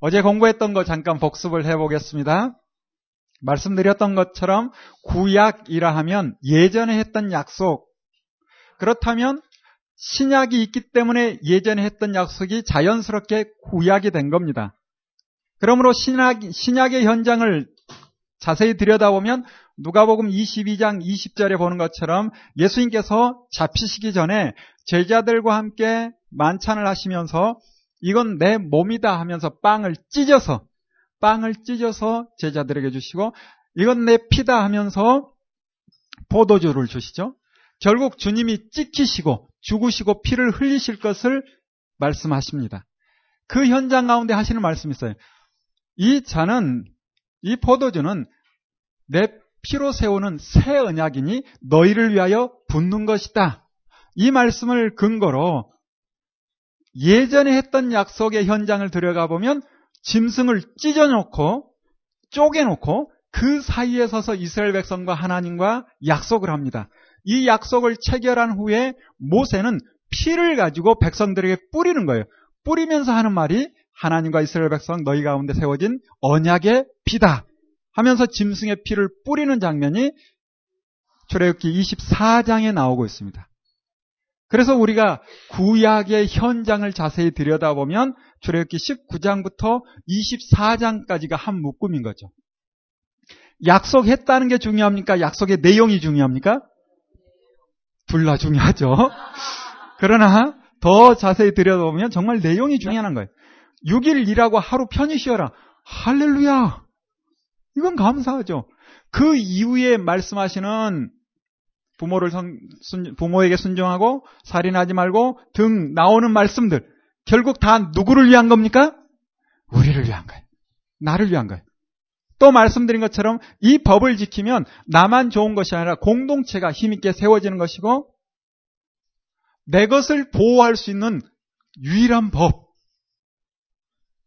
어제 공부했던 거 잠깐 복습을 해보겠습니다. 말씀드렸던 것처럼 구약이라 하면 예전에 했던 약속. 그렇다면 신약이 있기 때문에 예전에 했던 약속이 자연스럽게 구약이 된 겁니다. 그러므로 신약, 신약의 현장을 자세히 들여다보면 누가복음 22장 20절에 보는 것처럼 예수님께서 잡히시기 전에 제자들과 함께 만찬을 하시면서 이건 내 몸이다 하면서 빵을 찢어서 빵을 찢어서 제자들에게 주시고 이건 내 피다 하면서 포도주를 주시죠. 결국 주님이 찍히시고 죽으시고 피를 흘리실 것을 말씀하십니다. 그 현장 가운데 하시는 말씀이 있어요. 이 잔은 이 포도주는 내 피로 세우는 새 언약이니 너희를 위하여 붓는 것이다. 이 말씀을 근거로 예전에 했던 약속의 현장을 들어가 보면 짐승을 찢어놓고 쪼개놓고 그 사이에 서서 이스라엘 백성과 하나님과 약속을 합니다. 이 약속을 체결한 후에 모세는 피를 가지고 백성들에게 뿌리는 거예요. 뿌리면서 하는 말이 하나님과 이스라엘 백성 너희 가운데 세워진 언약의 피다 하면서 짐승의 피를 뿌리는 장면이 출애굽기 24장에 나오고 있습니다. 그래서 우리가 구약의 현장을 자세히 들여다보면 출애굽기 19장부터 24장까지가 한 묶음인 거죠. 약속했다는 게 중요합니까? 약속의 내용이 중요합니까? 둘 다 중요하죠. 그러나 더 자세히 들여다보면 정말 내용이 중요한 거예요. 6일 일하고 하루 편히 쉬어라. 할렐루야. 이건 감사하죠. 그 이후에 말씀하시는 부모를 선, 순, 부모에게 순종하고 살인하지 말고 등 나오는 말씀들 결국 다 누구를 위한 겁니까? 우리를 위한 거예요. 나를 위한 거예요. 또 말씀드린 것처럼 이 법을 지키면 나만 좋은 것이 아니라 공동체가 힘있게 세워지는 것이고 내 것을 보호할 수 있는 유일한 법.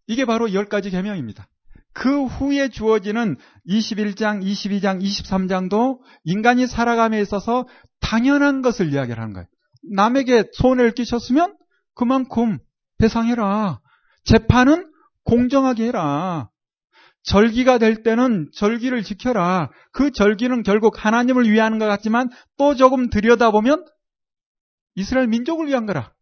이게 바로 열 가지 계명입니다. 그 후에 주어지는 21장, 22장, 23장도 인간이 살아감에 있어서 당연한 것을 이야기를 하는 거예요. 남에게 손해를 끼쳤으면 그만큼 배상해라. 재판은 공정하게 해라. 절기가 될 때는 절기를 지켜라. 그 절기는 결국 하나님을 위하는 것 같지만 또 조금 들여다보면 이스라엘 민족을 위한 거라.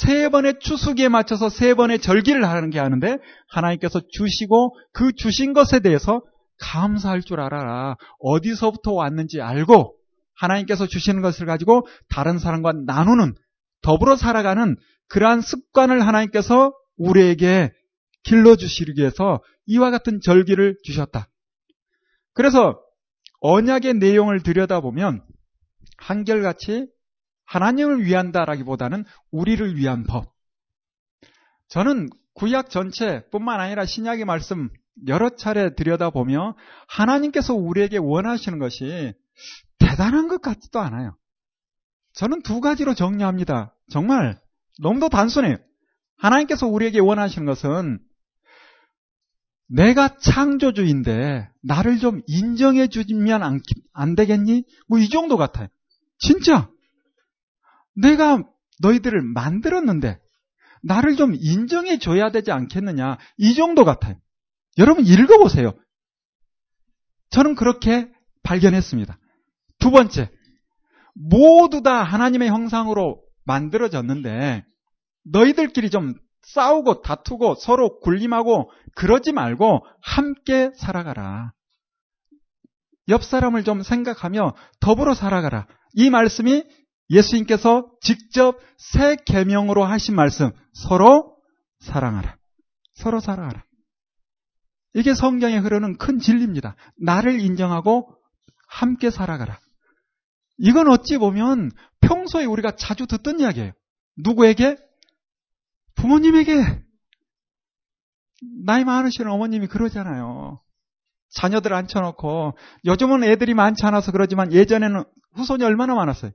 세 번의 추수기에 맞춰서 세 번의 절기를 하는 게 하는데 하나님께서 주시고 그 주신 것에 대해서 감사할 줄 알아라. 어디서부터 왔는지 알고 하나님께서 주시는 것을 가지고 다른 사람과 나누는 더불어 살아가는 그러한 습관을 하나님께서 우리에게 길러주시기 위해서 이와 같은 절기를 주셨다. 그래서 언약의 내용을 들여다보면 한결같이 하나님을 위한다라기보다는 우리를 위한 법. 저는 구약 전체뿐만 아니라 신약의 말씀 여러 차례 들여다보며 하나님께서 우리에게 원하시는 것이 대단한 것 같지도 않아요. 저는 두 가지로 정리합니다. 정말 너무도 단순해요. 하나님께서 우리에게 원하시는 것은 내가 창조주인데 나를 좀 인정해 주면 안, 안 되겠니? 뭐 이 정도 같아요. 진짜 내가 너희들을 만들었는데 나를 좀 인정해 줘야 되지 않겠느냐. 이 정도 같아요. 여러분 읽어보세요. 저는 그렇게 발견했습니다. 두 번째, 모두 다 하나님의 형상으로 만들어졌는데 너희들끼리 좀 싸우고 다투고 서로 굴림하고 그러지 말고 함께 살아가라. 옆 사람을 좀 생각하며 더불어 살아가라. 이 말씀이 예수님께서 직접 새 계명으로 하신 말씀 서로 사랑하라. 서로 사랑하라. 이게 성경에 흐르는 큰 진리입니다. 나를 인정하고 함께 살아가라. 이건 어찌 보면 평소에 우리가 자주 듣던 이야기예요. 누구에게? 부모님에게. 나이 많으신 어머님이 그러잖아요. 자녀들 앉혀놓고 요즘은 애들이 많지 않아서 그러지만 예전에는 후손이 얼마나 많았어요.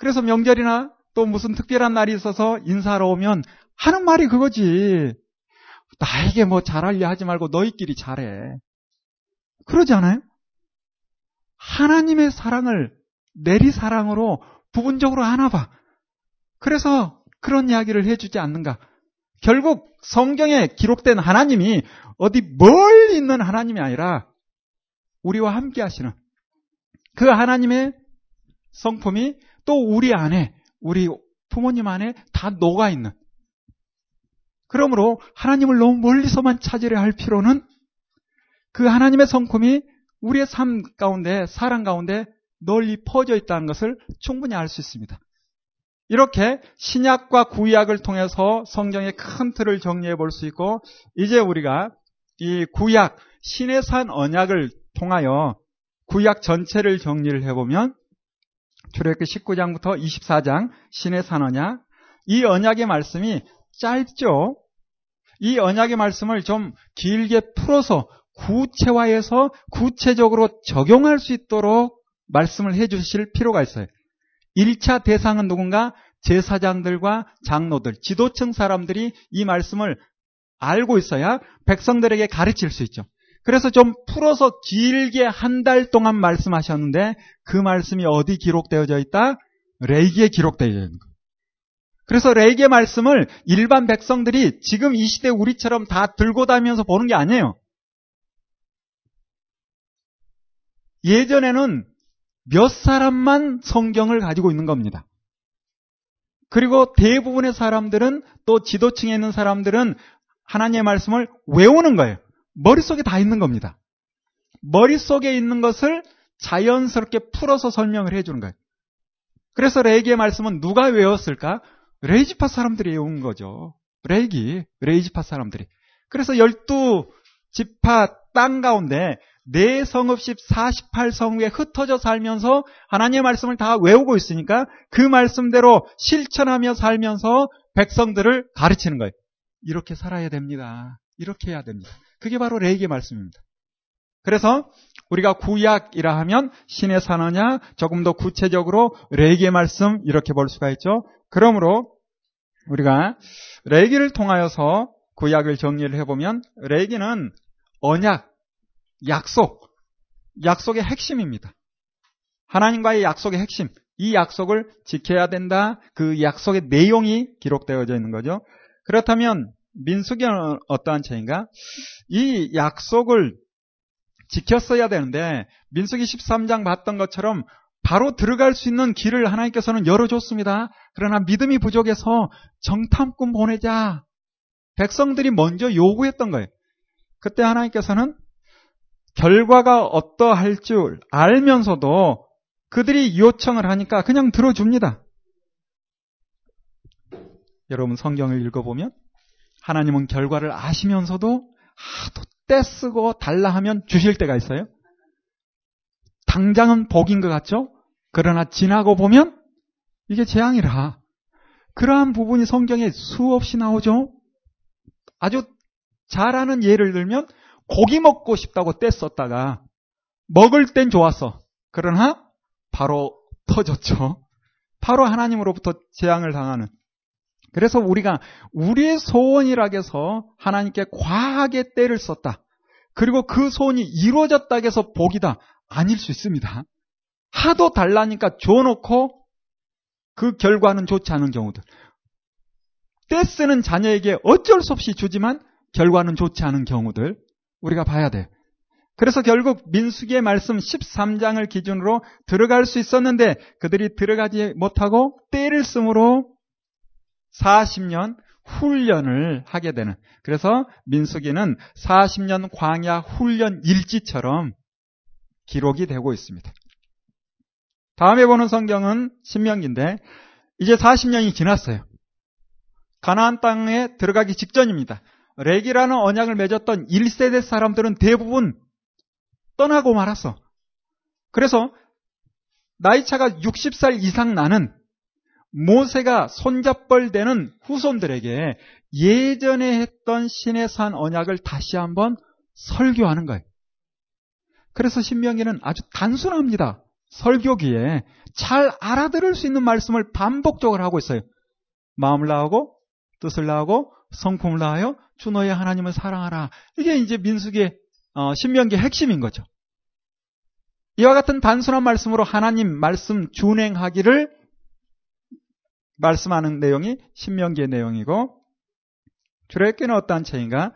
그래서 명절이나 또 무슨 특별한 날이 있어서 인사하러 오면 하는 말이 그거지. 나에게 뭐 잘하려 하지 말고 너희끼리 잘해. 그러지 않아요? 하나님의 사랑을 내리 사랑으로 부분적으로 하나 봐. 그래서 그런 이야기를 해주지 않는가. 결국 성경에 기록된 하나님이 어디 멀리 있는 하나님이 아니라 우리와 함께 하시는 그 하나님의 성품이 또 우리 안에, 우리 부모님 안에 다 녹아 있는. 그러므로 하나님을 너무 멀리서만 찾으려 할 필요는 그 하나님의 성품이 우리의 삶 가운데, 사랑 가운데 널리 퍼져 있다는 것을 충분히 알 수 있습니다. 이렇게 신약과 구약을 통해서 성경의 큰 틀을 정리해 볼 수 있고, 이제 우리가 이 구약, 신의 산 언약을 통하여 구약 전체를 정리를 해보면, 출애굽기 19장부터 24장 신의 산 언약, 이 언약의 말씀이 짧죠? 이 언약의 말씀을 좀 길게 풀어서 구체화해서 구체적으로 적용할 수 있도록 말씀을 해 주실 필요가 있어요. 1차 대상은 누군가? 제사장들과 장로들, 지도층 사람들이 이 말씀을 알고 있어야 백성들에게 가르칠 수 있죠. 그래서 좀 풀어서 길게 한 달 동안 말씀하셨는데 그 말씀이 어디 기록되어져 있다? 레이기에 기록되어 있는 거예요. 그래서 레이기의 말씀을 일반 백성들이 지금 이 시대 우리처럼 다 들고 다니면서 보는 게 아니에요. 예전에는 몇 사람만 성경을 가지고 있는 겁니다. 그리고 대부분의 사람들은 또 지도층에 있는 사람들은 하나님의 말씀을 외우는 거예요. 머릿속에 다 있는 겁니다. 머릿속에 있는 것을 자연스럽게 풀어서 설명을 해주는 거예요. 그래서 레위기의 말씀은 누가 외웠을까? 레위지파 사람들이 외운 거죠. 레위기, 레위지파 사람들이. 그래서 열두 지파 땅 가운데 네 성읍씩 48성에 흩어져 살면서 하나님의 말씀을 다 외우고 있으니까 그 말씀대로 실천하며 살면서 백성들을 가르치는 거예요. 이렇게 살아야 됩니다. 이렇게 해야 됩니다. 그게 바로 레이기의 말씀입니다. 그래서 우리가 구약이라 하면 신의 산어냐 조금 더 구체적으로 레이기의 말씀 이렇게 볼 수가 있죠. 그러므로 우리가 레이기를 통하여서 구약을 정리를 해보면 레이기는 언약, 약속, 약속의 핵심입니다. 하나님과의 약속의 핵심, 이 약속을 지켜야 된다. 그 약속의 내용이 기록되어져 있는 거죠. 그렇다면 민수기는 어떠한 책인가? 이 약속을 지켰어야 되는데 민수기 13장 봤던 것처럼 바로 들어갈 수 있는 길을 하나님께서는 열어줬습니다. 그러나 믿음이 부족해서 정탐꾼 보내자. 백성들이 먼저 요구했던 거예요. 그때 하나님께서는 결과가 어떠할 줄 알면서도 그들이 요청을 하니까 그냥 들어줍니다. 여러분 성경을 읽어보면 하나님은 결과를 아시면서도 하도 떼쓰고 달라 하면 주실 때가 있어요. 당장은 복인 것 같죠? 그러나 지나고 보면 이게 재앙이라. 그러한 부분이 성경에 수없이 나오죠? 아주 잘하는 예를 들면 고기 먹고 싶다고 떼썼다가 먹을 땐 좋았어. 그러나 바로 터졌죠. 바로 하나님으로부터 재앙을 당하는. 그래서 우리가 우리의 소원이라 해서 하나님께 과하게 때를 썼다. 그리고 그 소원이 이루어졌다 해서 복이다. 아닐 수 있습니다. 하도 달라니까 줘놓고 그 결과는 좋지 않은 경우들. 떼쓰는 자녀에게 어쩔 수 없이 주지만 결과는 좋지 않은 경우들. 우리가 봐야 돼. 그래서 결국 민수기의 말씀 13장을 기준으로 들어갈 수 있었는데 그들이 들어가지 못하고 때를 쓰므로 40년 훈련을 하게 되는. 그래서 민수기는 40년 광야 훈련 일지처럼 기록이 되고 있습니다. 다음에 보는 성경은 신명기인데 이제 40년이 지났어요. 가나안 땅에 들어가기 직전입니다. 렉이라는 언약을 맺었던 1세대 사람들은 대부분 떠나고 말았어. 그래서 나이차가 60살 이상 나는 모세가 손잡벌 되는 후손들에게 예전에 했던 신의 산 언약을 다시 한번 설교하는 거예요. 그래서 신명기는 아주 단순합니다. 설교기에 잘 알아들을 수 있는 말씀을 반복적으로 하고 있어요. 마음을 나하고 뜻을 나하고 성품을 나하여 주 너의 하나님을 사랑하라. 이게 이제 민숙의 어, 신명기의 핵심인 거죠. 이와 같은 단순한 말씀으로 하나님 말씀 준행하기를 말씀하는 내용이 신명기의 내용이고 출애굽기는 어떠한 책인가?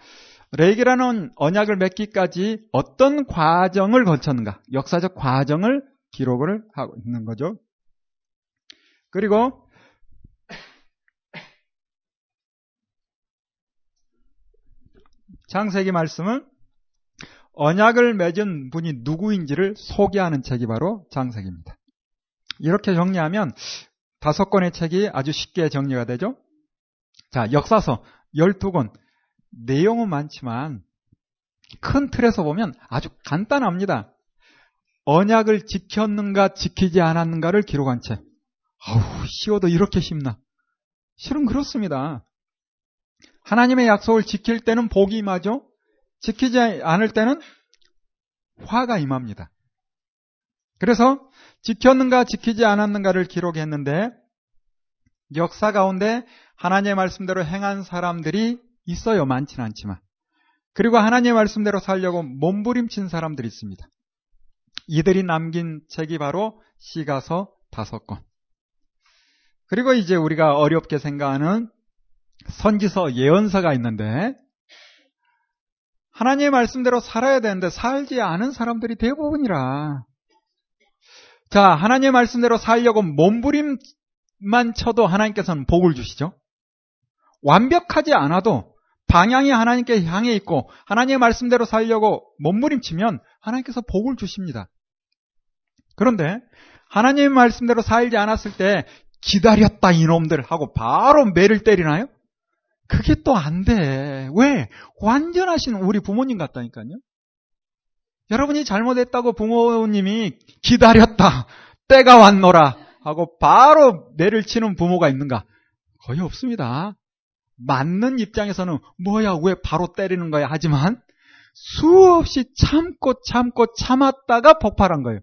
레기라는 언약을 맺기까지 어떤 과정을 거쳤는가? 역사적 과정을 기록을 하고 있는 거죠. 그리고 창세기 말씀은 언약을 맺은 분이 누구인지를 소개하는 책이 바로 장세기입니다. 이렇게 정리하면 다섯 권의 책이 아주 쉽게 정리가 되죠. 자, 역사서 12권. 내용은 많지만 큰 틀에서 보면 아주 간단합니다. 언약을 지켰는가 지키지 않았는가를 기록한 책. 아우, 쉬워도 이렇게 쉽나. 실은 그렇습니다. 하나님의 약속을 지킬 때는 복이 임하죠. 지키지 않을 때는 화가 임합니다. 그래서 지켰는가 지키지 않았는가를 기록했는데 역사 가운데 하나님의 말씀대로 행한 사람들이 있어요. 많지는 않지만. 그리고 하나님의 말씀대로 살려고 몸부림친 사람들이 있습니다. 이들이 남긴 책이 바로 시가서 다섯 권. 그리고 이제 우리가 어렵게 생각하는 선지서 예언서가 있는데 하나님의 말씀대로 살아야 되는데 살지 않은 사람들이 대부분이라. 자, 하나님의 말씀대로 살려고 몸부림만 쳐도 하나님께서는 복을 주시죠. 완벽하지 않아도 방향이 하나님께 향해 있고 하나님의 말씀대로 살려고 몸부림치면 하나님께서 복을 주십니다. 그런데 하나님의 말씀대로 살지 않았을 때 기다렸다 이놈들 하고 바로 매를 때리나요? 그게 또 안 돼. 왜? 완전하신 우리 부모님 같다니까요. 여러분이 잘못했다고 부모님이 기다렸다. 때가 왔노라. 하고 바로 매를 치는 부모가 있는가? 거의 없습니다. 맞는 입장에서는 뭐야, 왜 바로 때리는 거야? 하지만 수없이 참고 참고 참았다가 폭발한 거예요.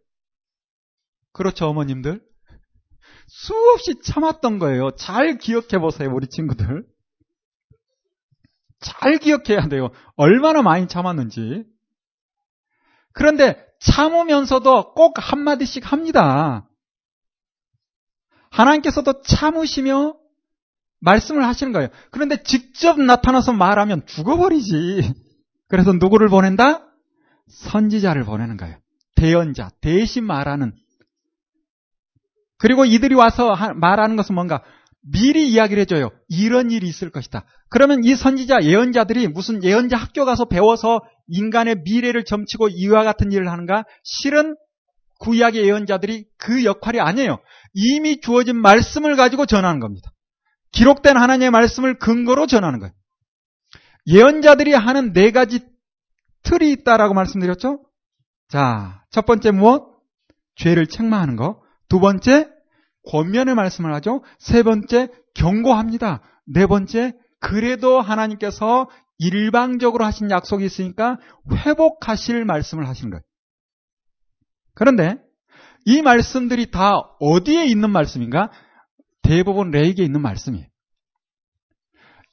그렇죠, 어머님들? 수없이 참았던 거예요. 잘 기억해 보세요, 우리 친구들. 잘 기억해야 돼요. 얼마나 많이 참았는지. 그런데 참으면서도 꼭 한마디씩 합니다. 하나님께서도 참으시며 말씀을 하시는 거예요. 그런데 직접 나타나서 말하면 죽어버리지. 그래서 누구를 보낸다? 선지자를 보내는 거예요. 대연자, 대신 말하는. 그리고 이들이 와서 말하는 것은 뭔가 미리 이야기를 해줘요. 이런 일이 있을 것이다. 그러면 이 선지자, 예언자들이 무슨 예언자 학교 가서 배워서 인간의 미래를 점치고 이와 같은 일을 하는가? 실은 구약의 예언자들이 그 역할이 아니에요. 이미 주어진 말씀을 가지고 전하는 겁니다. 기록된 하나님의 말씀을 근거로 전하는 거예요. 예언자들이 하는 네 가지 틀이 있다라고 말씀드렸죠? 자, 첫 번째 무엇? 죄를 책망하는 거. 두 번째, 권면의 말씀을 하죠. 세 번째, 경고합니다. 네 번째, 그래도 하나님께서 일방적으로 하신 약속이 있으니까 회복하실 말씀을 하시는 거예요. 그런데 이 말씀들이 다 어디에 있는 말씀인가? 대부분 레이기에 있는 말씀이에요.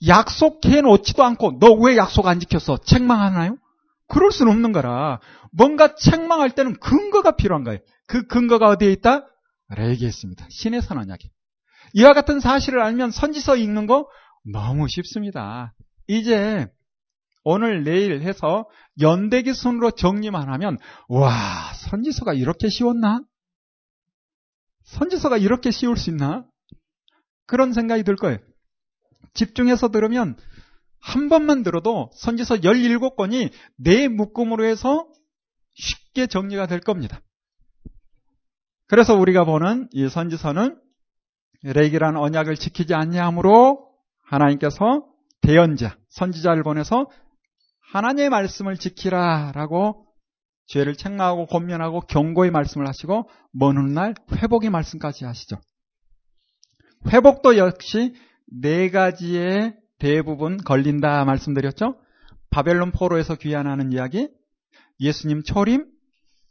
약속해 놓지도 않고 너 왜 약속 안 지켰어? 책망하나요? 그럴 수는 없는 거라. 뭔가 책망할 때는 근거가 필요한 거예요. 그 근거가 어디에 있다? 레이기에 있습니다. 신의 선언약에. 이와 같은 사실을 알면 선지서 읽는 거 너무 쉽습니다. 이제 오늘 내일 해서 연대기 순으로 정리만 하면 와 선지서가 이렇게 쉬웠나? 선지서가 이렇게 쉬울 수 있나? 그런 생각이 들 거예요. 집중해서 들으면 한 번만 들어도 선지서 17권이 내 묶음으로 해서 쉽게 정리가 될 겁니다. 그래서 우리가 보는 이 선지서는 레기란 언약을 지키지 않냐므로 하나님께서 대연자, 선지자를 보내서 하나님의 말씀을 지키라라고 죄를 책망하고 권면하고 경고의 말씀을 하시고 먼 훗날 회복의 말씀까지 하시죠. 회복도 역시 네 가지의 대부분 걸린다 말씀드렸죠. 바벨론 포로에서 귀환하는 이야기, 예수님 초림,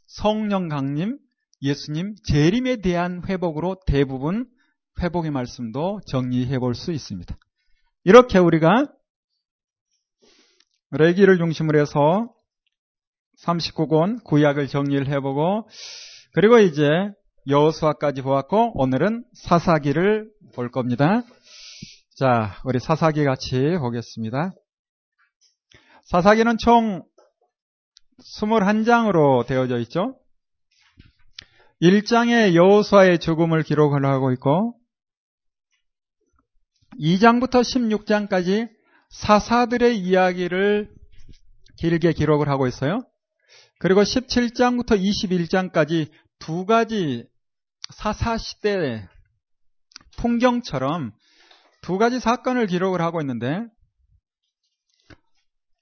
성령 강림, 예수님 재림에 대한 회복으로 대부분 회복의 말씀도 정리해 볼 수 있습니다. 이렇게 우리가 레기를 중심으로 해서 39권 구약을 정리를 해보고 그리고 이제 여호수아까지 보았고 오늘은 사사기를 볼 겁니다. 자, 우리 사사기 같이 보겠습니다. 사사기는 총 21장으로 되어져 있죠. 1장에 여호수아의 죽음을 기록을 하고 있고 2장부터 16장까지 사사들의 이야기를 길게 기록을 하고 있어요. 그리고 17장부터 21장까지 두 가지 사사시대 풍경처럼 두 가지 사건을 기록을 하고 있는데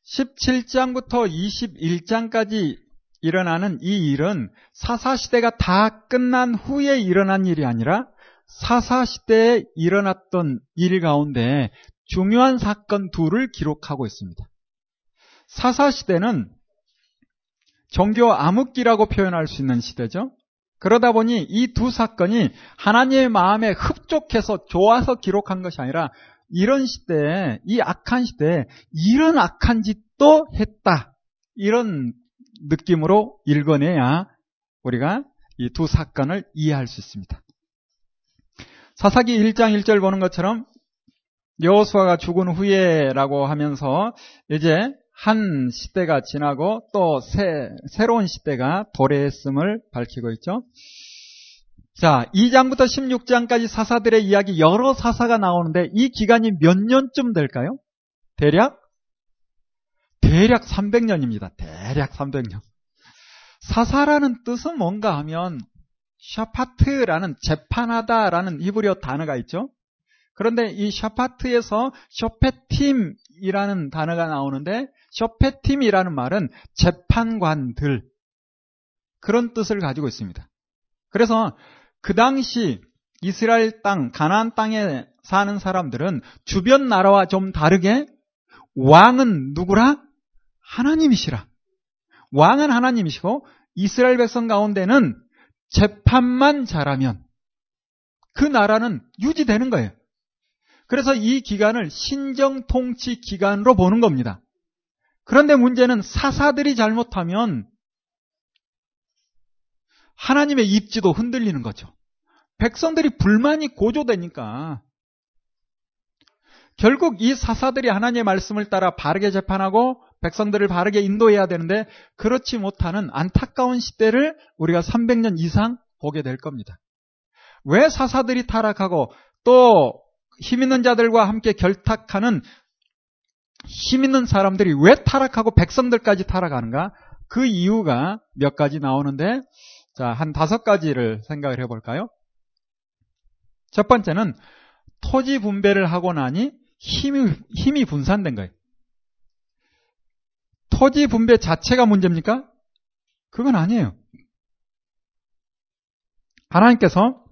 17장부터 21장까지 일어나는 이 일은 사사시대가 다 끝난 후에 일어난 일이 아니라 사사시대에 일어났던 일 가운데 중요한 사건 둘을 기록하고 있습니다. 사사시대는 종교 암흑기라고 표현할 수 있는 시대죠. 그러다 보니 이 두 사건이 하나님의 마음에 흡족해서 좋아서 기록한 것이 아니라 이런 시대에, 이 악한 시대에 이런 악한 짓도 했다. 이런 느낌으로 읽어내야 우리가 이 두 사건을 이해할 수 있습니다. 사사기 1장 1절 보는 것처럼 여호수아가 죽은 후에라고 하면서 이제 한 시대가 지나고 또 새, 새로운 시대가 도래했음을 밝히고 있죠. 자, 2장부터 16장까지 사사들의 이야기 여러 사사가 나오는데 이 기간이 몇 년쯤 될까요? 대략? 대략 300년입니다. 대략 300년. 사사라는 뜻은 뭔가 하면 샤파트라는 재판하다라는 히브리어 단어가 있죠. 그런데 이 샤파트에서 쇼페팀이라는 단어가 나오는데 쇼페팀이라는 말은 재판관들 그런 뜻을 가지고 있습니다. 그래서 그 당시 이스라엘 땅, 가나안 땅에 사는 사람들은 주변 나라와 좀 다르게 왕은 누구라? 하나님이시라. 왕은 하나님이시고 이스라엘 백성 가운데는 재판만 잘하면 그 나라는 유지되는 거예요. 그래서 이 기간을 신정 통치 기간으로 보는 겁니다. 그런데 문제는 사사들이 잘못하면 하나님의 입지도 흔들리는 거죠. 백성들이 불만이 고조되니까 결국 이 사사들이 하나님의 말씀을 따라 바르게 재판하고 백성들을 바르게 인도해야 되는데 그렇지 못하는 안타까운 시대를 우리가 300년 이상 보게 될 겁니다. 왜 사사들이 타락하고 또 힘 있는 자들과 함께 결탁하는 힘 있는 사람들이 왜 타락하고 백성들까지 타락하는가? 그 이유가 몇 가지 나오는데, 자, 한 다섯 가지를 생각을 해 볼까요? 첫 번째는 토지 분배를 하고 나니 힘이, 힘이 분산된 거예요. 토지 분배 자체가 문제입니까? 그건 아니에요. 하나님께서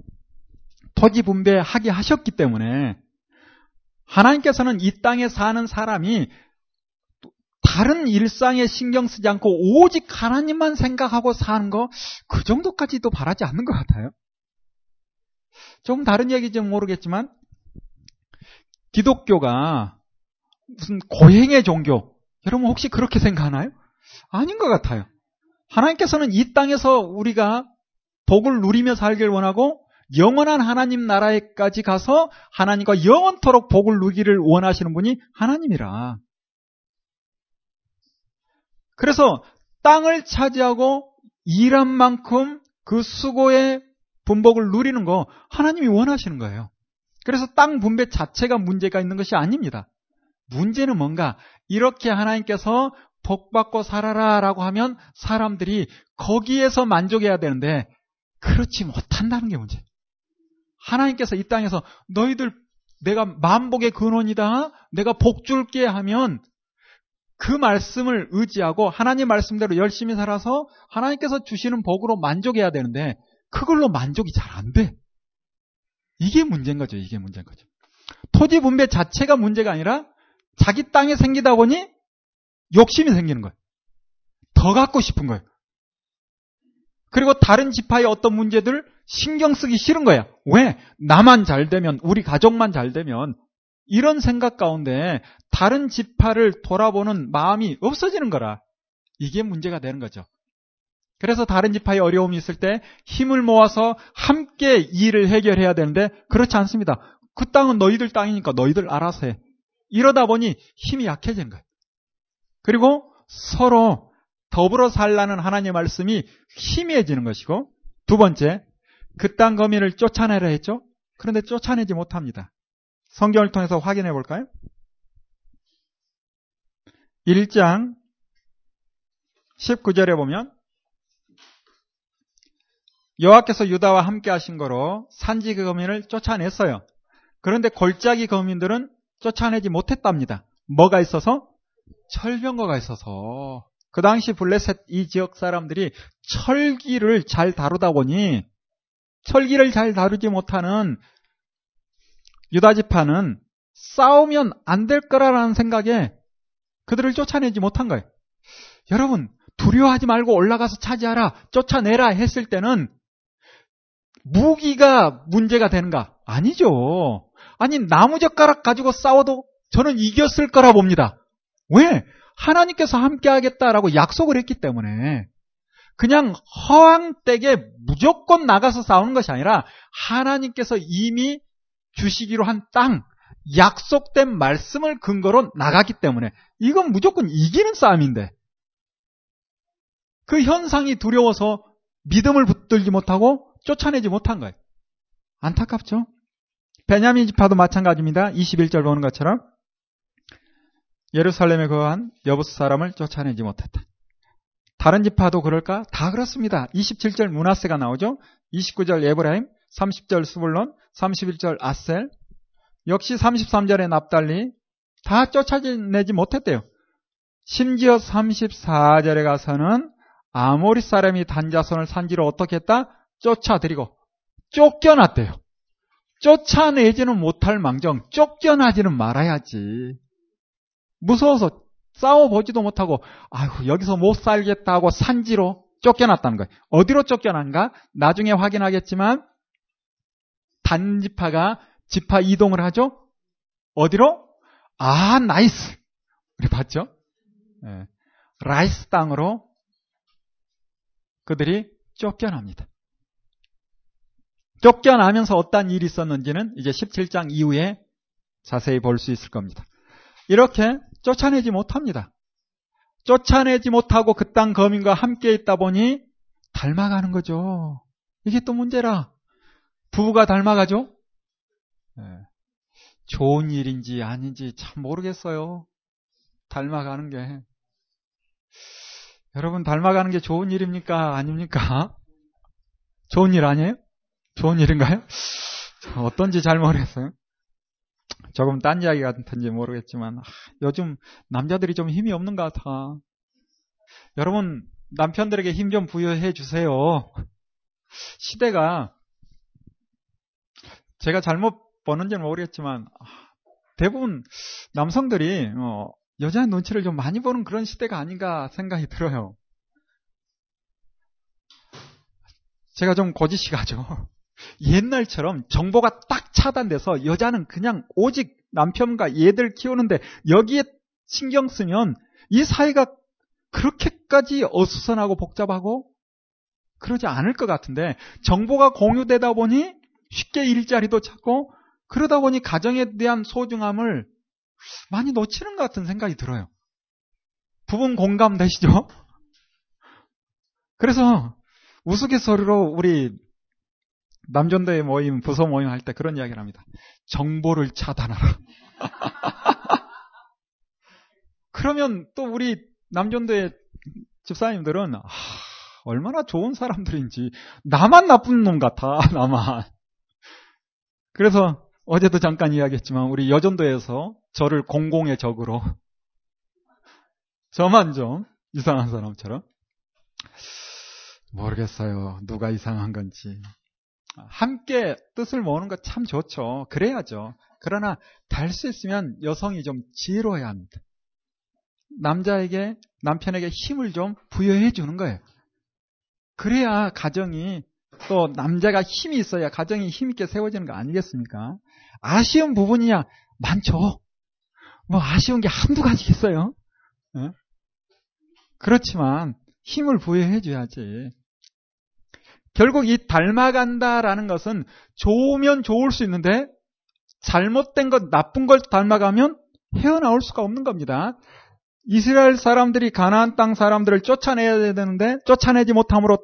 토지 분배하게 하셨기 때문에 하나님께서는 이 땅에 사는 사람이 다른 일상에 신경 쓰지 않고 오직 하나님만 생각하고 사는 거 그 정도까지도 바라지 않는 것 같아요. 조금 다른 얘기인지 모르겠지만 기독교가 무슨 고행의 종교 여러분 혹시 그렇게 생각하나요? 아닌 것 같아요. 하나님께서는 이 땅에서 우리가 복을 누리며 살길 원하고 영원한 하나님 나라에까지 가서 하나님과 영원토록 복을 누기를 원하시는 분이 하나님이라. 그래서 땅을 차지하고 일한 만큼 그 수고의 분복을 누리는 거 하나님이 원하시는 거예요. 그래서 땅 분배 자체가 문제가 있는 것이 아닙니다. 문제는 뭔가 이렇게 하나님께서 복받고 살아라 라고 하면 사람들이 거기에서 만족해야 되는데 그렇지 못한다는 게 문제. 하나님께서 이 땅에서 너희들 내가 만복의 근원이다. 내가 복 줄게 하면 그 말씀을 의지하고 하나님 말씀대로 열심히 살아서 하나님께서 주시는 복으로 만족해야 되는데 그걸로 만족이 잘 안 돼. 이게 문제인 거죠. 이게 문제인 거죠. 토지 분배 자체가 문제가 아니라 자기 땅에 생기다 보니 욕심이 생기는 거예요. 더 갖고 싶은 거예요. 그리고 다른 지파의 어떤 문제들 신경 쓰기 싫은 거야. 왜? 나만 잘 되면, 우리 가족만 잘 되면, 이런 생각 가운데 다른 지파를 돌아보는 마음이 없어지는 거라. 이게 문제가 되는 거죠. 그래서 다른 지파에 어려움이 있을 때 힘을 모아서 함께 일을 해결해야 되는데 그렇지 않습니다. 그 땅은 너희들 땅이니까 너희들 알아서 해. 이러다 보니 힘이 약해진 거예요. 그리고 서로 더불어 살라는 하나님의 말씀이 희미해지는 것이고 두 번째 그 땅 거민을 쫓아내라 했죠. 그런데 쫓아내지 못합니다. 성경을 통해서 확인해 볼까요? 1장 19절에 보면 여호와께서 유다와 함께 하신 거로 산지 그 거민을 쫓아냈어요. 그런데 골짜기 거민들은 쫓아내지 못했답니다. 뭐가 있어서? 철병거가 있어서. 그 당시 블레셋 이 지역 사람들이 철기를 잘 다루다 보니 철기를 잘 다루지 못하는 유다 지파는 싸우면 안 될 거라는 생각에 그들을 쫓아내지 못한 거예요. 여러분, 두려워하지 말고 올라가서 차지하라, 쫓아내라 했을 때는 무기가 문제가 되는가? 아니죠. 아니, 나무젓가락 가지고 싸워도 저는 이겼을 거라 봅니다. 왜? 하나님께서 함께 하겠다라고 약속을 했기 때문에 그냥 허황되게 무조건 나가서 싸우는 것이 아니라 하나님께서 이미 주시기로 한 땅, 약속된 말씀을 근거로 나갔기 때문에 이건 무조건 이기는 싸움인데 그 현상이 두려워서 믿음을 붙들지 못하고 쫓아내지 못한 거예요. 안타깝죠? 베냐민 지파도 마찬가지입니다. 21절 보는 것처럼 예루살렘에 거한 여부스 사람을 쫓아내지 못했다. 다른 지파도 그럴까? 다 그렇습니다. 27절 문하세가 나오죠. 29절 에브라임, 30절 수불론, 31절 아셀, 역시 33절에 납달리 다 쫓아내지 못했대요. 심지어 34절에 가서는 아모리 사람이 단자손을 산지로 어떻게 했다? 쫓아들이고 쫓겨났대요. 쫓아내지는 못할 망정 쫓겨나지는 말아야지. 무서워서 싸워보지도 못하고 아이고 여기서 못 살겠다고 산지로 쫓겨났다는 거예요. 어디로 쫓겨난가? 나중에 확인하겠지만 단지파가 지파 이동을 하죠. 어디로? 아 nice. 우리 봤죠? 네. 라이스 땅으로 그들이 쫓겨납니다. 쫓겨나면서 어떤 일이 있었는지는 이제 17장 이후에 자세히 볼 수 있을 겁니다. 이렇게 쫓아내지 못합니다. 쫓아내지 못하고 그 땅 거민과 함께 있다 보니 닮아가는 거죠. 이게 또 문제라. 부부가 닮아가죠? 네. 좋은 일인지 아닌지 참 모르겠어요. 닮아가는 게. 여러분, 닮아가는 게 좋은 일입니까? 아닙니까? 좋은 일 아니에요? 좋은 일인가요? 어떤지 잘 모르겠어요. 조금 딴 이야기 같은지 모르겠지만 요즘 남자들이 좀 힘이 없는 것 같아. 여러분 남편들에게 힘 좀 부여해 주세요. 시대가 제가 잘못 보는지는 모르겠지만 대부분 남성들이 어, 여자의 눈치를 좀 많이 보는 그런 시대가 아닌가 생각이 들어요. 제가 좀 거짓이가죠. 옛날처럼 정보가 딱 차단돼서 여자는 그냥 오직 남편과 얘들 키우는데 여기에 신경 쓰면 이 사회가 그렇게까지 어수선하고 복잡하고 그러지 않을 것 같은데 정보가 공유되다 보니 쉽게 일자리도 찾고 그러다 보니 가정에 대한 소중함을 많이 놓치는 것 같은 생각이 들어요. 부분 공감되시죠? 그래서 우스갯소리로 우리 남전도의 모임, 부서 모임 할 때 그런 이야기를 합니다. 정보를 차단하라. 그러면 또 우리 남전도의 집사님들은 아, 얼마나 좋은 사람들인지 나만 나쁜 놈 같아 나만. 그래서 어제도 잠깐 이야기했지만 우리 여전도에서 저를 공공의 적으로 저만 좀 이상한 사람처럼 모르겠어요 누가 이상한 건지 함께 뜻을 모으는 것참 좋죠. 그래야죠. 그러나 달 수 있으면 여성이 좀 지혜로워야 합니다. 남자에게 남편에게 힘을 좀 부여해 주는 거예요. 그래야 가정이 또 남자가 힘이 있어야 가정이 힘있게 세워지는 거 아니겠습니까? 아쉬운 부분이야 많죠. 뭐 아쉬운 게 한두 가지겠어요. 네? 그렇지만 힘을 부여해 줘야지. 결국 이 닮아간다라는 것은 좋으면 좋을 수 있는데 잘못된 것, 나쁜 걸 닮아가면 헤어나올 수가 없는 겁니다. 이스라엘 사람들이 가나안 땅 사람들을 쫓아내야 되는데 쫓아내지 못함으로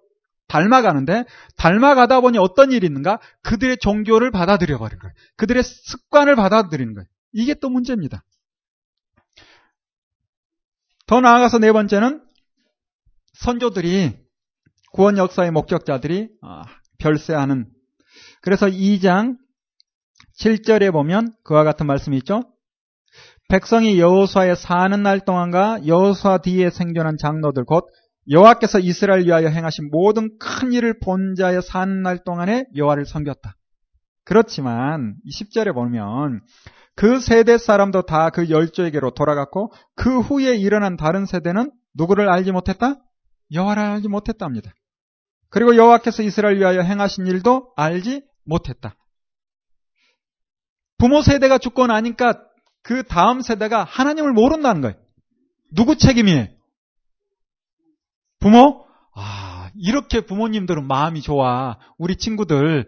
닮아가는데 닮아가다 보니 어떤 일이 있는가? 그들의 종교를 받아들여 버린 거예요. 그들의 습관을 받아들이는 거예요. 이게 또 문제입니다. 더 나아가서 네 번째는 선조들이 구원 역사의 목격자들이 아, 별세하는 그래서 2장 7절에 보면 그와 같은 말씀이 있죠. 백성이 여호수아에 사는 날 동안과 여호수아 뒤에 생존한 장로들 곧 여호와께서 이스라엘 위하여 행하신 모든 큰 일을 본 자의 사는 날 동안에 여호와를 섬겼다. 그렇지만 10절에 보면 그 세대 사람도 다 그 열조에게로 돌아갔고 그 후에 일어난 다른 세대는 누구를 알지 못했다? 여호와를 알지 못했답니다. 그리고 여호와께서 이스라엘 위하여 행하신 일도 알지 못했다. 부모 세대가 죽고 나니까 그 다음 세대가 하나님을 모른다는 거예요. 누구 책임이에요? 부모? 아, 이렇게 부모님들은 마음이 좋아. 우리 친구들.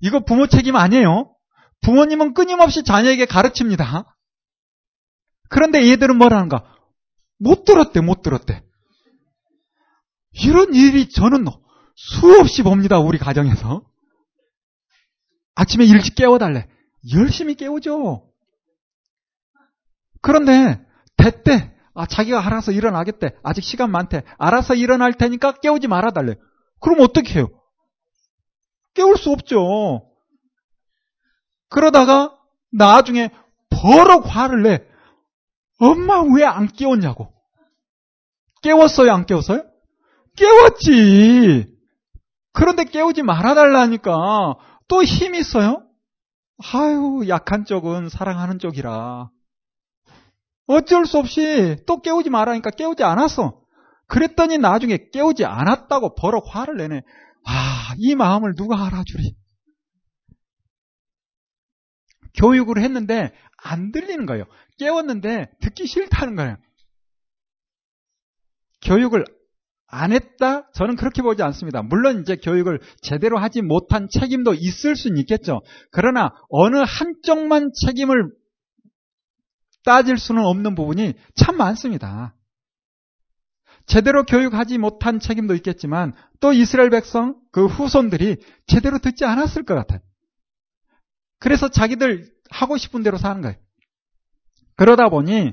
이거 부모 책임 아니에요? 부모님은 끊임없이 자녀에게 가르칩니다. 그런데 얘들은 뭐라는가? 못 들었대, 못 들었대. 이런 일이 저는 수없이 봅니다, 우리 가정에서. 아침에 일찍 깨워달래. 열심히 깨우죠. 그런데 됐대. 아, 자기가 알아서 일어나겠대. 아직 시간 많대. 알아서 일어날 테니까 깨우지 말아달래. 그럼 어떻게 해요? 깨울 수 없죠. 그러다가 나중에 버럭 화를 내. 엄마 왜 안 깨웠냐고. 깨웠어요? 안 깨웠어요? 깨웠지. 그런데 깨우지 말아달라니까 또 힘이 있어요? 아유, 약한 쪽은 사랑하는 쪽이라. 어쩔 수 없이 또 깨우지 말라니까 깨우지 않았어. 그랬더니 나중에 깨우지 않았다고 버럭 화를 내네. 아, 이 마음을 누가 알아주리? 교육을 했는데 안 들리는 거예요. 깨웠는데 듣기 싫다는 거예요. 교육을 안 했다? 저는 그렇게 보지 않습니다. 물론 이제 교육을 제대로 하지 못한 책임도 있을 수는 있겠죠. 그러나 어느 한쪽만 책임을 따질 수는 없는 부분이 참 많습니다. 제대로 교육하지 못한 책임도 있겠지만 또 이스라엘 백성 그 후손들이 제대로 듣지 않았을 것 같아요. 그래서 자기들 하고 싶은 대로 사는 거예요. 그러다 보니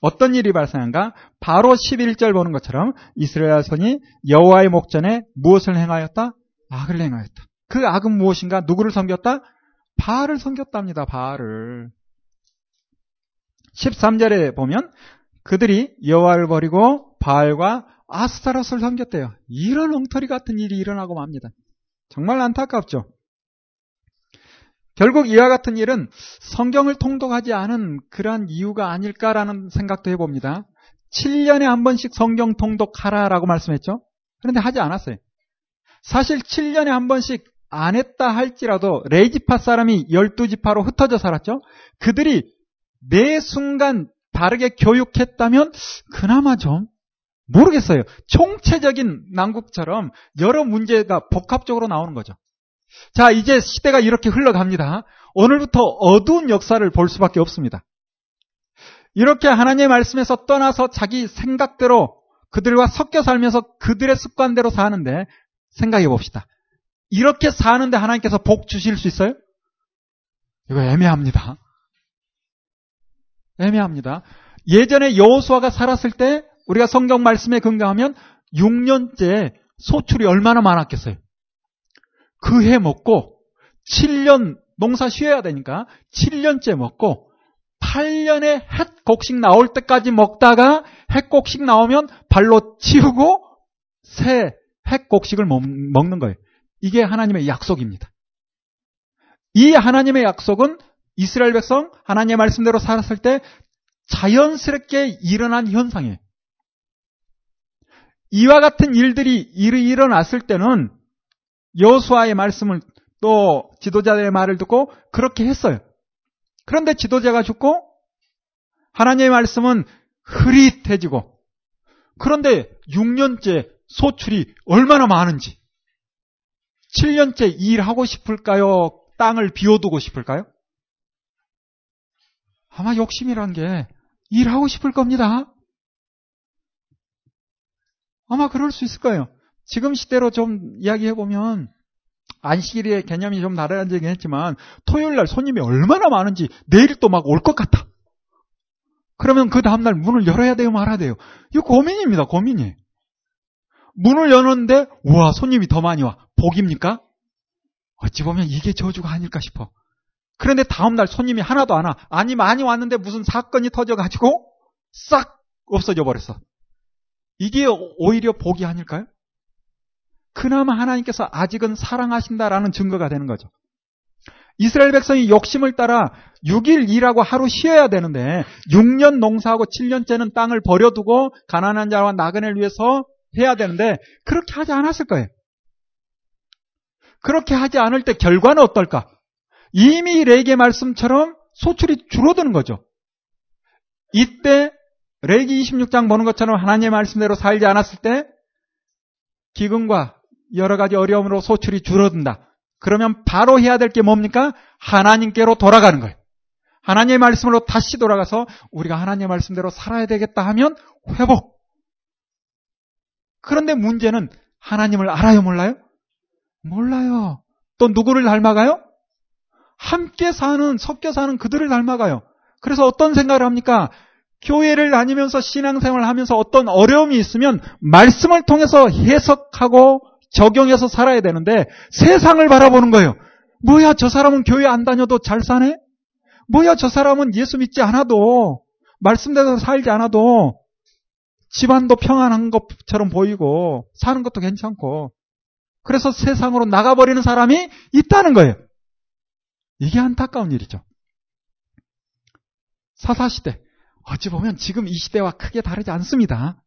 어떤 일이 발생한가? 바로 11절 보는 것처럼 이스라엘 손이 여호와의 목전에 무엇을 행하였다? 악을 행하였다. 그 악은 무엇인가? 누구를 섬겼다? 바알을 섬겼답니다. 바알을. 13절에 보면 그들이 여호와를 버리고 바알과 아스타롯을 섬겼대요. 이런 엉터리 같은 일이 일어나고 맙니다. 정말 안타깝죠. 결국 이와 같은 일은 성경을 통독하지 않은 그러한 이유가 아닐까라는 생각도 해봅니다. 7년에 한 번씩 성경 통독하라라고 말씀했죠. 그런데 하지 않았어요. 사실 7년에 한 번씩 안 했다 할지라도 레이지파 사람이 12지파로 흩어져 살았죠. 그들이 매 순간 다르게 교육했다면 그나마 좀 모르겠어요. 총체적인 난국처럼 여러 문제가 복합적으로 나오는 거죠. 자, 이제 시대가 이렇게 흘러갑니다. 오늘부터 어두운 역사를 볼 수밖에 없습니다. 이렇게 하나님의 말씀에서 떠나서 자기 생각대로 그들과 섞여 살면서 그들의 습관대로 사는데 생각해 봅시다. 이렇게 사는데 하나님께서 복 주실 수 있어요? 이거 애매합니다. 애매합니다. 예전에 여호수아가 살았을 때 우리가 성경 말씀에 근거하면 6년째 소출이 얼마나 많았겠어요. 그 해 먹고 7년 농사 쉬어야 되니까 7년째 먹고 8년에 햇곡식 나올 때까지 먹다가 햇곡식 나오면 발로 치우고 새 햇곡식을 먹는 거예요. 이게 하나님의 약속입니다. 이 하나님의 약속은 이스라엘 백성 하나님의 말씀대로 살았을 때 자연스럽게 일어난 현상이에요. 이와 같은 일들이 일어났을 때는 여수아의 말씀을 또 지도자들의 말을 듣고 그렇게 했어요. 그런데 지도자가 죽고 하나님의 말씀은 흐릿해지고 그런데 6년째 소출이 얼마나 많은지 7년째 일하고 싶을까요? 땅을 비워두고 싶을까요? 아마 욕심이란 게 일하고 싶을 겁니다. 아마 그럴 수 있을 거예요. 지금 시대로 좀 이야기해 보면, 안식일의 개념이 좀 다르다는 했지만, 토요일 날 손님이 얼마나 많은지 내일 또 막 올 것 같아. 그러면 그 다음날 문을 열어야 돼요, 말아야 돼요? 이거 고민입니다, 고민이. 문을 여는데, 우와, 손님이 더 많이 와. 복입니까? 어찌 보면 이게 저주가 아닐까 싶어. 그런데 다음날 손님이 하나도 안 와. 아니, 많이 왔는데 무슨 사건이 터져가지고 싹 없어져 버렸어. 이게 오히려 복이 아닐까요? 그나마 하나님께서 아직은 사랑하신다라는 증거가 되는 거죠. 이스라엘 백성이 욕심을 따라 6일 일하고 하루 쉬어야 되는데 6년 농사하고 7년째는 땅을 버려두고 가난한 자와 나그네를 위해서 해야 되는데 그렇게 하지 않았을 거예요. 그렇게 하지 않을 때 결과는 어떨까? 이미 레기 말씀처럼 소출이 줄어드는 거죠. 이때 레기 26장 보는 것처럼 하나님의 말씀대로 살지 않았을 때 기근과 여러 가지 어려움으로 소출이 줄어든다. 그러면 바로 해야 될 게 뭡니까? 하나님께로 돌아가는 거예요. 하나님의 말씀으로 다시 돌아가서 우리가 하나님의 말씀대로 살아야 되겠다 하면 회복. 그런데 문제는 하나님을 알아요, 몰라요? 몰라요. 또 누구를 닮아가요? 함께 사는, 섞여 사는 그들을 닮아가요. 그래서 어떤 생각을 합니까? 교회를 다니면서 신앙생활을 하면서 어떤 어려움이 있으면 말씀을 통해서 해석하고 적용해서 살아야 되는데 세상을 바라보는 거예요. 뭐야, 저 사람은 교회 안 다녀도 잘 사네? 뭐야, 저 사람은 예수 믿지 않아도, 말씀대로 살지 않아도, 집안도 평안한 것처럼 보이고, 사는 것도 괜찮고, 그래서 세상으로 나가버리는 사람이 있다는 거예요. 이게 안타까운 일이죠. 사사시대. 어찌 보면 지금 이 시대와 크게 다르지 않습니다.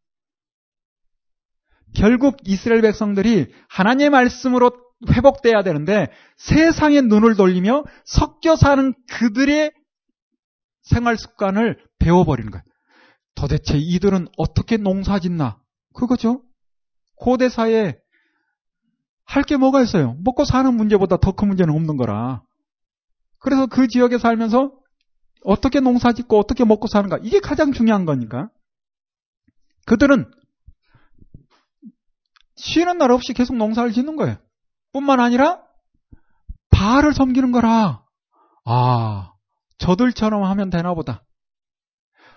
결국 이스라엘 백성들이 하나님의 말씀으로 회복돼야 되는데 세상의 눈을 돌리며 섞여 사는 그들의 생활 습관을 배워버리는 거예요. 도대체 이들은 어떻게 농사 짓나? 그거죠. 고대 사회에 할 게 뭐가 있어요? 먹고 사는 문제보다 더 큰 문제는 없는 거라. 그래서 그 지역에 살면서 어떻게 농사 짓고 어떻게 먹고 사는가. 이게 가장 중요한 거니까. 그들은 쉬는 날 없이 계속 농사를 짓는 거예요. 뿐만 아니라 바알을 섬기는 거라. 아, 저들처럼 하면 되나 보다.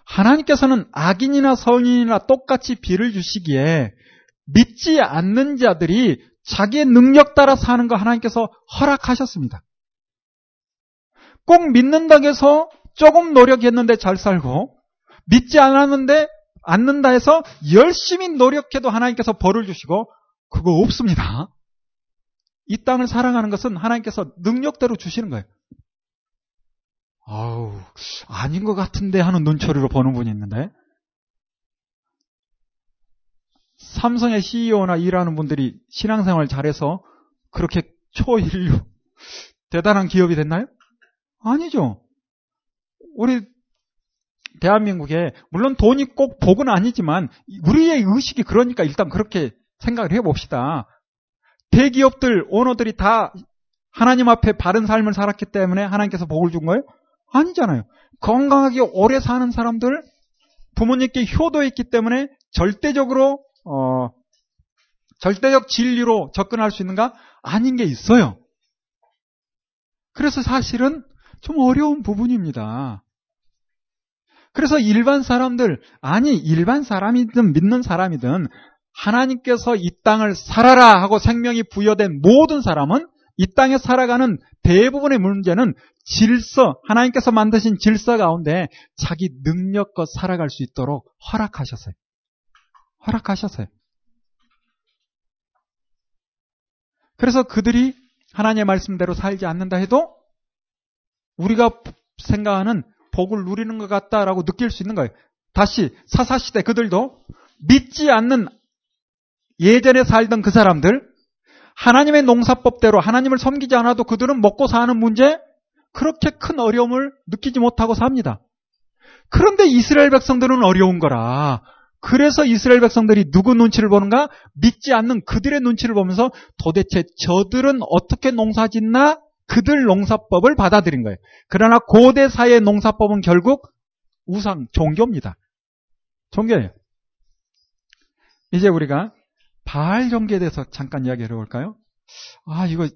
하나님께서는 악인이나 성인이나 똑같이 비를 주시기에 믿지 않는 자들이 자기의 능력 따라 사는 거 하나님께서 허락하셨습니다. 꼭 믿는다고 해서 조금 노력했는데 잘 살고 믿지 않았는데 않는다 해서 열심히 노력해도 하나님께서 벌을 주시고 그거 없습니다. 이 땅을 사랑하는 것은 하나님께서 능력대로 주시는 거예요. 아우, 아닌 것 같은데 하는 눈초리로 보는 분이 있는데. 삼성의 CEO나 일하는 분들이 신앙생활 잘해서 그렇게 초인류, 대단한 기업이 됐나요? 아니죠. 우리 대한민국에 물론 돈이 꼭 복은 아니지만 우리의 의식이 그러니까 일단 그렇게 생각을 해봅시다. 대기업들 오너들이 다 하나님 앞에 바른 삶을 살았기 때문에 하나님께서 복을 준 거예요? 아니잖아요. 건강하게 오래 사는 사람들 부모님께 효도했기 때문에 절대적으로 어, 절대적 진리로 접근할 수 있는가? 아닌 게 있어요. 그래서 사실은 좀 어려운 부분입니다. 그래서 일반 사람들, 아니, 일반 사람이든 믿는 사람이든 하나님께서 이 땅을 살아라 하고 생명이 부여된 모든 사람은 이 땅에 살아가는 대부분의 문제는 질서, 하나님께서 만드신 질서 가운데 자기 능력껏 살아갈 수 있도록 허락하셨어요. 허락하셨어요. 그래서 그들이 하나님의 말씀대로 살지 않는다 해도 우리가 생각하는 복을 누리는 것 같다라고 느낄 수 있는 거예요. 다시 사사시대 그들도 믿지 않는 예전에 살던 그 사람들 하나님의 농사법대로 하나님을 섬기지 않아도 그들은 먹고 사는 문제 그렇게 큰 어려움을 느끼지 못하고 삽니다. 그런데 이스라엘 백성들은 어려운 거라. 그래서 이스라엘 백성들이 누구 눈치를 보는가? 믿지 않는 그들의 눈치를 보면서 도대체 저들은 어떻게 농사 짓나? 그들 농사법을 받아들인 거예요. 그러나 고대 사회의 농사법은 결국 우상, 종교입니다. 종교예요. 이제 우리가 바알 종교에 대해서 잠깐 이야기해 볼까요? 아, 이거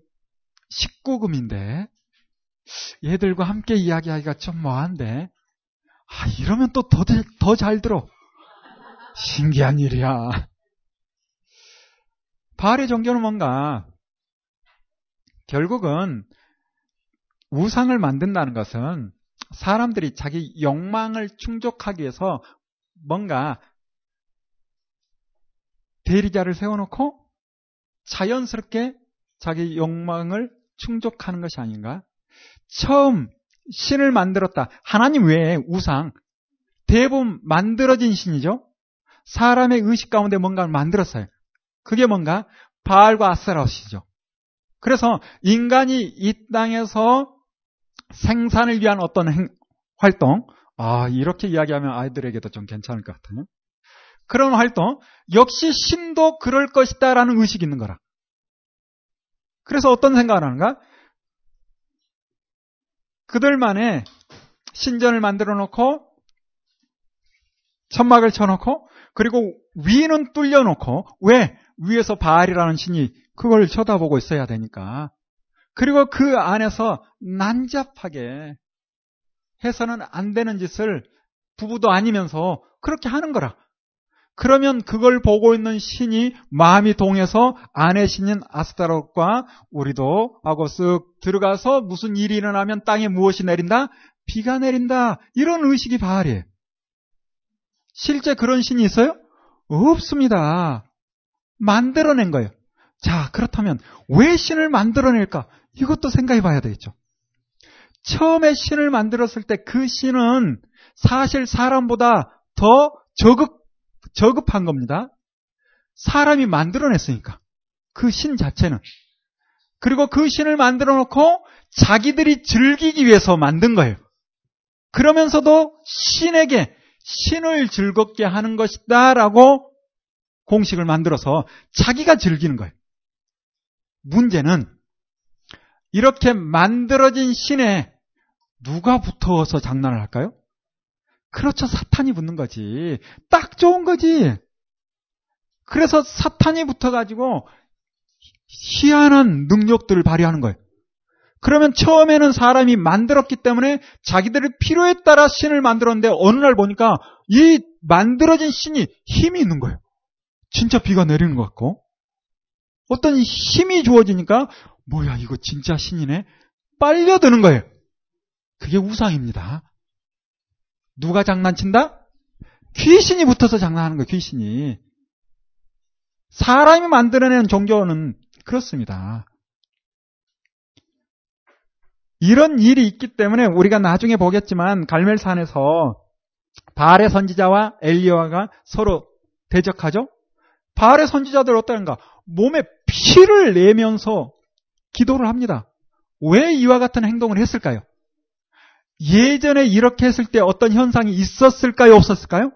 19금인데, 얘들과 함께 이야기하기가 좀 뭐한데, 아, 이러면 또 더, 더 잘 들어. 신기한 일이야. 바알의 종교는 뭔가, 결국은 우상을 만든다는 것은 사람들이 자기 욕망을 충족하기 위해서 뭔가 대리자를 세워놓고 자연스럽게 자기 욕망을 충족하는 것이 아닌가? 처음 신을 만들었다. 하나님 외에 우상. 대부분 만들어진 신이죠? 사람의 의식 가운데 뭔가를 만들었어요. 그게 뭔가? 바알과 아스라시죠. 그래서 인간이 이 땅에서 생산을 위한 어떤 행, 활동, 아, 이렇게 이야기하면 아이들에게도 좀 괜찮을 것 같아요. 그런 활동, 역시 신도 그럴 것이다 라는 의식이 있는 거라. 그래서 어떤 생각을 하는가? 그들만의 신전을 만들어 놓고, 천막을 쳐놓고, 그리고 위는 뚫려 놓고, 왜? 위에서 바알이라는 신이 그걸 쳐다보고 있어야 되니까. 그리고 그 안에서 난잡하게 해서는 안 되는 짓을 부부도 아니면서 그렇게 하는 거라. 그러면 그걸 보고 있는 신이 마음이 동해서 아내 신인 아스타롯과 우리도 하고 쓱 들어가서 무슨 일이 일어나면 땅에 무엇이 내린다? 비가 내린다. 이런 의식이 바알이에요. 실제 그런 신이 있어요? 없습니다. 만들어낸 거예요. 자, 그렇다면 왜 신을 만들어낼까? 이것도 생각해 봐야 되겠죠. 처음에 신을 만들었을 때 그 신은 사실 사람보다 더 저급, 저급한 겁니다. 사람이 만들어냈으니까. 그 신 자체는. 그리고 그 신을 만들어 놓고 자기들이 즐기기 위해서 만든 거예요. 그러면서도 신에게 신을 즐겁게 하는 것이다 라고 공식을 만들어서 자기가 즐기는 거예요. 문제는 이렇게 만들어진 신에 누가 붙어서 장난을 할까요? 그렇죠. 사탄이 붙는 거지. 딱 좋은 거지. 그래서 사탄이 붙어가지고 희한한 능력들을 발휘하는 거예요. 그러면 처음에는 사람이 만들었기 때문에 자기들의 필요에 따라 신을 만들었는데 어느 날 보니까 이 만들어진 신이 힘이 있는 거예요. 진짜 비가 내리는 것 같고. 어떤 힘이 주어지니까 뭐야 이거 진짜 신이네 빨려드는 거예요. 그게 우상입니다. 누가 장난친다? 귀신이 붙어서 장난하는 거예요. 귀신이. 사람이 만들어내는 종교는 그렇습니다. 이런 일이 있기 때문에 우리가 나중에 보겠지만 갈멜산에서 바알의 선지자와 엘리야가 서로 대적하죠. 바알의 선지자들 어떠한가? 몸에 피를 내면서 기도를 합니다. 왜 이와 같은 행동을 했을까요? 예전에 이렇게 했을 때 어떤 현상이 있었을까요? 없었을까요?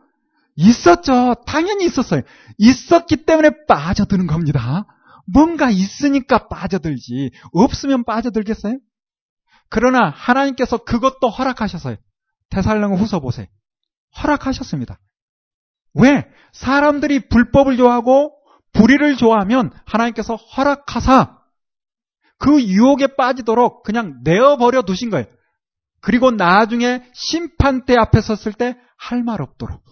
있었죠. 당연히 있었어요. 있었기 때문에 빠져드는 겁니다. 뭔가 있으니까 빠져들지. 없으면 빠져들겠어요? 그러나 하나님께서 그것도 허락하셨어요. 대살령 후서 보세요. 허락하셨습니다. 왜? 사람들이 불법을 좋아하고 불의를 좋아하면 하나님께서 허락하사 그 유혹에 빠지도록 그냥 내어버려 두신 거예요. 그리고 나중에 심판대 앞에 섰을 때 할 말 없도록.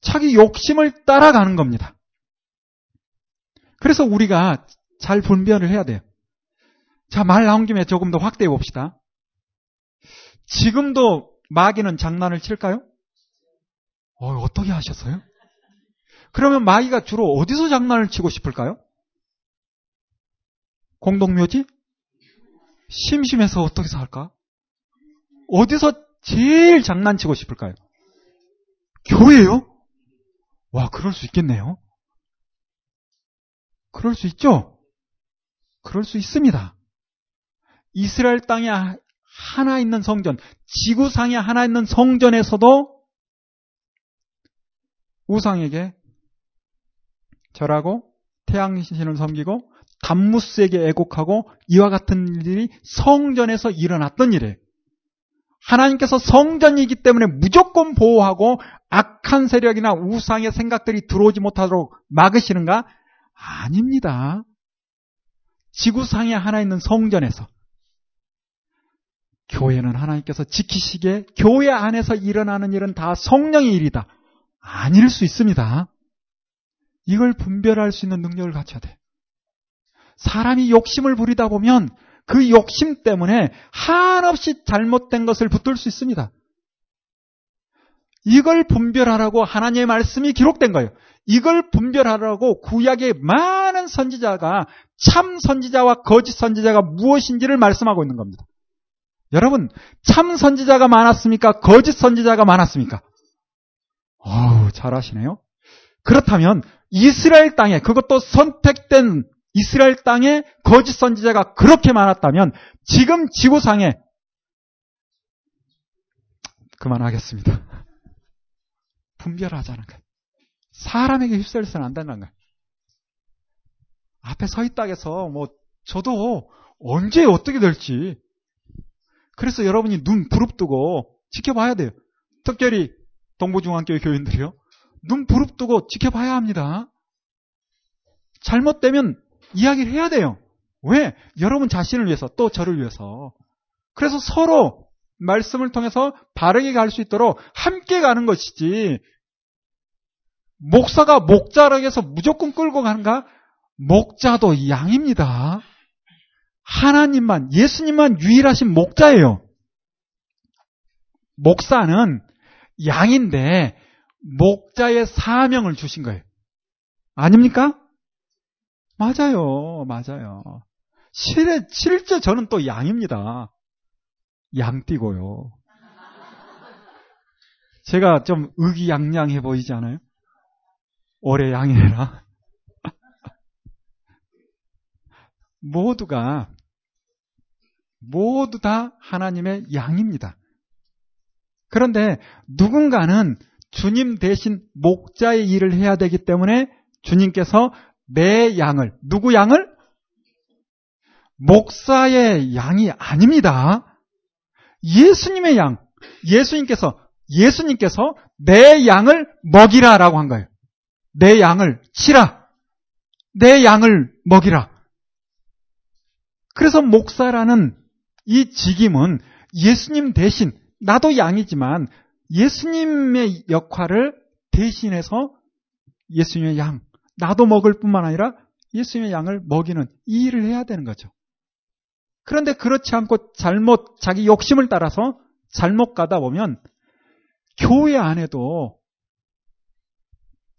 자기 욕심을 따라가는 겁니다. 그래서 우리가 잘 분별을 해야 돼요. 자, 말 나온 김에 조금 더 확대해 봅시다. 지금도 마귀는 장난을 칠까요? 어, 어떻게 하셨어요? 그러면 마귀가 주로 어디서 장난을 치고 싶을까요? 공동묘지? 심심해서 어떻게 살까? 어디서 제일 장난치고 싶을까요? 교회요? 와, 그럴 수 있겠네요. 그럴 수 있죠? 그럴 수 있습니다. 이스라엘 땅에 하나 있는 성전, 지구상에 하나 있는 성전에서도 우상에게 절하고 태양신을 섬기고 담무스에게 애곡하고 이와 같은 일이 성전에서 일어났던 일이에요. 하나님께서 성전이기 때문에 무조건 보호하고 악한 세력이나 우상의 생각들이 들어오지 못하도록 막으시는가? 아닙니다. 지구상에 하나 있는 성전에서 교회는 하나님께서 지키시기에 교회 안에서 일어나는 일은 다 성령의 일이다. 아닐 수 있습니다. 이걸 분별할 수 있는 능력을 갖춰야 돼. 사람이 욕심을 부리다 보면 그 욕심 때문에 한없이 잘못된 것을 붙들 수 있습니다. 이걸 분별하라고 하나님의 말씀이 기록된 거예요. 이걸 분별하라고 구약의 많은 선지자가 참 선지자와 거짓 선지자가 무엇인지를 말씀하고 있는 겁니다. 여러분, 참 선지자가 많았습니까? 거짓 선지자가 많았습니까? 어우, 잘하시네요. 그렇다면 이스라엘 땅에 그것도 선택된 이스라엘 땅에 거짓 선지자가 그렇게 많았다면 지금 지구상에 그만하겠습니다. 분별하자는 거예요. 사람에게 휩쓸려서는 안 된다는 거예요. 앞에 서 있다 해서 뭐 저도 언제 어떻게 될지 그래서 여러분이 눈 부릅뜨고 지켜봐야 돼요. 특별히 동부중앙교회 교인들이요. 눈 부릅뜨고 지켜봐야 합니다. 잘못되면 이야기를 해야 돼요. 왜? 여러분 자신을 위해서, 또 저를 위해서. 그래서 서로 말씀을 통해서 바르게 갈 수 있도록 함께 가는 것이지, 목사가 목자락에서 무조건 끌고 가는가? 목자도 양입니다. 하나님만, 예수님만 유일하신 목자예요. 목사는 양인데, 목자의 사명을 주신 거예요. 아닙니까? 맞아요. 맞아요. 실제, 실제 저는 또 양입니다. 양띠고요. 제가 좀 의기양양해 보이지 않아요? 올해 양이라. 모두가, 모두 다 하나님의 양입니다. 그런데 누군가는 주님 대신 목자의 일을 해야 되기 때문에 주님께서 내 양을, 누구 양을? 목사의 양이 아닙니다. 예수님의 양. 예수님께서, 예수님께서 내 양을 먹이라 라고 한 거예요. 내 양을 치라. 내 양을 먹이라. 그래서 목사라는 이 직임은 예수님 대신, 나도 양이지만 예수님의 역할을 대신해서 예수님의 양, 나도 먹을 뿐만 아니라 예수님의 양을 먹이는 이 일을 해야 되는 거죠. 그런데 그렇지 않고 잘못, 자기 욕심을 따라서 잘못 가다 보면 교회 안에도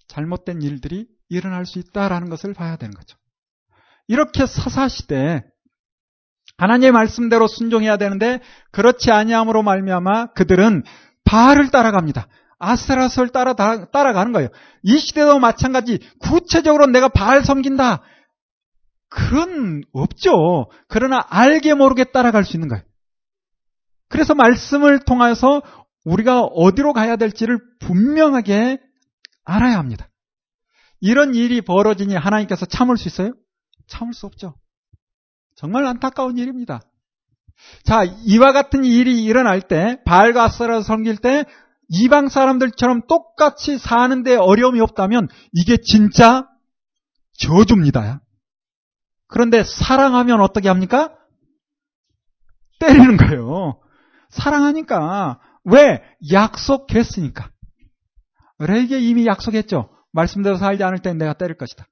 잘못된 일들이 일어날 수 있다라는 것을 봐야 되는 거죠. 이렇게 사사시대 하나님의 말씀대로 순종해야 되는데 그렇지 아니함으로 말미암아 그들은 바알을 따라갑니다. 아스라스를 따라, 따라가는 거예요. 이 시대도 마찬가지 구체적으로 내가 바알 섬긴다. 그런 없죠. 그러나 알게 모르게 따라갈 수 있는 거예요. 그래서 말씀을 통해서 우리가 어디로 가야 될지를 분명하게 알아야 합니다. 이런 일이 벌어지니 하나님께서 참을 수 있어요? 참을 수 없죠. 정말 안타까운 일입니다. 자, 이와 같은 일이 일어날 때, 아스라를 섬길 때 이방 사람들처럼 똑같이 사는데 어려움이 없다면 이게 진짜 저주입니다. 그런데 사랑하면 어떻게 합니까? 때리는 거예요. 사랑하니까. 왜? 약속했으니까. 레이게 이미 약속했죠. 말씀대로 살지 않을 땐 내가 때릴 것이다.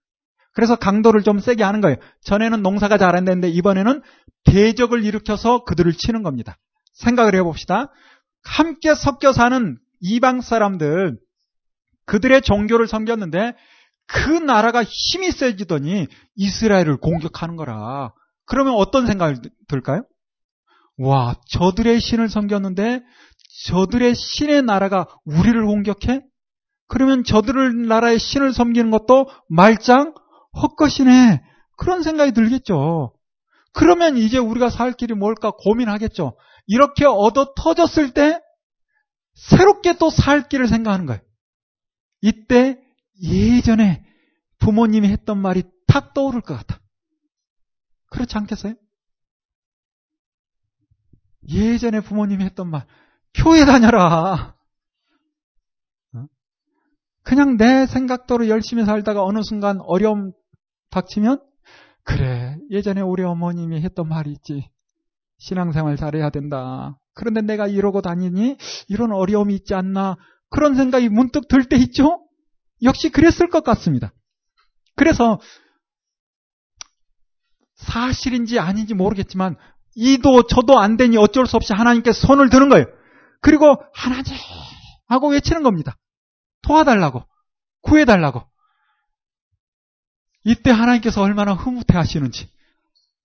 그래서 강도를 좀 세게 하는 거예요. 전에는 농사가 잘 안 됐는데 이번에는 대적을 일으켜서 그들을 치는 겁니다. 생각을 해봅시다. 함께 섞여 사는 이방 사람들, 그들의 종교를 섬겼는데 그 나라가 힘이 세지더니 이스라엘을 공격하는 거라. 그러면 어떤 생각이 들까요? 와, 저들의 신을 섬겼는데 저들의 신의 나라가 우리를 공격해? 그러면 저들 나라의 신을 섬기는 것도 말짱 헛것이네. 그런 생각이 들겠죠. 그러면 이제 우리가 살 길이 뭘까 고민하겠죠. 이렇게 얻어 터졌을 때 새롭게 또 살 길을 생각하는 거예요. 이때 예전에 부모님이 했던 말이 탁 떠오를 것 같아. 그렇지 않겠어요? 예전에 부모님이 했던 말, 교회 다녀라. 어? 그냥 내 생각대로 열심히 살다가 어느 순간 어려움 닥치면, 그래, 예전에 우리 어머님이 했던 말이 있지. 신앙생활 잘해야 된다. 그런데 내가 이러고 다니니 이런 어려움이 있지 않나. 그런 생각이 문득 들 때 있죠? 역시 그랬을 것 같습니다. 그래서 사실인지 아닌지 모르겠지만 이도 저도 안 되니 어쩔 수 없이 하나님께 손을 드는 거예요. 그리고 하나님 하고 외치는 겁니다. 도와달라고 구해달라고 이때 하나님께서 얼마나 흐뭇해 하시는지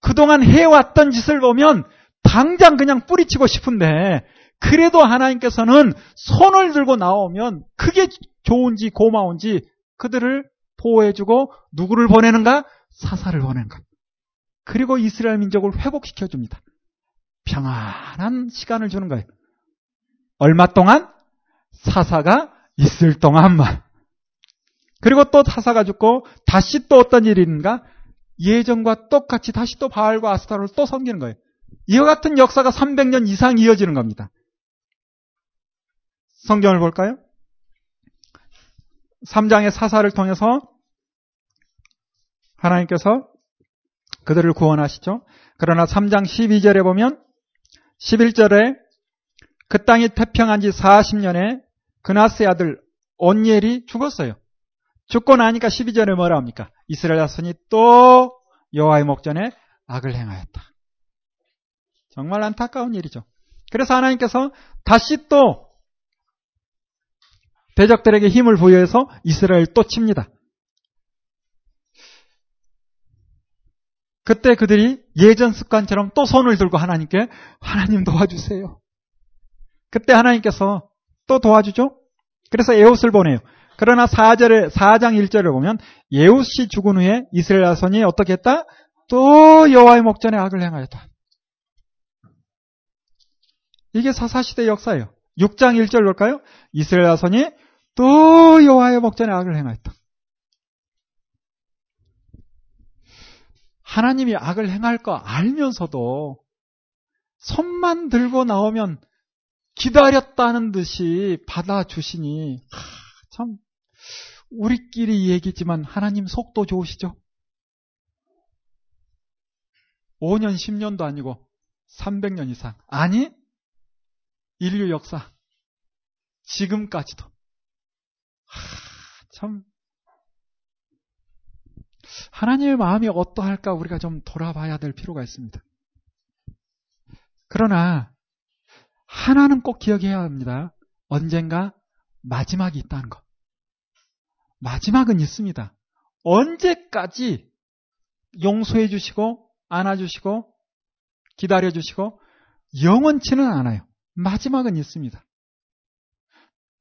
그동안 해왔던 짓을 보면 당장 그냥 뿌리치고 싶은데 그래도 하나님께서는 손을 들고 나오면 그게 좋은지 고마운지 그들을 보호해주고 누구를 보내는가? 사사를 보내는가. 그리고 이스라엘 민족을 회복시켜 줍니다. 평안한 시간을 주는 거예요. 얼마 동안? 사사가 있을 동안만. 그리고 또 사사가 죽고 다시 또 어떤 있는가? 예전과 똑같이 다시 또 바알과 아스타를 또 섬기는 거예요. 이와 같은 역사가 300년 이상 이어지는 겁니다. 성경을 볼까요? 3장의 사사를 통해서 하나님께서 그들을 구원하시죠. 그러나 3장 12절에 보면 11절에 그 땅이 태평한 지 40년에 그나스의 아들 온니엘이 죽었어요. 죽고 나니까 12절에 뭐라 합니까? 이스라엘 자손이 또 여호와의 목전에 악을 행하였다. 정말 안타까운 일이죠. 그래서 하나님께서 다시 또 대적들에게 힘을 부여해서 이스라엘 또 칩니다. 그때 그들이 예전 습관처럼 또 손을 들고 하나님께 하나님 도와주세요. 그때 하나님께서 또 도와주죠? 그래서 에옷을 보내요. 그러나 4절에, 4장 1절을 보면 예웃이 죽은 후에 이스라엘 자손이 어떻게 했다? 또 여호와의 목전에 악을 행하였다. 이게 사사시대 역사예요. 6장 1절 볼까요? 이스라엘 자손이 또 여호와의 목전에 악을 행하였다. 하나님이 악을 행할 거 알면서도 손만 들고 나오면 기다렸다는 듯이 받아주시니 참 우리끼리 얘기지만 하나님 속도 좋으시죠? 5년, 10년도 아니고 300년 이상. 아니, 인류 역사. 지금까지도. 하, 참. 하나님의 마음이 어떠할까 우리가 좀 돌아봐야 될 필요가 있습니다. 그러나, 하나는 꼭 기억해야 합니다. 언젠가 마지막이 있다는 것. 마지막은 있습니다. 언제까지 용서해 주시고, 안아 주시고, 기다려 주시고, 영원치는 않아요. 마지막은 있습니다.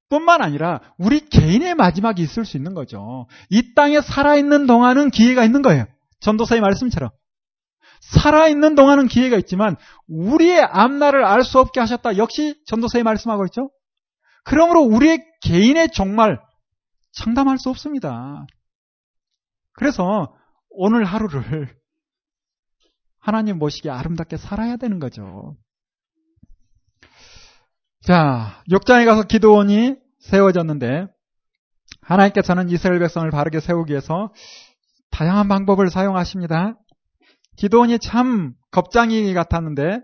뿐만 아니라 우리 개인의 마지막이 있을 수 있는 거죠. 이 땅에 살아있는 동안은 기회가 있는 거예요. 전도사의 말씀처럼. 살아있는 동안은 기회가 있지만 우리의 앞날을 알 수 없게 하셨다. 역시 전도사의 말씀하고 있죠. 그러므로 우리의 개인의 종말 장담할 수 없습니다. 그래서 오늘 하루를 하나님 모시기 아름답게 살아야 되는 거죠. 자, 욕장에 가서 기도원이 세워졌는데 하나님께서는 이스라엘 백성을 바르게 세우기 위해서 다양한 방법을 사용하십니다. 기도원이 참 겁장이 같았는데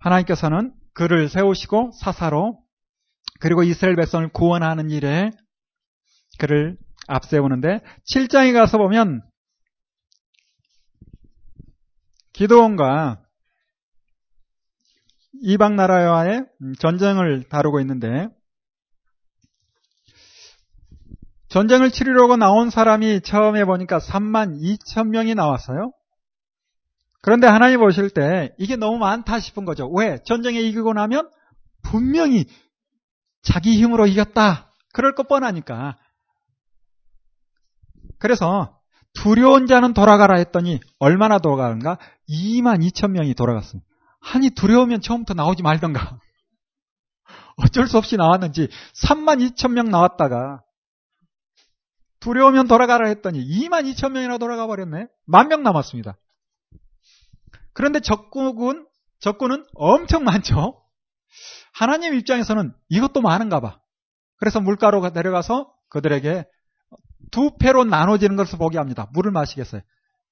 하나님께서는 그를 세우시고 사사로 그리고 이스라엘 백성을 구원하는 일에 그를 앞세우는데 7장에 가서 보면 기도원과 이방 나라와의 전쟁을 다루고 있는데 전쟁을 치르려고 나온 사람이 처음에 보니까 3만 2천 명이 나왔어요. 그런데 하나님 보실 때 이게 너무 많다 싶은 거죠. 왜? 전쟁에 이기고 나면 분명히 자기 힘으로 이겼다. 그럴 것 뻔하니까. 그래서 두려운 자는 돌아가라 했더니 얼마나 돌아가는가? 2만 2천 명이 돌아갔습니다. 한이 두려우면 처음부터 나오지 말던가. 어쩔 수 없이 나왔는지 3만 2천 명 나왔다가 두려우면 돌아가라 했더니 2만 2천 명이나 돌아가 버렸네. 만 명 남았습니다. 그런데 적국은, 적군은 엄청 많죠? 하나님 입장에서는 이것도 많은가 봐. 그래서 물가로 내려가서 그들에게 두 패로 나눠지는 것을 보게 합니다. 물을 마시겠어요.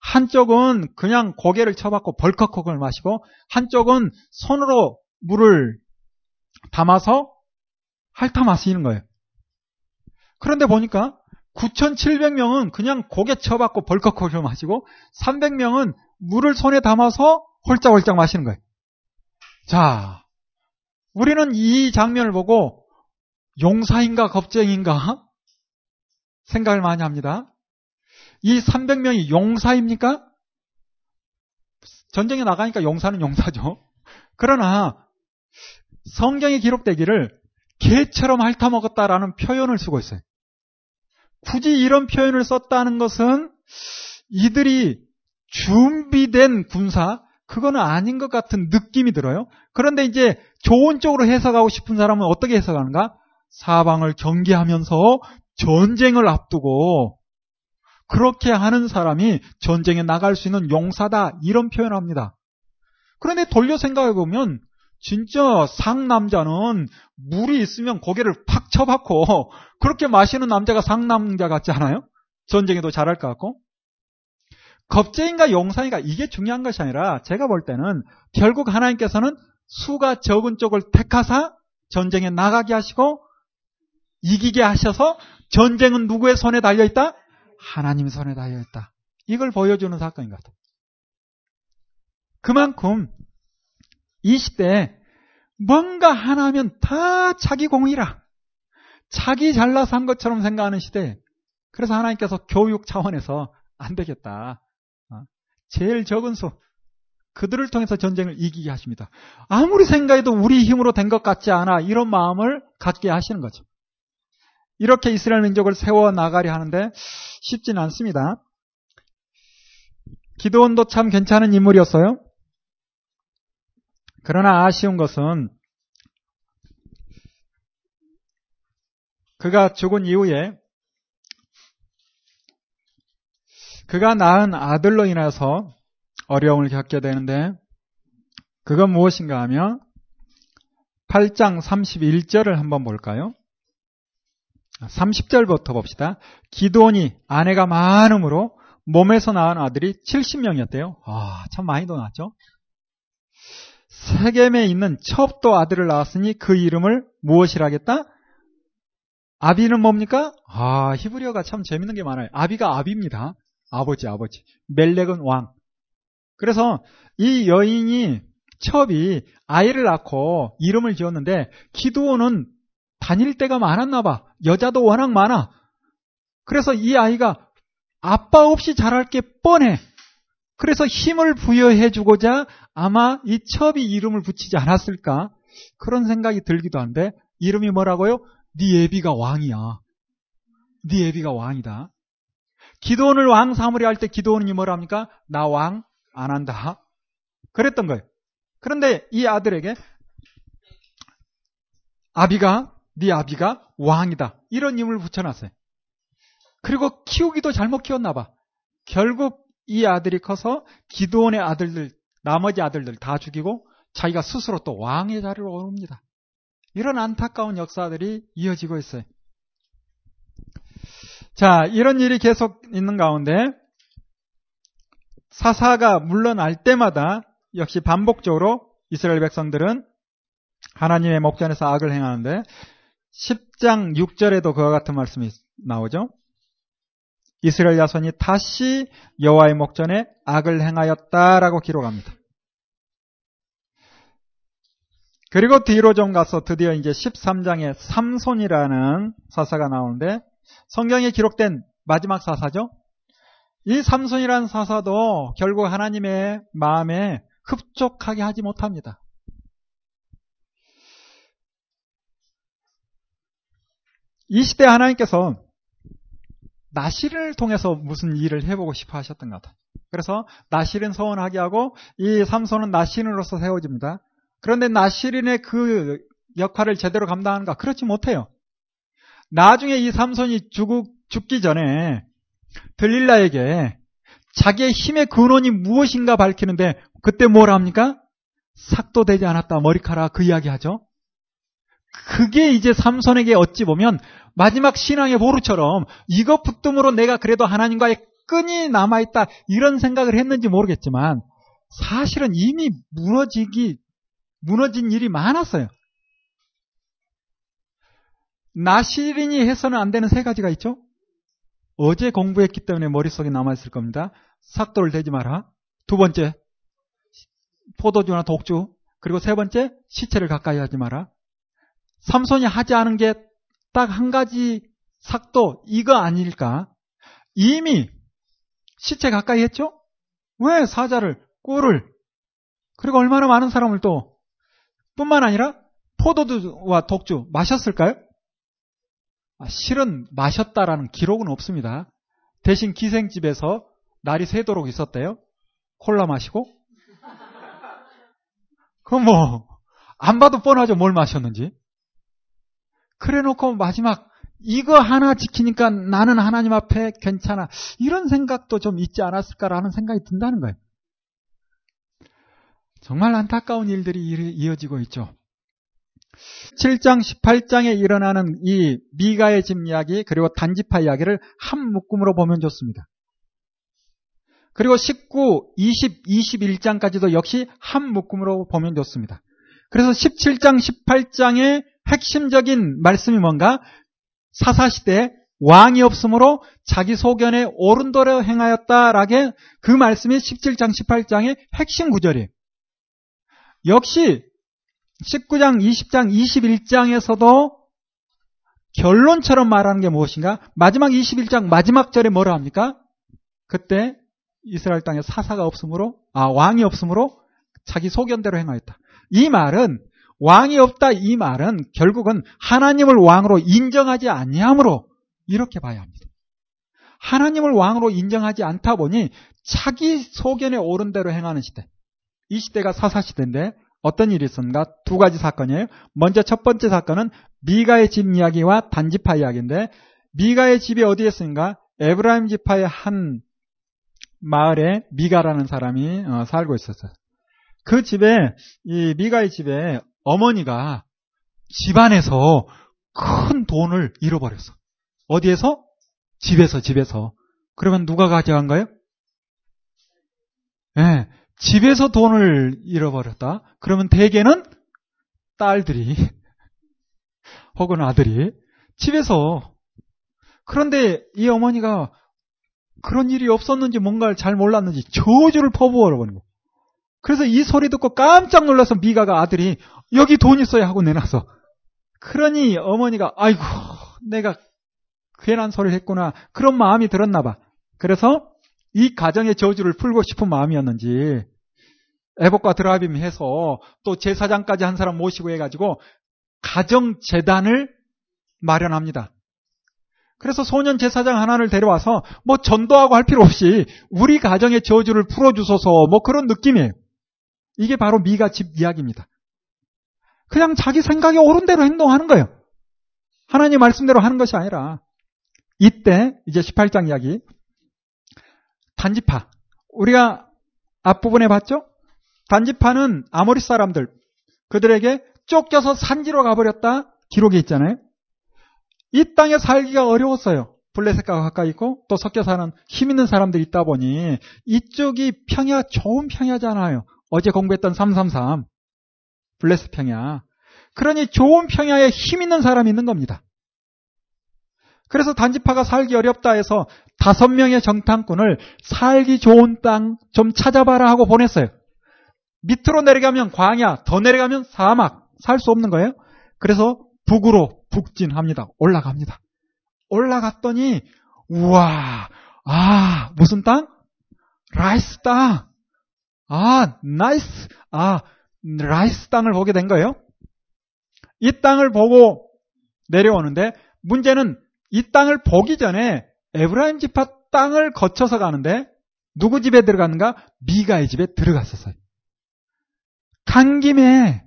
한쪽은 그냥 고개를 쳐박고 벌컥kok을 마시고 한쪽은 손으로 물을 담아서 핥아 마시는 거예요. 그런데 보니까 9,700명은 그냥 고개 쳐박고 벌컥kok을 마시고 300명은 물을 손에 담아서 홀짝홀짝 마시는 거예요. 자, 우리는 이 장면을 보고 용사인가 겁쟁인가 생각을 많이 합니다. 이 300명이 용사입니까? 전쟁에 나가니까 용사는 용사죠. 그러나 성경에 기록되기를 개처럼 핥아먹었다라는 표현을 쓰고 있어요. 굳이 이런 표현을 썼다는 것은 이들이 준비된 군사, 그거는 아닌 것 같은 느낌이 들어요. 그런데 이제 좋은 쪽으로 해석하고 싶은 사람은 어떻게 해석하는가? 사방을 경계하면서 전쟁을 앞두고 그렇게 하는 사람이 전쟁에 나갈 수 있는 용사다 이런 표현을 합니다. 그런데 돌려 생각해 보면 진짜 상남자는 물이 있으면 고개를 팍 쳐박고 그렇게 마시는 남자가 상남자 같지 않아요? 전쟁에도 잘할 것 같고 겁쟁인가 용사인가 이게 중요한 것이 아니라 제가 볼 때는 결국 하나님께서는 수가 적은 쪽을 택하사 전쟁에 나가게 하시고 이기게 하셔서 전쟁은 누구의 손에 달려 있다? 하나님의 손에 달려 있다. 이걸 보여주는 사건인 것 같아요. 그만큼 이 시대에 뭔가 하나 하면 다 자기 공이라. 자기 잘나서 한 것처럼 생각하는 시대에 그래서 하나님께서 교육 차원에서 안 되겠다. 어? 제일 적은 수 그들을 통해서 전쟁을 이기게 하십니다. 아무리 생각해도 우리 힘으로 된 것 같지 않아 이런 마음을 갖게 하시는 거죠. 이렇게 이스라엘 민족을 세워 나가려 하는데 쉽지는 않습니다. 기도원도 참 괜찮은 인물이었어요. 그러나 아쉬운 것은 그가 죽은 이후에 그가 낳은 아들로 인해서 어려움을 겪게 되는데 그건 무엇인가 하면 8장 31절을 한번 볼까요? 30절부터 봅시다. 기도원이 아내가 많음으로 몸에서 낳은 아들이 70명이었대요. 아, 참 많이도 낳았죠. 세겜에 있는 첩도 아들을 낳았으니 그 이름을 무엇이라 하겠다? 아비는 뭡니까? 아, 히브리어가 참 재밌는 게 많아요. 아비가 아비입니다. 아버지, 아버지. 멜렉은 왕. 그래서 이 여인이 첩이 아이를 낳고 이름을 지었는데 기도원은 다닐 때가 많았나 봐. 여자도 워낙 많아. 그래서 이 아이가 아빠 없이 자랄 게 뻔해. 그래서 힘을 부여해 주고자 아마 이 첩이 이름을 붙이지 않았을까? 그런 생각이 들기도 한데 이름이 뭐라고요? 네 애비가 왕이야. 네 애비가 왕이다. 기도원을 왕 사무리 할 때 기도원이 뭐랍니까? 나 왕 안 한다. 그랬던 거예요. 그런데 이 아들에게 아비가 네 아비가 왕이다. 이런 이름을 붙여놨어요. 그리고 키우기도 잘못 키웠나 봐. 결국 이 아들이 커서 기도원의 아들들, 나머지 아들들 다 죽이고 자기가 스스로 또 왕의 자리로 오릅니다. 이런 안타까운 역사들이 이어지고 있어요. 자, 이런 일이 계속 있는 가운데 사사가 물러날 때마다 역시 반복적으로 이스라엘 백성들은 하나님의 목전에서 악을 행하는데 10장 6절에도 그와 같은 말씀이 나오죠. 이스라엘 자손이 다시 여호와의 목전에 악을 행하였다라고 기록합니다. 그리고 뒤로 좀 가서 드디어 이제 13장에 삼손이라는 사사가 나오는데 성경에 기록된 마지막 사사죠. 이 삼손이라는 사사도 결국 하나님의 마음에 흡족하게 하지 못합니다. 이 시대 하나님께서 나시를 통해서 무슨 일을 해보고 싶어 하셨던 것 같아요. 그래서 나시린 서원하게 하고 이 삼손은 나시린으로서 세워집니다. 그런데 나시린의 그 역할을 제대로 감당하는가? 그렇지 못해요. 나중에 이 삼손이 죽, 죽기 전에 들릴라에게 자기의 힘의 근원이 무엇인가 밝히는데 그때 뭘 합니까? 삭도 되지 않았다. 머리카락 그 이야기 하죠. 그게 이제 삼손에게 어찌 보면 마지막 신앙의 보루처럼 이것 붙듦으로 내가 그래도 하나님과의 끈이 남아있다. 이런 생각을 했는지 모르겠지만 사실은 이미 무너지기, 무너진 일이 많았어요. 나시린이 해서는 안 되는 세 가지가 있죠? 어제 공부했기 때문에 머릿속에 남아있을 겁니다. 삭도를 대지 마라. 두 번째, 포도주나 독주. 그리고 세 번째, 시체를 가까이 하지 마라. 삼손이 하지 않은 게 딱 한 가지 삭도, 이거 아닐까? 이미 시체 가까이 했죠? 왜 사자를, 꿀을, 그리고 얼마나 많은 사람을 또, 뿐만 아니라 포도주와 독주 마셨을까요? 아, 실은 마셨다라는 기록은 없습니다. 대신 기생집에서 날이 새도록 있었대요. 콜라 마시고. 그럼 뭐, 안 봐도 뻔하죠. 뭘 마셨는지. 그래 놓고 마지막, 이거 하나 지키니까 나는 하나님 앞에 괜찮아. 이런 생각도 좀 있지 않았을까라는 생각이 든다는 거예요. 정말 안타까운 일들이 이어지고 있죠. 7장, 18장에 일어나는 이 미가의 집 이야기, 그리고 단지파 이야기를 한 묶음으로 보면 좋습니다. 그리고 19, 20, 21장까지도 역시 한 묶음으로 보면 좋습니다. 그래서 17장, 18장의 핵심적인 말씀이 뭔가? 사사시대에 왕이 없으므로 자기 소견에 오른도로 행하였다라게 그 말씀이 17장, 18장의 핵심 구절이에요. 역시 19장, 20장, 21장에서도 결론처럼 말하는 게 무엇인가? 마지막 21장 마지막 절에 뭐라 합니까? 그때 이스라엘 땅에 사사가 없으므로 아 왕이 없으므로 자기 소견대로 행하였다. 이 말은 왕이 없다 이 말은 결국은 하나님을 왕으로 인정하지 아니함으로 이렇게 봐야 합니다. 하나님을 왕으로 인정하지 않다 보니 자기 소견에 오른 대로 행하는 시대. 이 시대가 사사 시대인데 어떤 일이 있었는가? 두 가지 사건이에요. 먼저 첫 번째 사건은 미가의 집 이야기와 단지파 이야기인데 미가의 집이 어디에 있습니까? 에브라임 지파의 한 마을에 미가라는 사람이 어, 살고 있었어요. 그 집에 이 미가의 집에 어머니가 집안에서 큰 돈을 잃어버렸어. 어디에서? 집에서 집에서. 그러면 누가 가져간 거예요? 예, 네, 집에서 돈을 잃어버렸다. 그러면 대개는 딸들이 혹은 아들이 집에서 그런데 이 어머니가 그런 일이 없었는지 뭔가를 잘 몰랐는지 저주를 퍼부어 버린 거. 그래서 이 소리 듣고 깜짝 놀라서 미가가 아들이 여기 돈 있어야 하고 내놔서 그러니 어머니가 아이고 내가 괜한 소리를 했구나 그런 마음이 들었나 봐. 그래서 이 가정의 저주를 풀고 싶은 마음이었는지 애복과 드라빔 해서 또 제사장까지 한 사람 모시고 해가지고 가정 재단을 마련합니다. 그래서 소년 제사장 하나를 데려와서 뭐 전도하고 할 필요 없이 우리 가정의 저주를 풀어주소서 뭐 그런 느낌이에요. 이게 바로 미가 집 이야기입니다. 그냥 자기 생각에 옳은 대로 행동하는 거예요. 하나님 말씀대로 하는 것이 아니라 이때 이제 18장 이야기 단지파 우리가 앞부분에 봤죠? 단지파는 아모리 사람들 그들에게 쫓겨서 산지로 가버렸다 기록이 있잖아요. 이 땅에 살기가 어려웠어요. 블레셋과 가까이 있고 또 섞여 사는 힘 있는 사람들이 있다 보니 이쪽이 평야 좋은 평야잖아요. 어제 공부했던 333 블레셋 평야. 그러니 좋은 평야에 힘 있는 사람이 있는 겁니다. 그래서 단지파가 살기 어렵다 해서 다섯 명의 정탐꾼을 살기 좋은 땅 좀 찾아봐라 하고 보냈어요. 밑으로 내려가면 광야, 더 내려가면 사막, 살 수 없는 거예요. 그래서 북으로 북진합니다. 올라갑니다. 올라갔더니 우와, 아 무슨 땅? 라이스 땅. 아 nice, 아 라이스 땅을 보게 된 거예요. 이 땅을 보고 내려오는데 문제는 이 땅을 보기 전에 에브라임 지파 땅을 거쳐서 가는데 누구 집에 들어갔는가? 미가의 집에 들어갔었어요. 간 김에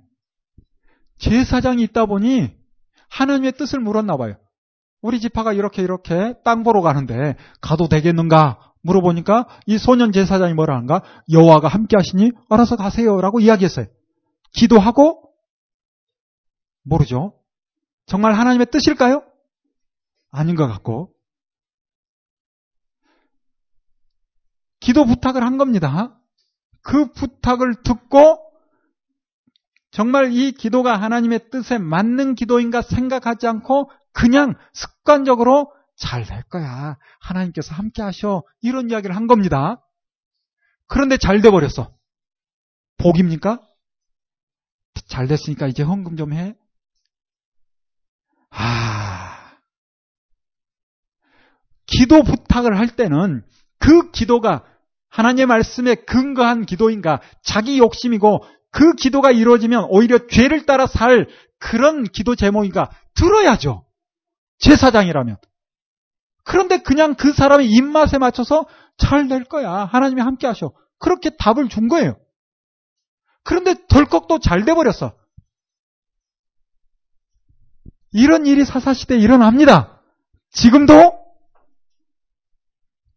제사장이 있다 보니 하나님의 뜻을 물었나 봐요. 우리 지파가 이렇게 이렇게 땅 보러 가는데 가도 되겠는가? 물어보니까 이 소년 제사장이 뭐라 하는가? 여호와가 함께 하시니 알아서 가세요라고 이야기했어요. 기도하고 모르죠. 정말 하나님의 뜻일까요? 아닌 것 같고 기도 부탁을 한 겁니다. 그 부탁을 듣고 정말 이 기도가 하나님의 뜻에 맞는 기도인가 생각하지 않고 그냥 습관적으로 잘 될 거야. 하나님께서 함께 하셔. 이런 이야기를 한 겁니다. 그런데 잘 돼버렸어. 복입니까? 잘 됐으니까 이제 헌금 좀 해. 아. 기도 부탁을 할 때는 그 기도가 하나님의 말씀에 근거한 기도인가, 자기 욕심이고 그 기도가 이루어지면 오히려 죄를 따라 살 그런 기도 제목인가 들어야죠. 제사장이라면. 그런데 그냥 그 사람의 입맛에 맞춰서 잘 될 거야. 하나님이 함께 하셔. 그렇게 답을 준 거예요. 그런데 덜컥 또 잘 돼버렸어. 이런 일이 사사시대에 일어납니다. 지금도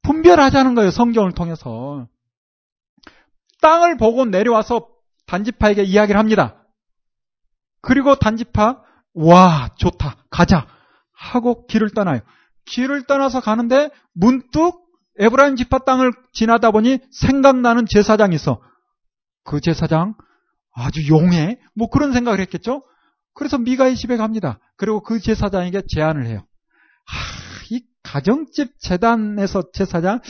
분별하자는 거예요. 성경을 통해서. 땅을 보고 내려와서 단지파에게 이야기를 합니다. 그리고 단지파, 와, 좋다. 가자. 하고 길을 떠나요. 길을 떠나서 가는데 문득 에브라임 지파 땅을 지나다 보니 생각나는 제사장이 있어. 그 제사장 아주 용해. 뭐 그런 생각을 했겠죠. 그래서 미가의 집에 갑니다. 그리고 그 제사장에게 제안을 해요. 하, 이 가정집 재단에서 제사장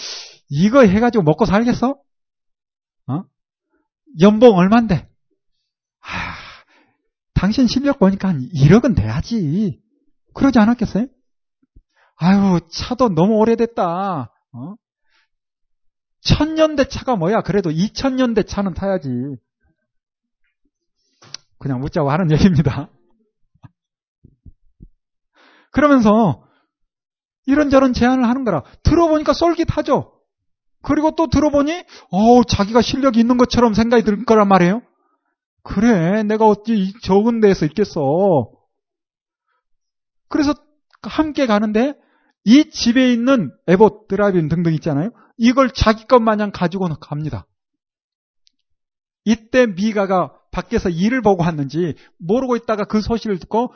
이거 해가지고 먹고 살겠어? 어? 연봉 얼만데? 하, 당신 실력 보니까 한 1억은 돼야지. 그러지 않았겠어요? 아유, 차도 너무 오래됐다. 어? 천년대 차가 뭐야? 그래도 2000년대 차는 타야지. 그냥 묻자고 하는 얘기입니다. 그러면서 이런저런 제안을 하는 거라. 들어보니까 쏠깃하죠? 그리고 또 들어보니, 어 자기가 실력이 있는 것처럼 생각이 들 거란 말이에요. 그래, 내가 어찌 적은 데에서 있겠어. 그래서 함께 가는데 이 집에 있는 에봇, 드라빈 등등 있잖아요. 이걸 자기 것 마냥 가지고 갑니다. 이때 미가가 밖에서 일을 보고 왔는지 모르고 있다가 그 소식을 듣고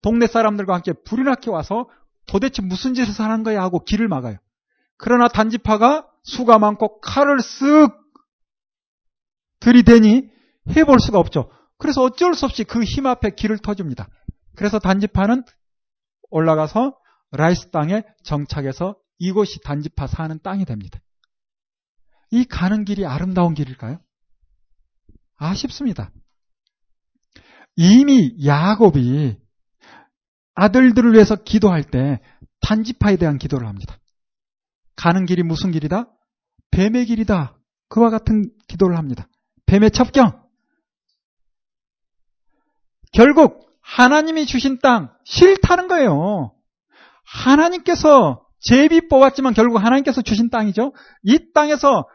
동네 사람들과 함께 불이 나게 와서 도대체 무슨 짓을 하는 거야 하고 길을 막아요. 그러나 단지파가 수가 많고 칼을 쓱 들이대니 해볼 수가 없죠. 그래서 어쩔 수 없이 그 힘 앞에 길을 터줍니다. 그래서 단지파는 올라가서 라이스 땅에 정착해서 이곳이 단지파 사는 땅이 됩니다. 이 가는 길이 아름다운 길일까요? 아쉽습니다. 이미 야곱이 아들들을 위해서 기도할 때 단지파에 대한 기도를 합니다. 가는 길이 무슨 길이다? 뱀의 길이다. 그와 같은 기도를 합니다. 뱀의 첩경. 결국 하나님이 주신 땅 싫다는 거예요. 하나님께서 제비 뽑았지만 결국 하나님께서 주신 땅이죠. 이 땅에서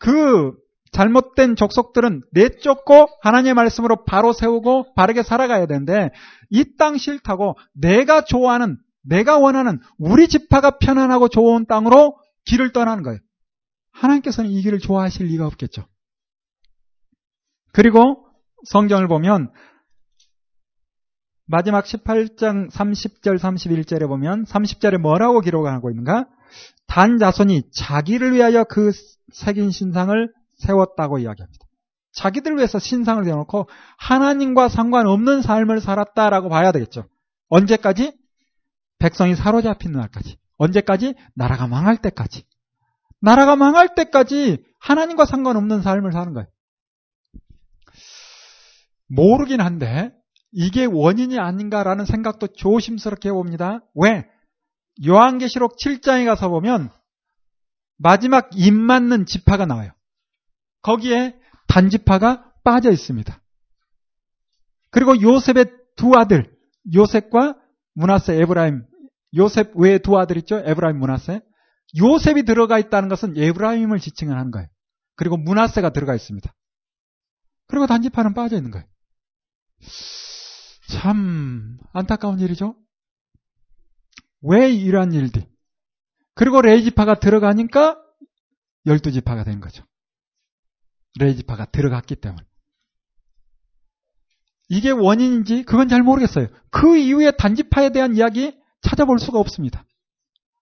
그 잘못된 족속들은 내쫓고 하나님의 말씀으로 바로 세우고 바르게 살아가야 되는데 이 땅 싫다고 내가 좋아하는 내가 원하는 우리 지파가 편안하고 좋은 땅으로 길을 떠나는 거예요. 하나님께서는 이 길을 좋아하실 리가 없겠죠. 그리고 성경을 보면 마지막 18장 30절 31절에 보면 30절에 뭐라고 기록하고 있는가? 단 자손이 자기를 위하여 그 새긴 신상을 세웠다고 이야기합니다. 자기들 위해서 신상을 세워놓고 하나님과 상관없는 삶을 살았다라고 봐야 되겠죠. 언제까지? 백성이 사로잡히는 날까지. 언제까지? 나라가 망할 때까지. 나라가 망할 때까지 하나님과 상관없는 삶을 사는 거예요. 모르긴 한데 이게 원인이 아닌가라는 생각도 조심스럽게 해봅니다. 왜? 요한계시록 7장에 가서 보면 마지막 인 맞는 지파가 나와요. 거기에 단지파가 빠져 있습니다. 그리고 요셉의 두 아들, 요셉과 므낫세, 에브라임, 요셉 외에 두 아들 있죠? 에브라임, 므낫세. 요셉이 들어가 있다는 것은 에브라임을 지칭을 하는 거예요. 그리고 므낫세가 들어가 있습니다. 그리고 단지파는 빠져 있는 거예요. 참 안타까운 일이죠. 왜 이러한 일들? 그리고 레이지파가 들어가니까 열두 지파가 된 거죠. 레이지파가 들어갔기 때문에. 이게 원인인지 그건 잘 모르겠어요. 그 이후에 단지파에 대한 이야기 찾아볼 수가 없습니다.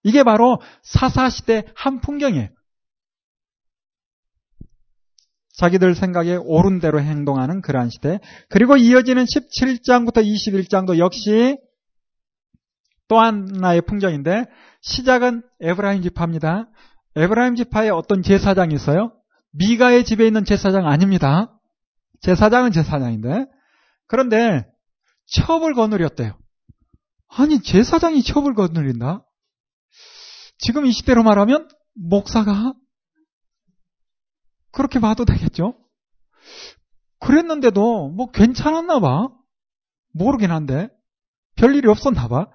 이게 바로 사사시대 한 풍경이에요. 자기들 생각에 옳은 대로 행동하는 그러한 시대. 그리고 이어지는 17장부터 21장도 역시 또 하나의 풍경인데 시작은 에브라임 지파입니다. 에브라임 지파에 어떤 제사장이 있어요? 미가의 집에 있는 제사장 아닙니다. 제사장은 제사장인데 그런데 첩을 거느렸대요. 아니 제사장이 첩을 거느린다? 지금 이 시대로 말하면 목사가 그렇게 봐도 되겠죠? 그랬는데도 뭐 괜찮았나 봐. 모르긴 한데 별일이 없었나 봐.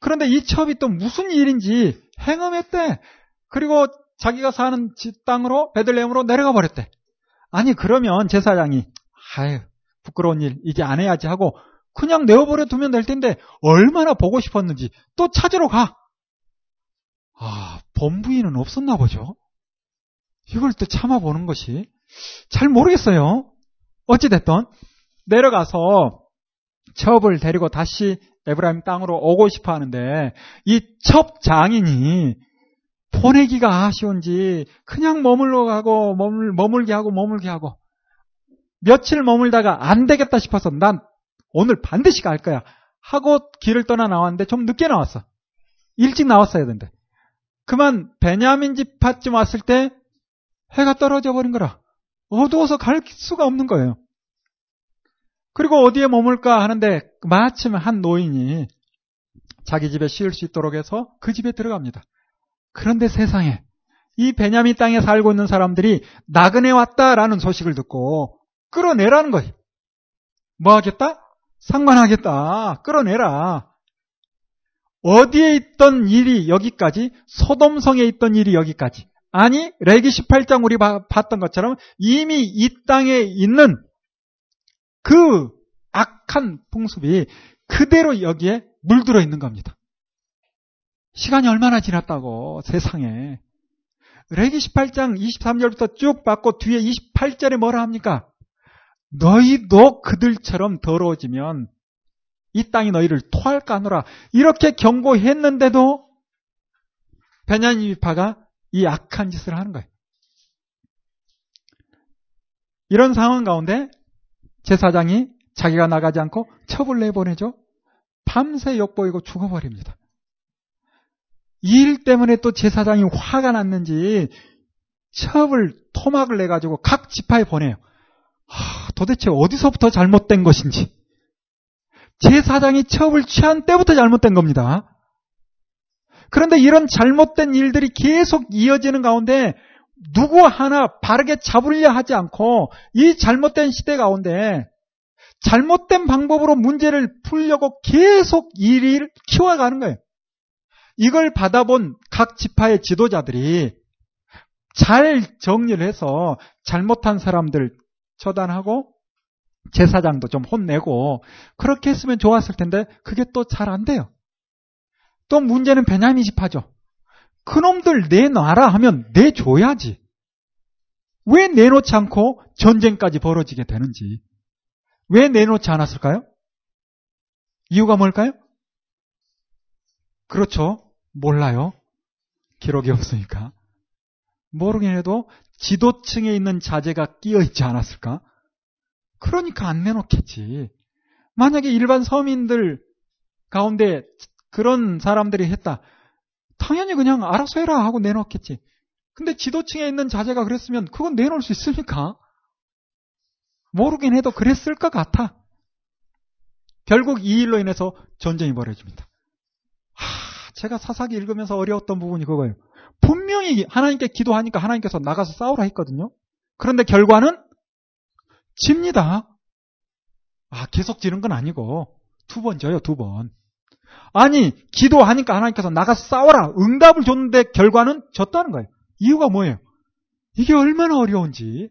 그런데 이 첩이 또 무슨 일인지 행음했대. 그리고 자기가 사는 집 땅으로 베들레헴으로 내려가 버렸대. 아니 그러면 제사장이 아유 부끄러운 일 이제 안 해야지 하고 그냥 내어버려 두면 될 텐데 얼마나 보고 싶었는지 또 찾으러 가. 아 범부인은 없었나 보죠. 이걸 또 참아보는 것이 잘 모르겠어요. 어찌됐든 내려가서 첩을 데리고 다시 에브라임 땅으로 오고 싶어 하는데 이 첩 장인이 보내기가 아쉬운지 그냥 머물러 가고 머물, 머물게 하고 머물게 하고 며칠 머물다가 안 되겠다 싶어서 난 오늘 반드시 갈 거야 하고 길을 떠나 나왔는데 좀 늦게 나왔어. 일찍 나왔어야 되는데. 그만 베냐민 집밭쯤 왔을 때 해가 떨어져 버린 거라. 어두워서 갈 수가 없는 거예요. 그리고 어디에 머물까 하는데 마침 한 노인이 자기 집에 쉬을 수 있도록 해서 그 집에 들어갑니다. 그런데 세상에 이 베냐민 땅에 살고 있는 사람들이 나그네 왔다라는 소식을 듣고 끌어내라는 거예요. 뭐 하겠다? 상관하겠다. 끌어내라. 어디에 있던 일이 여기까지, 소돔성에 있던 일이 여기까지. 아니, 레기 18장 우리 봤던 것처럼 이미 이 땅에 있는 그 악한 풍습이 그대로 여기에 물들어 있는 겁니다. 시간이 얼마나 지났다고 세상에. 레기 18장 23절부터 쭉 받고 뒤에 28절에 뭐라 합니까? 너희도 그들처럼 더러워지면 이 땅이 너희를 토할까 하노라. 이렇게 경고했는데도 베냐니파가 이 악한 짓을 하는 거예요. 이런 상황 가운데 제사장이 자기가 나가지 않고 첩을 내보내죠. 밤새 욕보이고 죽어버립니다. 이 일 때문에 또 제사장이 화가 났는지 첩을 토막을 내가지고 각 지파에 보내요. 하, 도대체 어디서부터 잘못된 것인지. 제사장이 첩을 취한 때부터 잘못된 겁니다. 그런데 이런 잘못된 일들이 계속 이어지는 가운데 누구 하나 바르게 잡으려 하지 않고 이 잘못된 시대 가운데 잘못된 방법으로 문제를 풀려고 계속 일을 키워가는 거예요. 이걸 받아본 각 지파의 지도자들이 잘 정리를 해서 잘못한 사람들 처단하고 제사장도 좀 혼내고 그렇게 했으면 좋았을 텐데 그게 또 잘 안 돼요. 또 문제는 베냐민 지파죠. 그놈들 내놔라 하면 내줘야지. 왜 내놓지 않고 전쟁까지 벌어지게 되는지. 왜 내놓지 않았을까요? 이유가 뭘까요? 그렇죠. 몰라요. 기록이 없으니까. 모르긴 해도 지도층에 있는 자제가 끼어 있지 않았을까? 그러니까 안 내놓겠지. 만약에 일반 서민들 가운데 그런 사람들이 했다. 당연히 그냥 알아서 해라 하고 내놓겠지. 근데 지도층에 있는 자제가 그랬으면 그건 내놓을 수 있습니까? 모르긴 해도 그랬을 것 같아. 결국 이 일로 인해서 전쟁이 벌어집니다. 하, 제가 사사기 읽으면서 어려웠던 부분이 그거예요. 분명히 하나님께 기도하니까 하나님께서 나가서 싸우라 했거든요. 그런데 결과는 집니다. 아, 계속 지는 건 아니고 두 번 져요, 두 번. 아니, 기도하니까 하나님께서 나가서 싸워라. 응답을 줬는데 결과는 졌다는 거예요. 이유가 뭐예요? 이게 얼마나 어려운지.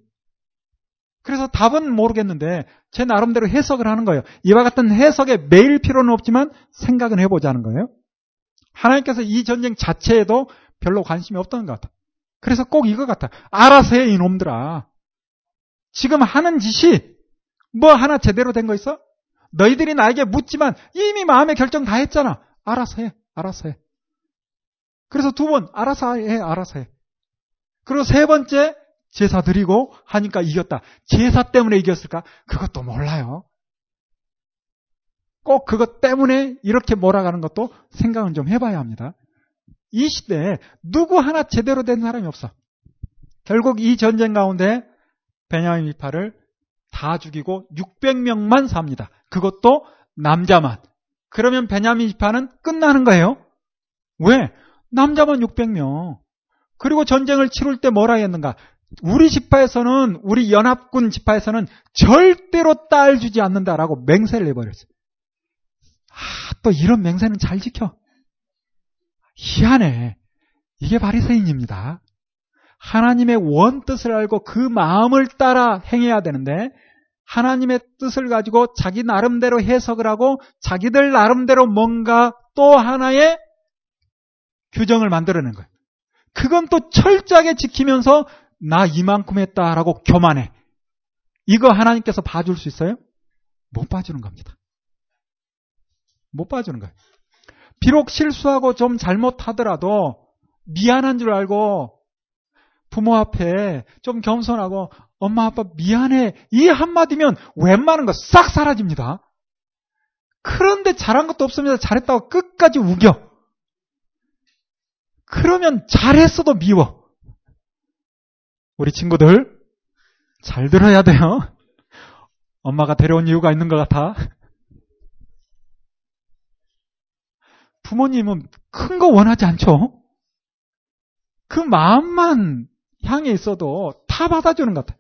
그래서 답은 모르겠는데 제 나름대로 해석을 하는 거예요. 이와 같은 해석에 매일 필요는 없지만 생각은 해보자는 거예요. 하나님께서 이 전쟁 자체에도 별로 관심이 없던 것 같아. 그래서 꼭 이거 같아. 알아서 해, 이놈들아. 지금 하는 짓이 뭐 하나 제대로 된 거 있어? 너희들이 나에게 묻지만 이미 마음의 결정 다 했잖아. 알아서 해, 알아서 해. 그래서 두 번, 알아서 해, 알아서 해. 그리고 세 번째, 제사 드리고 하니까 이겼다. 제사 때문에 이겼을까? 그것도 몰라요. 꼭 그것 때문에 이렇게 몰아가는 것도 생각은 좀 해봐야 합니다. 이 시대에 누구 하나 제대로 된 사람이 없어. 결국 이 전쟁 가운데 베냐민 미파를 다 죽이고 600명만 삽니다. 그것도 남자만. 그러면 베냐민 지파는 끝나는 거예요. 왜? 남자만 600명. 그리고 전쟁을 치룰 때 뭐라 했는가? 우리 지파에서는 우리 연합군 지파에서는 절대로 딸 주지 않는다라고 맹세를 해버렸어요. 아, 또 이런 맹세는 잘 지켜. 희한해. 이게 바리새인입니다. 하나님의 원 뜻을 알고 그 마음을 따라 행해야 되는데 하나님의 뜻을 가지고 자기 나름대로 해석을 하고 자기들 나름대로 뭔가 또 하나의 규정을 만들어낸 거예요. 그건 또 철저하게 지키면서 나 이만큼 했다라고 교만해. 이거 하나님께서 봐줄 수 있어요? 못 봐주는 겁니다. 못 봐주는 거예요. 비록 실수하고 좀 잘못하더라도 미안한 줄 알고 부모 앞에 좀 겸손하고 엄마 아빠 미안해 이 한마디면 웬만한 거 싹 사라집니다. 그런데 잘한 것도 없습니다. 잘했다고 끝까지 우겨. 그러면 잘했어도 미워. 우리 친구들 잘 들어야 돼요. 엄마가 데려온 이유가 있는 것 같아. 부모님은 큰 거 원하지 않죠? 그 마음만 향해 있어도 다 받아주는 것 같아요.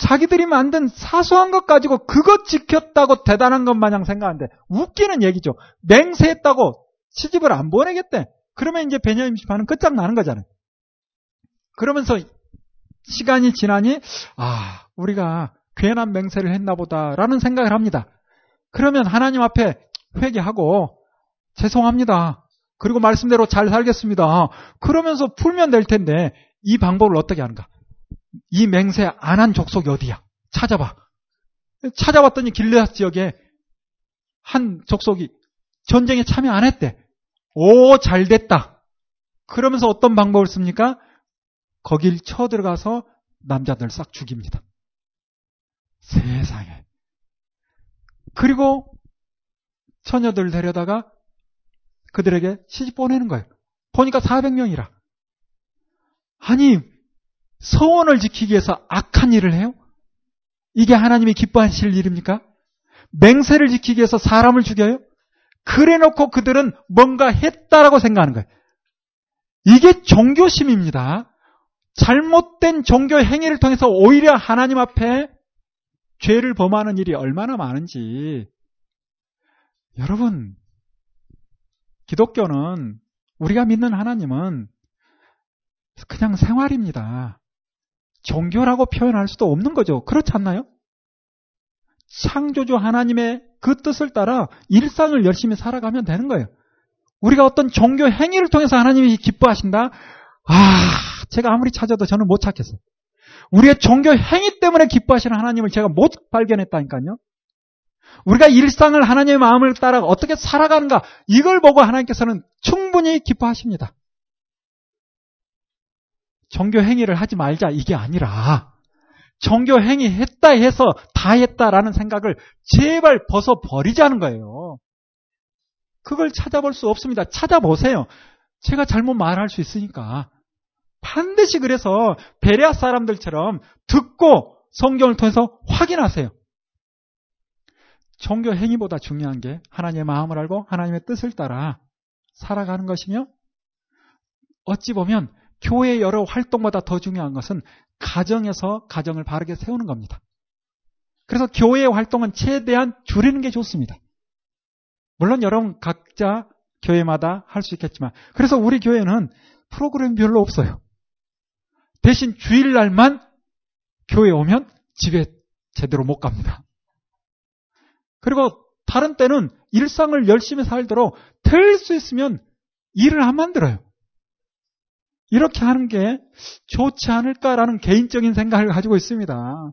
자기들이 만든 사소한 것 가지고 그것 지켰다고 대단한 것 마냥 생각하는데 웃기는 얘기죠. 맹세했다고 시집을 안 보내겠대. 그러면 이제 베냐민 집안은 끝장나는 거잖아요. 그러면서 시간이 지나니 아 우리가 괜한 맹세를 했나 보다라는 생각을 합니다. 그러면 하나님 앞에 회개하고 죄송합니다. 그리고 말씀대로 잘 살겠습니다. 그러면서 풀면 될 텐데 이 방법을 어떻게 하는가? 이 맹세 안 한 족속이 어디야? 찾아봐. 찾아봤더니 길르앗 지역에 한 족속이 전쟁에 참여 안 했대. 오, 잘 됐다. 그러면서 어떤 방법을 씁니까? 거길 쳐 들어가서 남자들 싹 죽입니다. 세상에. 그리고 처녀들 데려다가 그들에게 시집 보내는 거예요. 보니까 400명이라. 아니, 서원을 지키기 위해서 악한 일을 해요? 이게 하나님이 기뻐하실 일입니까? 맹세를 지키기 위해서 사람을 죽여요? 그래 놓고 그들은 뭔가 했다라고 생각하는 거예요. 이게 종교심입니다. 잘못된 종교 행위를 통해서 오히려 하나님 앞에 죄를 범하는 일이 얼마나 많은지. 여러분, 기독교는 우리가 믿는 하나님은 그냥 생활입니다. 종교라고 표현할 수도 없는 거죠. 그렇지 않나요? 창조주 하나님의 그 뜻을 따라 일상을 열심히 살아가면 되는 거예요. 우리가 어떤 종교 행위를 통해서 하나님이 기뻐하신다? 아, 제가 아무리 찾아도 저는 못 찾겠어요. 우리의 종교 행위 때문에 기뻐하시는 하나님을 제가 못 발견했다니까요. 우리가 일상을 하나님의 마음을 따라 어떻게 살아가는가, 이걸 보고 하나님께서는 충분히 기뻐하십니다. 종교 행위를 하지 말자 이게 아니라 종교 행위 했다 해서 다 했다라는 생각을 제발 벗어 버리자는 거예요. 그걸 찾아볼 수 없습니다. 찾아보세요. 제가 잘못 말할 수 있으니까. 반드시 그래서 베레아 사람들처럼 듣고 성경을 통해서 확인하세요. 종교 행위보다 중요한 게 하나님의 마음을 알고 하나님의 뜻을 따라 살아가는 것이며 어찌 보면 교회의 여러 활동보다 더 중요한 것은 가정에서 가정을 바르게 세우는 겁니다. 그래서 교회의 활동은 최대한 줄이는 게 좋습니다. 물론 여러분 각자 교회마다 할 수 있겠지만 그래서 우리 교회는 프로그램 별로 없어요. 대신 주일날만 교회 오면 집에 제대로 못 갑니다. 그리고 다른 때는 일상을 열심히 살도록 될 수 있으면 일을 안 만들어요. 이렇게 하는 게 좋지 않을까라는 개인적인 생각을 가지고 있습니다.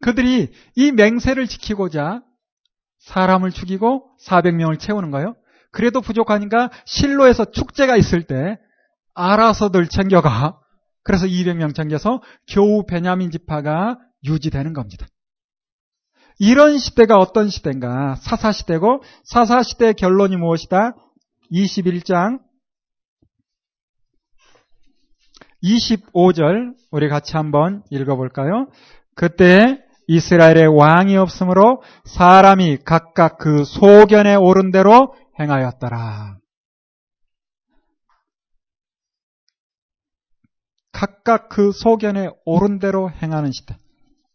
그들이 이 맹세를 지키고자 사람을 죽이고 400명을 채우는 거예요. 그래도 부족하니까 실로에서 축제가 있을 때 알아서들 챙겨가. 그래서 200명 챙겨서 겨우 베냐민 지파가 유지되는 겁니다. 이런 시대가 어떤 시대인가? 사사시대고 사사시대의 결론이 무엇이다? 21장 25절 우리 같이 한번 읽어볼까요? 그때 이스라엘의 왕이 없으므로 사람이 각각 그 소견에 오른 대로 행하였더라. 각각 그 소견에 오른 대로 행하는 시대.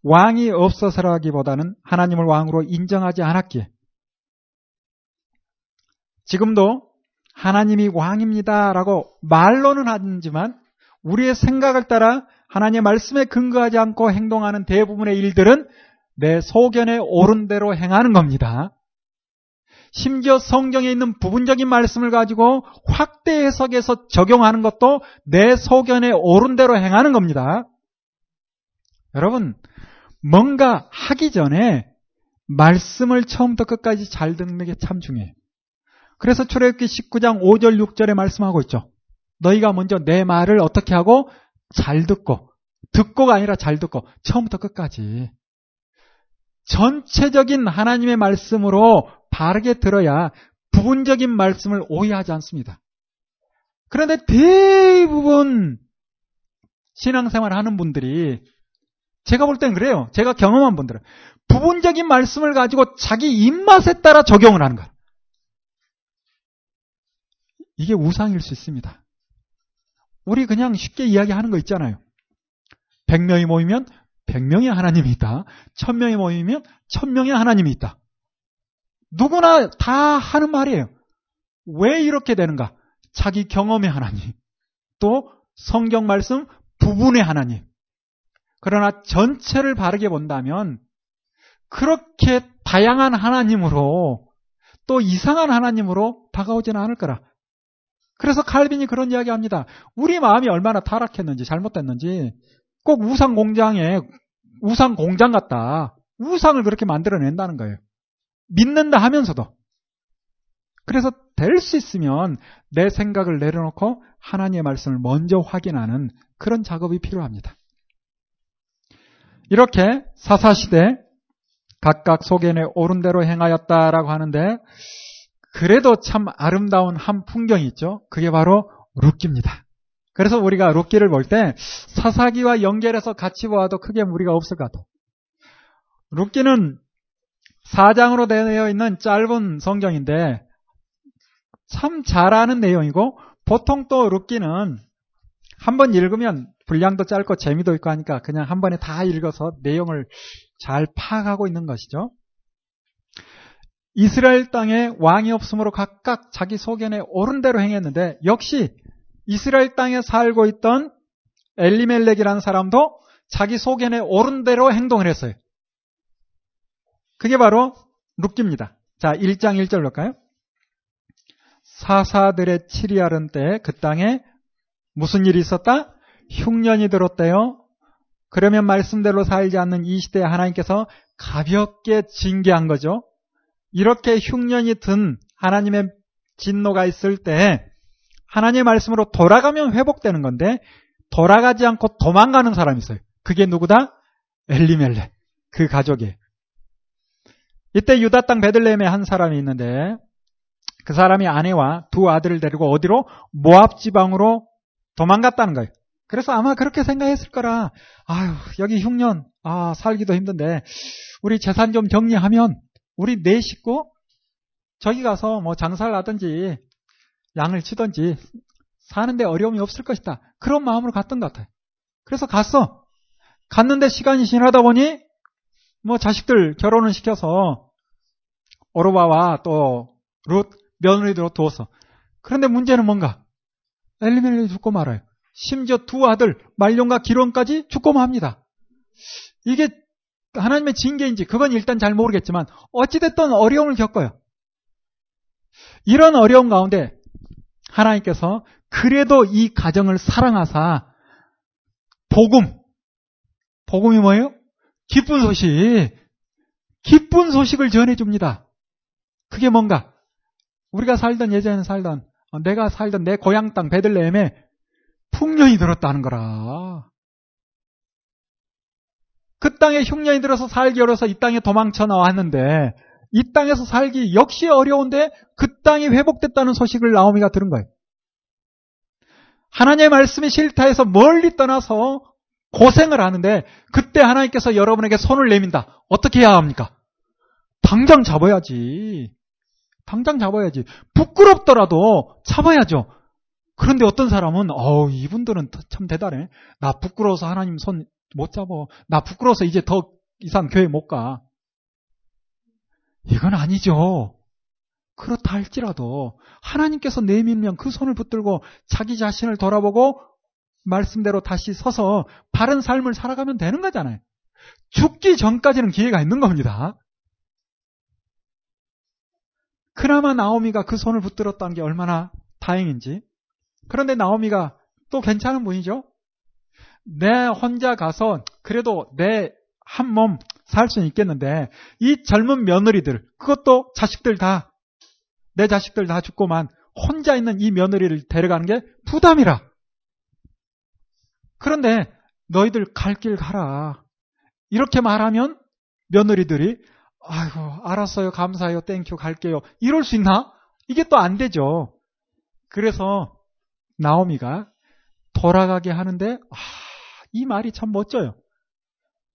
왕이 없어서라기보다는 하나님을 왕으로 인정하지 않았기에 지금도 하나님이 왕입니다라고 말로는 하지만 우리의 생각을 따라 하나님의 말씀에 근거하지 않고 행동하는 대부분의 일들은 내 소견에 오른 대로 행하는 겁니다. 심지어 성경에 있는 부분적인 말씀을 가지고 확대 해석해서 적용하는 것도 내 소견에 오른 대로 행하는 겁니다. 여러분, 뭔가 하기 전에 말씀을 처음부터 끝까지 잘 듣는 게 참 중요해요. 그래서 출애굽기 19장 5절 6절에 말씀하고 있죠. 너희가 먼저 내 말을 어떻게 하고 잘 듣고 듣고가 아니라 잘 듣고 처음부터 끝까지 전체적인 하나님의 말씀으로 바르게 들어야 부분적인 말씀을 오해하지 않습니다. 그런데 대부분 신앙생활 하는 분들이 제가 볼 땐 그래요. 제가 경험한 분들은 부분적인 말씀을 가지고 자기 입맛에 따라 적용을 하는 거예요. 이게 우상일 수 있습니다. 우리 그냥 쉽게 이야기하는 거 있잖아요. 100명이 모이면 100명의 하나님이 있다. 1000명이 모이면 1000명의 하나님이 있다. 누구나 다 하는 말이에요. 왜 이렇게 되는가? 자기 경험의 하나님. 또 성경 말씀 부분의 하나님. 그러나 전체를 바르게 본다면 그렇게 다양한 하나님으로 또 이상한 하나님으로 다가오지는 않을 거라. 그래서 칼빈이 그런 이야기 합니다. 우리 마음이 얼마나 타락했는지 잘못됐는지 꼭 우상 공장에 우상 공장 같다. 우상을 그렇게 만들어낸다는 거예요. 믿는다 하면서도. 그래서 될 수 있으면 내 생각을 내려놓고 하나님의 말씀을 먼저 확인하는 그런 작업이 필요합니다. 이렇게 사사시대 각각 소견에 오른 대로 행하였다라고 하는데 그래도 참 아름다운 한 풍경이 있죠. 그게 바로 룻기입니다. 그래서 우리가 룻기를 볼 때 사사기와 연결해서 같이 보아도 크게 무리가 없을 것 같아요. 룻기는 4장으로 되어 있는 짧은 성경인데 참 잘아는 내용이고 보통 또 룻기는 한 번 읽으면 분량도 짧고 재미도 있고 하니까 그냥 한 번에 다 읽어서 내용을 잘 파악하고 있는 것이죠. 이스라엘 땅에 왕이 없으므로 각각 자기 소견에 옳은 대로 행했는데 역시 이스라엘 땅에 살고 있던 엘리멜렉이라는 사람도 자기 소견에 옳은 대로 행동을 했어요. 그게 바로 룻기입니다. 자, 1장 1절 볼까요? 사사들의 치리하른 때에 그 땅에 무슨 일이 있었다? 흉년이 들었대요. 그러면 말씀대로 살지 않는 이 시대에 하나님께서 가볍게 징계한 거죠. 이렇게 흉년이 든 하나님의 진노가 있을 때 하나님의 말씀으로 돌아가면 회복되는 건데 돌아가지 않고 도망가는 사람이 있어요. 그게 누구다? 엘리멜레. 그 가족이에요. 이때 유다 땅 베들레헴에 한 사람이 있는데 그 사람이 아내와 두 아들을 데리고 어디로? 모압 지방으로 도망갔다는 거예요. 그래서 아마 그렇게 생각했을 거라. 아유, 여기 흉년, 아, 살기도 힘든데, 우리 재산 좀 정리하면, 우리 네 식구, 저기 가서 뭐 장사를 하든지, 양을 치든지, 사는데 어려움이 없을 것이다. 그런 마음으로 갔던 것 같아요. 그래서 갔어. 갔는데 시간이 지나다 보니, 뭐 자식들 결혼을 시켜서, 오로바와 또, 룻, 며느리들로 두었어. 그런데 문제는 뭔가? 엘리멜렉이 죽고 말아요. 심지어 두 아들 말룡과 기론까지 죽고 맙니다. 이게 하나님의 징계인지 그건 일단 잘 모르겠지만 어찌됐든 어려움을 겪어요. 이런 어려운 가운데 하나님께서 그래도 이 가정을 사랑하사 복음 복음이 뭐예요? 기쁜 소식 기쁜 소식을 전해 줍니다. 그게 뭔가 우리가 살던 예전에 살던 어, 내가 살던 내 고향 땅 베들레헴에 풍년이 들었다는 거라. 그 땅에 흉년이 들어서 살기 어려서 이 땅에 도망쳐 나왔는데 이 땅에서 살기 역시 어려운데 그 땅이 회복됐다는 소식을 나오미가 들은 거예요. 하나님의 말씀이 싫다 해서 멀리 떠나서 고생을 하는데 그때 하나님께서 여러분에게 손을 내민다. 어떻게 해야 합니까? 당장 잡아야지. 당장 잡아야지. 부끄럽더라도 잡아야죠. 그런데 어떤 사람은 어 이분들은 참 대단해. 나 부끄러워서 하나님 손 못 잡어. 나 부끄러워서 이제 더 이상 교회 못 가. 이건 아니죠. 그렇다 할지라도 하나님께서 내밀면 그 손을 붙들고 자기 자신을 돌아보고 말씀대로 다시 서서 바른 삶을 살아가면 되는 거잖아요. 죽기 전까지는 기회가 있는 겁니다. 그나마 나오미가 그 손을 붙들었다는 게 얼마나 다행인지. 그런데 나오미가 또 괜찮은 분이죠. 내 혼자 가서 그래도 내 한 몸 살 수는 있겠는데 이 젊은 며느리들 그것도 자식들 다 내 자식들 다 죽고만 혼자 있는 이 며느리를 데려가는 게 부담이라. 그런데 너희들 갈 길 가라. 이렇게 말하면 며느리들이 아이고 알았어요 감사해요 thank you 갈게요 이럴 수 있나? 이게 또 안 되죠. 그래서 나오미가 돌아가게 하는데 아, 이 말이 참 멋져요.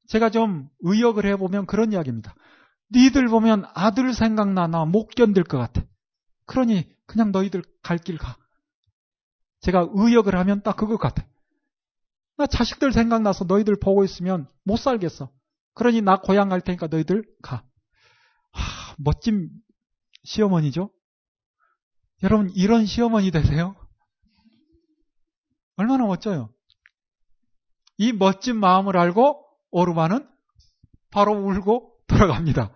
제가 좀 의역을 해보면 그런 이야기입니다. 니들 보면 아들 생각나 나 못 견딜 것 같아. 그러니 그냥 너희들 갈 길 가. 제가 의역을 하면 딱 그거 같아. 나 자식들 생각나서 너희들 보고 있으면 못 살겠어. 그러니 나 고향 갈 테니까 너희들 가. 하, 멋진 시어머니죠? 여러분, 이런 시어머니 되세요? 얼마나 멋져요? 이 멋진 마음을 알고 오르마는 바로 울고 돌아갑니다.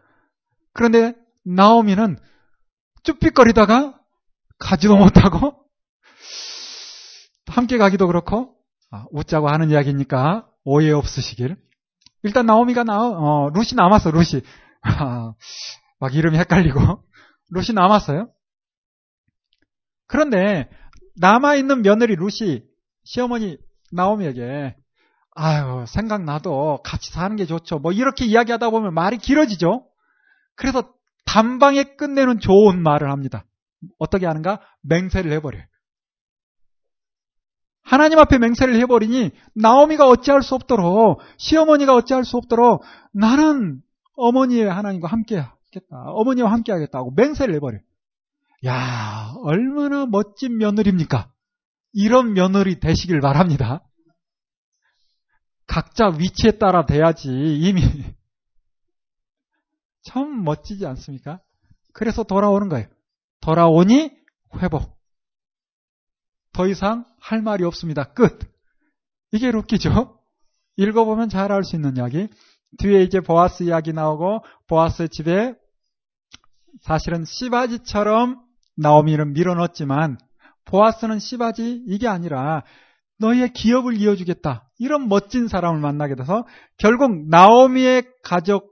그런데 나오미는 쭈삣거리다가 가지도 못하고 함께 가기도 그렇고 아, 웃자고 하는 이야기니까 오해 없으시길. 일단 나오미가 나, 어, 루시 남았어, 루시. 막 이름이 헷갈리고. 루시 남았어요. 그런데 남아 있는 며느리 루시, 시어머니 나오미에게 아유, 생각나도 같이 사는 게 좋죠. 뭐 이렇게 이야기하다 보면 말이 길어지죠. 그래서 단방에 끝내는 좋은 말을 합니다. 어떻게 하는가? 맹세를 해버려요. 하나님 앞에 맹세를 해버리니 나오미가 어찌할 수 없도록 시어머니가 어찌할 수 없도록 나는 어머니의 하나님과 함께 하겠다. 어머니와 함께 하겠다고 맹세를 해버려요. 야 얼마나 멋진 며느리입니까? 이런 며느리 되시길 바랍니다. 각자 위치에 따라 돼야지 이미 참 멋지지 않습니까? 그래서 돌아오는 거예요. 돌아오니 회복. 더 이상 할 말이 없습니다. 끝. 이게 룻기죠. 읽어보면 잘 알 수 있는 이야기. 뒤에 이제 보아스 이야기 나오고 보아스 집에 사실은 씨바지처럼 나오미를 밀어넣었지만 보아스는 씨바지 이게 아니라 너희의 기업을 이어주겠다. 이런 멋진 사람을 만나게 돼서 결국 나오미의 가족,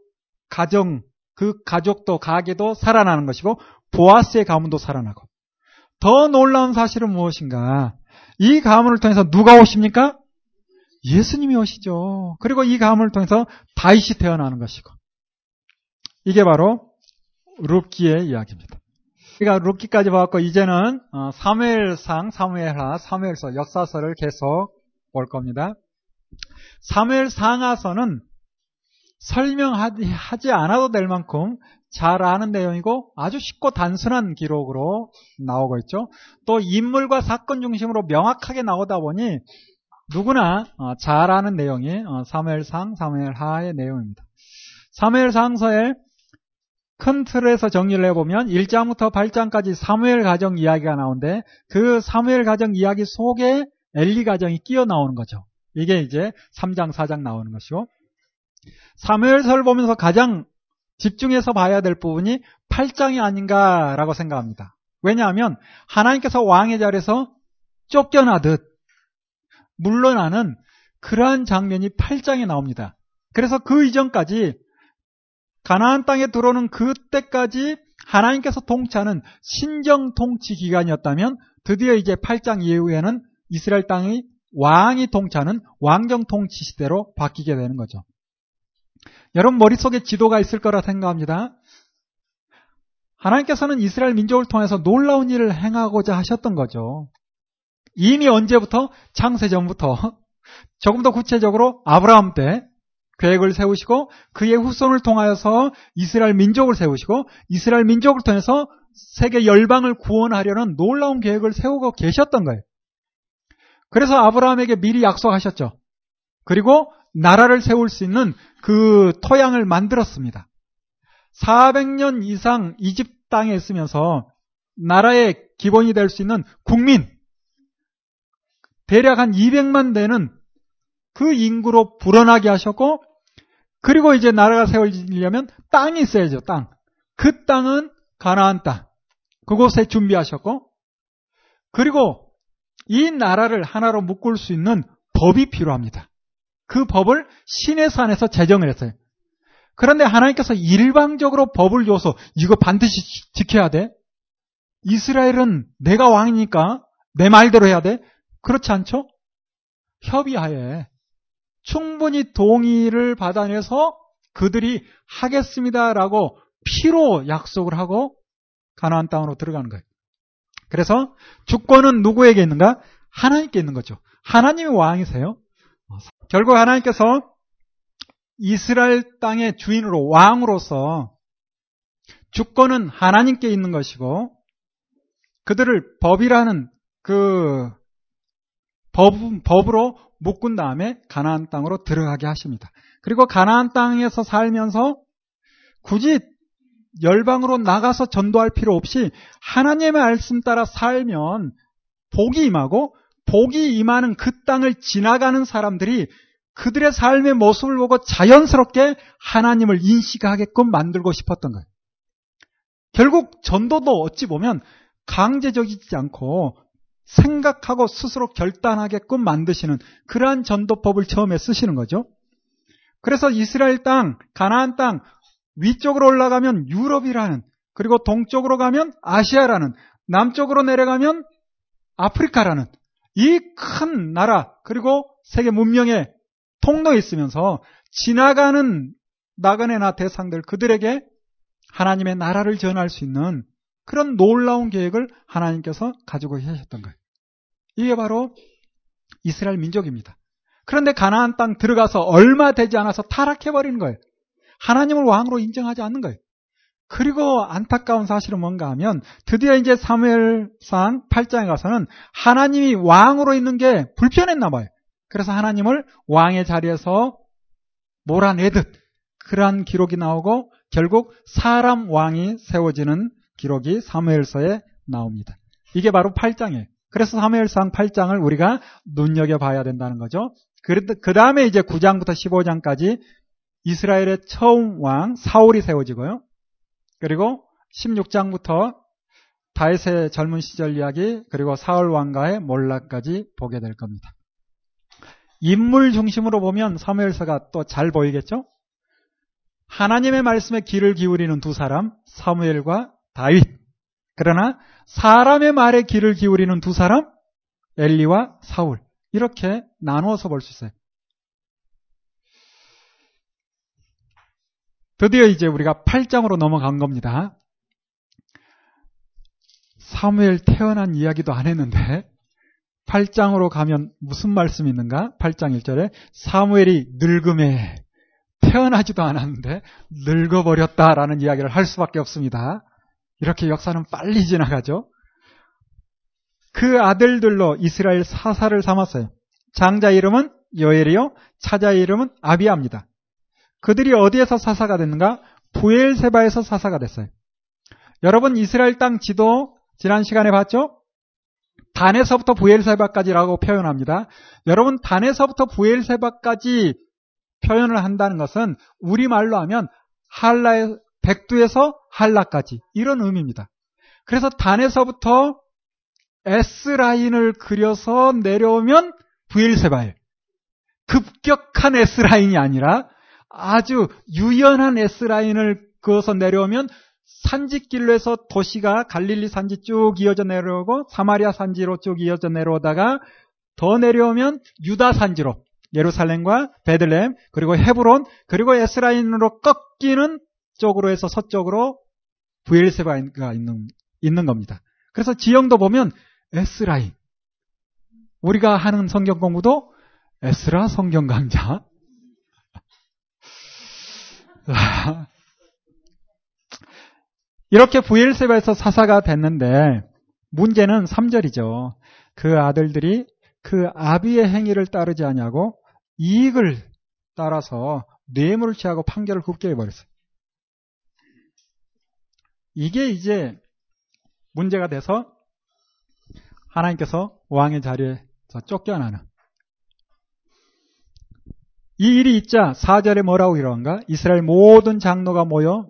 가정, 그 가족도 가게도 살아나는 것이고 보아스의 가문도 살아나고 더 놀라운 사실은 무엇인가? 이 가문을 통해서 누가 오십니까? 예수님이 오시죠. 그리고 이 가문을 통해서 다윗이 태어나는 것이고 이게 바로 루키의 이야기입니다. 그러니까 루키까지 봤고 이제는 어, 사무엘상, 사무엘하, 사무엘서 역사서를 계속 볼 겁니다. 사무엘상하서는 설명하지 않아도 될 만큼 잘 아는 내용이고 아주 쉽고 단순한 기록으로 나오고 있죠. 또 인물과 사건 중심으로 명확하게 나오다 보니 누구나 어, 잘 아는 내용이 어, 사무엘상, 사무엘하의 내용입니다. 사무엘상서의 큰 틀에서 정리를 해보면 1장부터 8장까지 사무엘 가정 이야기가 나오는데 그 사무엘 가정 이야기 속에 엘리 가정이 끼어 나오는 거죠. 이게 이제 3장, 4장 나오는 것이고 사무엘서를 보면서 가장 집중해서 봐야 될 부분이 8장이 아닌가라고 생각합니다. 왜냐하면 하나님께서 왕의 자리에서 쫓겨나듯 물러나는 그러한 장면이 8장에 나옵니다. 그래서 그 이전까지 가나안 땅에 들어오는 그때까지 하나님께서 통치하는 신정 통치 기간이었다면 드디어 이제 8장 이후에는 이스라엘 땅이 왕이 통치하는 왕정 통치 시대로 바뀌게 되는 거죠. 여러분 머릿속에 지도가 있을 거라 생각합니다. 하나님께서는 이스라엘 민족을 통해서 놀라운 일을 행하고자 하셨던 거죠. 이미 언제부터? 창세 전부터 조금 더 구체적으로 아브라함 때 계획을 세우시고 그의 후손을 통하여서 이스라엘 민족을 세우시고 이스라엘 민족을 통해서 세계 열방을 구원하려는 놀라운 계획을 세우고 계셨던 거예요. 그래서 아브라함에게 미리 약속하셨죠. 그리고 나라를 세울 수 있는 그 토양을 만들었습니다. 400년 이상 이집 땅에 있으면서 나라의 기본이 될 수 있는 국민, 대략 한 200만 되는 그 인구로 불어나게 하셨고, 그리고 이제 나라가 세워지려면 땅이 있어야죠, 땅. 그 땅은 가나안 땅. 그곳에 준비하셨고, 그리고 이 나라를 하나로 묶을 수 있는 법이 필요합니다. 그 법을 신의 산에서 제정을 했어요. 그런데 하나님께서 일방적으로 법을 줘서 이거 반드시 지켜야 돼. 이스라엘은 내가 왕이니까 내 말대로 해야 돼. 그렇지 않죠? 협의하에 충분히 동의를 받아내서 그들이 하겠습니다라고 피로 약속을 하고 가나안 땅으로 들어가는 거예요. 그래서 주권은 누구에게 있는가? 하나님께 있는 거죠. 하나님이 왕이세요. 결국 하나님께서 이스라엘 땅의 주인으로 왕으로서 주권은 하나님께 있는 것이고 그들을 법이라는 그 법, 법으로 묶은 다음에 가나안 땅으로 들어가게 하십니다. 그리고 가나안 땅에서 살면서 굳이 열방으로 나가서 전도할 필요 없이 하나님의 말씀 따라 살면 복이 임하고 복이 임하는 그 땅을 지나가는 사람들이 그들의 삶의 모습을 보고 자연스럽게 하나님을 인식하게끔 만들고 싶었던 거예요. 결국 전도도 어찌 보면 강제적이지 않고 생각하고 스스로 결단하게끔 만드시는 그러한 전도법을 처음에 쓰시는 거죠. 그래서 이스라엘 땅, 가나안 땅 위쪽으로 올라가면 유럽이라는 그리고 동쪽으로 가면 아시아라는 남쪽으로 내려가면 아프리카라는 이 큰 나라 그리고 세계 문명의 통로에 있으면서 지나가는 나그네나 대상들 그들에게 하나님의 나라를 전할 수 있는 그런 놀라운 계획을 하나님께서 가지고 계셨던 거예요. 이게 바로 이스라엘 민족입니다. 그런데 가나안 땅 들어가서 얼마 되지 않아서 타락해버리는 거예요. 하나님을 왕으로 인정하지 않는 거예요. 그리고 안타까운 사실은 뭔가 하면 드디어 이제 사무엘상 8장에 가서는 하나님이 왕으로 있는 게 불편했나 봐요. 그래서 하나님을 왕의 자리에서 몰아내듯 그러한 기록이 나오고 결국 사람 왕이 세워지는 기록이 사무엘서에 나옵니다. 이게 바로 8장이에요. 그래서 사무엘상 8장을 우리가 눈여겨봐야 된다는 거죠. 그 다음에 이제 9장부터 15장까지 이스라엘의 처음 왕 사울이 세워지고요. 그리고 16장부터 다윗의 젊은 시절 이야기 그리고 사울 왕가의 몰락까지 보게 될 겁니다. 인물 중심으로 보면 사무엘서가 또 잘 보이겠죠? 하나님의 말씀에 귀를 기울이는 두 사람 사무엘과 다윗. 그러나 사람의 말에 귀를 기울이는 두 사람 엘리와 사울. 이렇게 나누어서 볼 수 있어요. 드디어 이제 우리가 8장으로 넘어간 겁니다. 사무엘 태어난 이야기도 안 했는데 8장으로 가면 무슨 말씀이 있는가? 8장 1절에 사무엘이 늙음에 태어나지도 않았는데 늙어버렸다라는 이야기를 할 수밖에 없습니다. 이렇게 역사는 빨리 지나가죠. 그 아들들로 이스라엘 사사를 삼았어요. 장자 이름은 요엘이요, 차자 이름은 아비아입니다. 그들이 어디에서 사사가 됐는가? 부엘세바에서 사사가 됐어요. 여러분 이스라엘 땅 지도 지난 시간에 봤죠? 단에서부터 부엘세바까지라고 표현합니다. 여러분 단에서부터 부엘세바까지 표현을 한다는 것은 우리말로 하면 한라의 백두에서 한라까지 이런 의미입니다. 그래서 단에서부터 S라인을 그려서 내려오면 부엘세바예요. 급격한 S라인이 아니라 아주 유연한 S라인을 그어서 내려오면 산지길로 해서 도시가 갈릴리 산지 쭉 이어져 내려오고 사마리아 산지로 쭉 이어져 내려오다가 더 내려오면 유다 산지로 예루살렘과 베들렘 그리고 헤브론 그리고 에스라인으로 꺾이는 쪽으로 해서 서쪽으로 부엘세바가 있는 있는 겁니다. 그래서 지형도 보면 에스라인 우리가 하는 성경 공부도 에스라 성경 강좌 이렇게 부엘세바에서 사사가 됐는데 문제는 3절이죠. 그 아들들이 그 아비의 행위를 따르지 않냐고 이익을 따라서 뇌물을 취하고 판결을 굽게 해버렸어요. 이게 이제 문제가 돼서 하나님께서 왕의 자리에서 쫓겨나는 이 일이 있자 4절에 뭐라고 이러는가? 이스라엘 모든 장로가 모여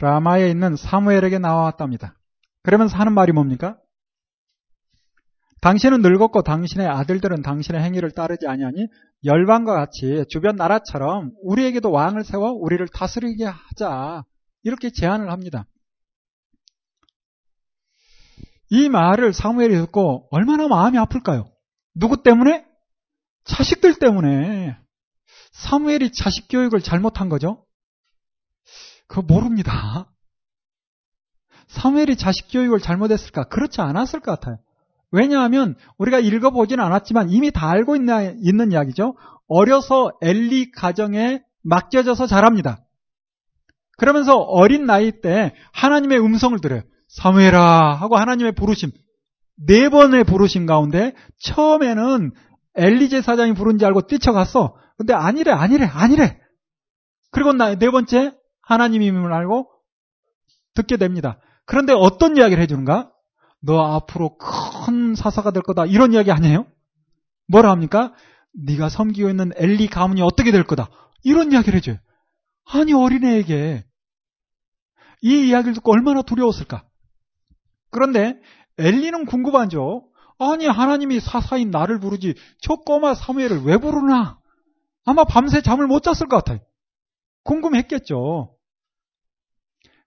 라마에 있는 사무엘에게 나왔답니다. 그러면서 하는 말이 뭡니까? 당신은 늙었고 당신의 아들들은 당신의 행위를 따르지 아니하니 열방과 같이 주변 나라처럼 우리에게도 왕을 세워 우리를 다스리게 하자. 이렇게 제안을 합니다. 이 말을 사무엘이 듣고 얼마나 마음이 아플까요? 누구 때문에? 자식들 때문에. 사무엘이 자식 교육을 잘못한 거죠? 그거 모릅니다. 사무엘이 자식 교육을 잘못했을까? 그렇지 않았을 것 같아요. 왜냐하면 우리가 읽어보지는 않았지만 이미 다 알고 있는, 있는 이야기죠. 어려서 엘리 가정에 맡겨져서 자랍니다. 그러면서 어린 나이 때 하나님의 음성을 들어요. 사무엘아 하고 하나님의 부르심 네 번의 부르심 가운데 처음에는 엘리제 사장이 부른지 알고 뛰쳐갔어. 근데 아니래 아니래 아니래. 그리고 나, 네 번째 하나님임을 알고 듣게 됩니다. 그런데 어떤 이야기를 해주는가? 너 앞으로 큰 사사가 될 거다. 이런 이야기 아니에요? 뭐라 합니까? 네가 섬기고 있는 엘리 가문이 어떻게 될 거다. 이런 이야기를 해줘요. 아니 어린애에게 이 이야기를 듣고 얼마나 두려웠을까? 그런데 엘리는 궁금하죠. 아니 하나님이 사사인 나를 부르지 저 꼬마 사무엘을 왜 부르나? 아마 밤새 잠을 못 잤을 것 같아요. 궁금했겠죠.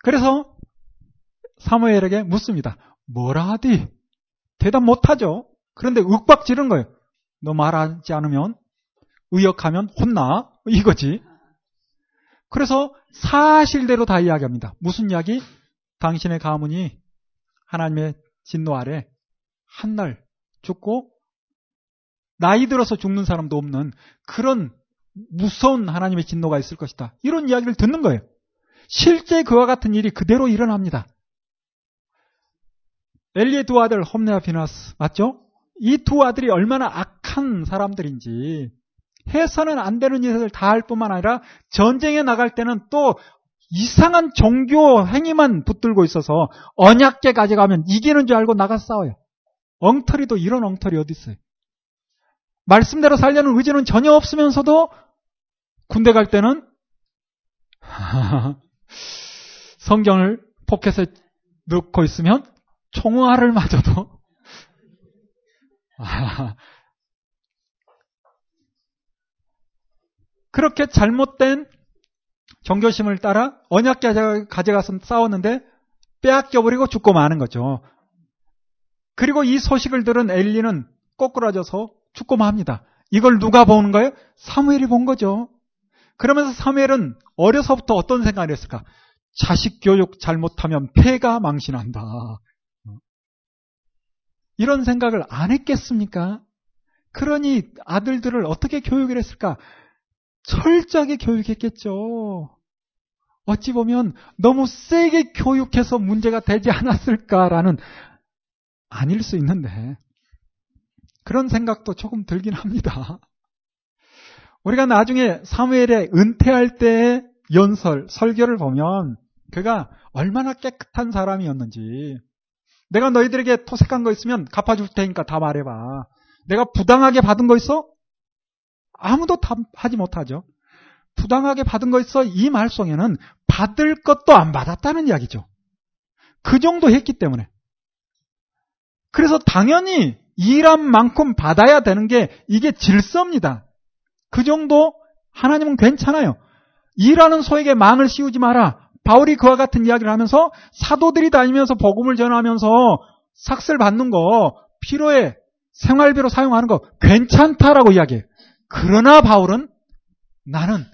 그래서 사무엘에게 묻습니다. 뭐라 하디? 대답 못하죠. 그런데 윽박 지른 거예요. 너 말하지 않으면 의역하면 혼나 이거지. 그래서 사실대로 다 이야기합니다. 무슨 이야기? 당신의 가문이 하나님의 진노 아래 한 날 죽고 나이 들어서 죽는 사람도 없는 그런 무서운 하나님의 진노가 있을 것이다. 이런 이야기를 듣는 거예요. 실제 그와 같은 일이 그대로 일어납니다. 엘리의 두 아들 홈네와 비나스 맞죠? 이 두 아들이 얼마나 악한 사람들인지 해서는 안 되는 일을 다 할 뿐만 아니라 전쟁에 나갈 때는 또 이상한 종교 행위만 붙들고 있어서 언약계 가져가면 이기는 줄 알고 나가 싸워요. 엉터리도 이런 엉터리 어디 있어요? 말씀대로 살려는 의지는 전혀 없으면서도 군대 갈 때는 성경을 포켓에 넣고 있으면 총알을 맞아도 그렇게 잘못된 종교심을 따라 언약계 가져가서 싸웠는데 빼앗겨버리고 죽고 마는 거죠. 그리고 이 소식을 들은 엘리는 꼬꾸라져서 죽고 맙니다. 이걸 누가 보는 거예요? 사무엘이 본 거죠. 그러면서 사무엘은 어려서부터 어떤 생각을 했을까? 자식 교육 잘못하면 폐가 망신한다. 이런 생각을 안 했겠습니까? 그러니 아들들을 어떻게 교육을 했을까? 철저하게 교육했겠죠. 어찌 보면 너무 세게 교육해서 문제가 되지 않았을까라는 아닐 수 있는데 그런 생각도 조금 들긴 합니다. 우리가 나중에 사무엘의 은퇴할 때의 연설, 설교를 보면 그가 얼마나 깨끗한 사람이었는지 내가 너희들에게 토색한 거 있으면 갚아줄 테니까 다 말해봐. 내가 부당하게 받은 거 있어? 아무도 답하지 못하죠. 부당하게 받은 거 있어? 이말 속에는 받을 것도 안 받았다는 이야기죠. 그 정도 했기 때문에. 그래서 당연히 일한 만큼 받아야 되는 게 이게 질서입니다. 그 정도 하나님은 괜찮아요. 일하는 소에게 망을 씌우지 마라. 바울이 그와 같은 이야기를 하면서 사도들이 다니면서 복음을 전하면서 삭슬 받는 거 필요해 생활비로 사용하는 거 괜찮다라고 이야기해요. 그러나 바울은 나는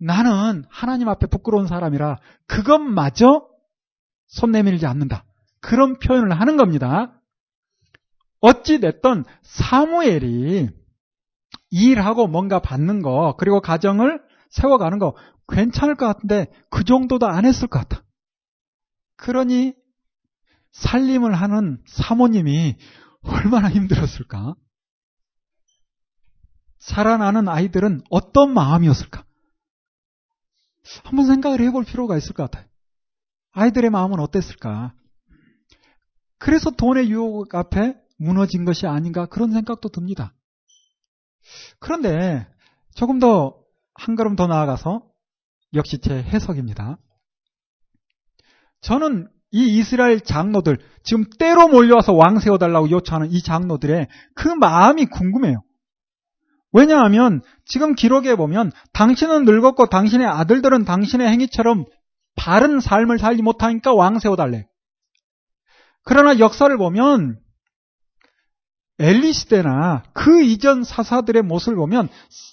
나는 하나님 앞에 부끄러운 사람이라 그것마저 손 내밀지 않는다. 그런 표현을 하는 겁니다. 어찌됐든 사무엘이 일하고 뭔가 받는 거, 그리고 가정을 세워가는 거 괜찮을 것 같은데 그 정도도 안 했을 것 같아. 그러니 살림을 하는 사모님이 얼마나 힘들었을까? 살아나는 아이들은 어떤 마음이었을까? 한번 생각을 해볼 필요가 있을 것 같아요. 아이들의 마음은 어땠을까? 그래서 돈의 유혹 앞에 무너진 것이 아닌가 그런 생각도 듭니다. 그런데 조금 더 한 걸음 더 나아가서 역시 제 해석입니다. 저는 이 이스라엘 장로들, 지금 때로 몰려와서 왕 세워달라고 요청하는 이 장로들의 그 마음이 궁금해요. 왜냐하면 지금 기록에 보면 당신은 늙었고 당신의 아들들은 당신의 행위처럼 바른 삶을 살지 못하니까 왕 세워달래. 그러나 역사를 보면 엘리 시대나 그 이전 사사들의 모습을 보면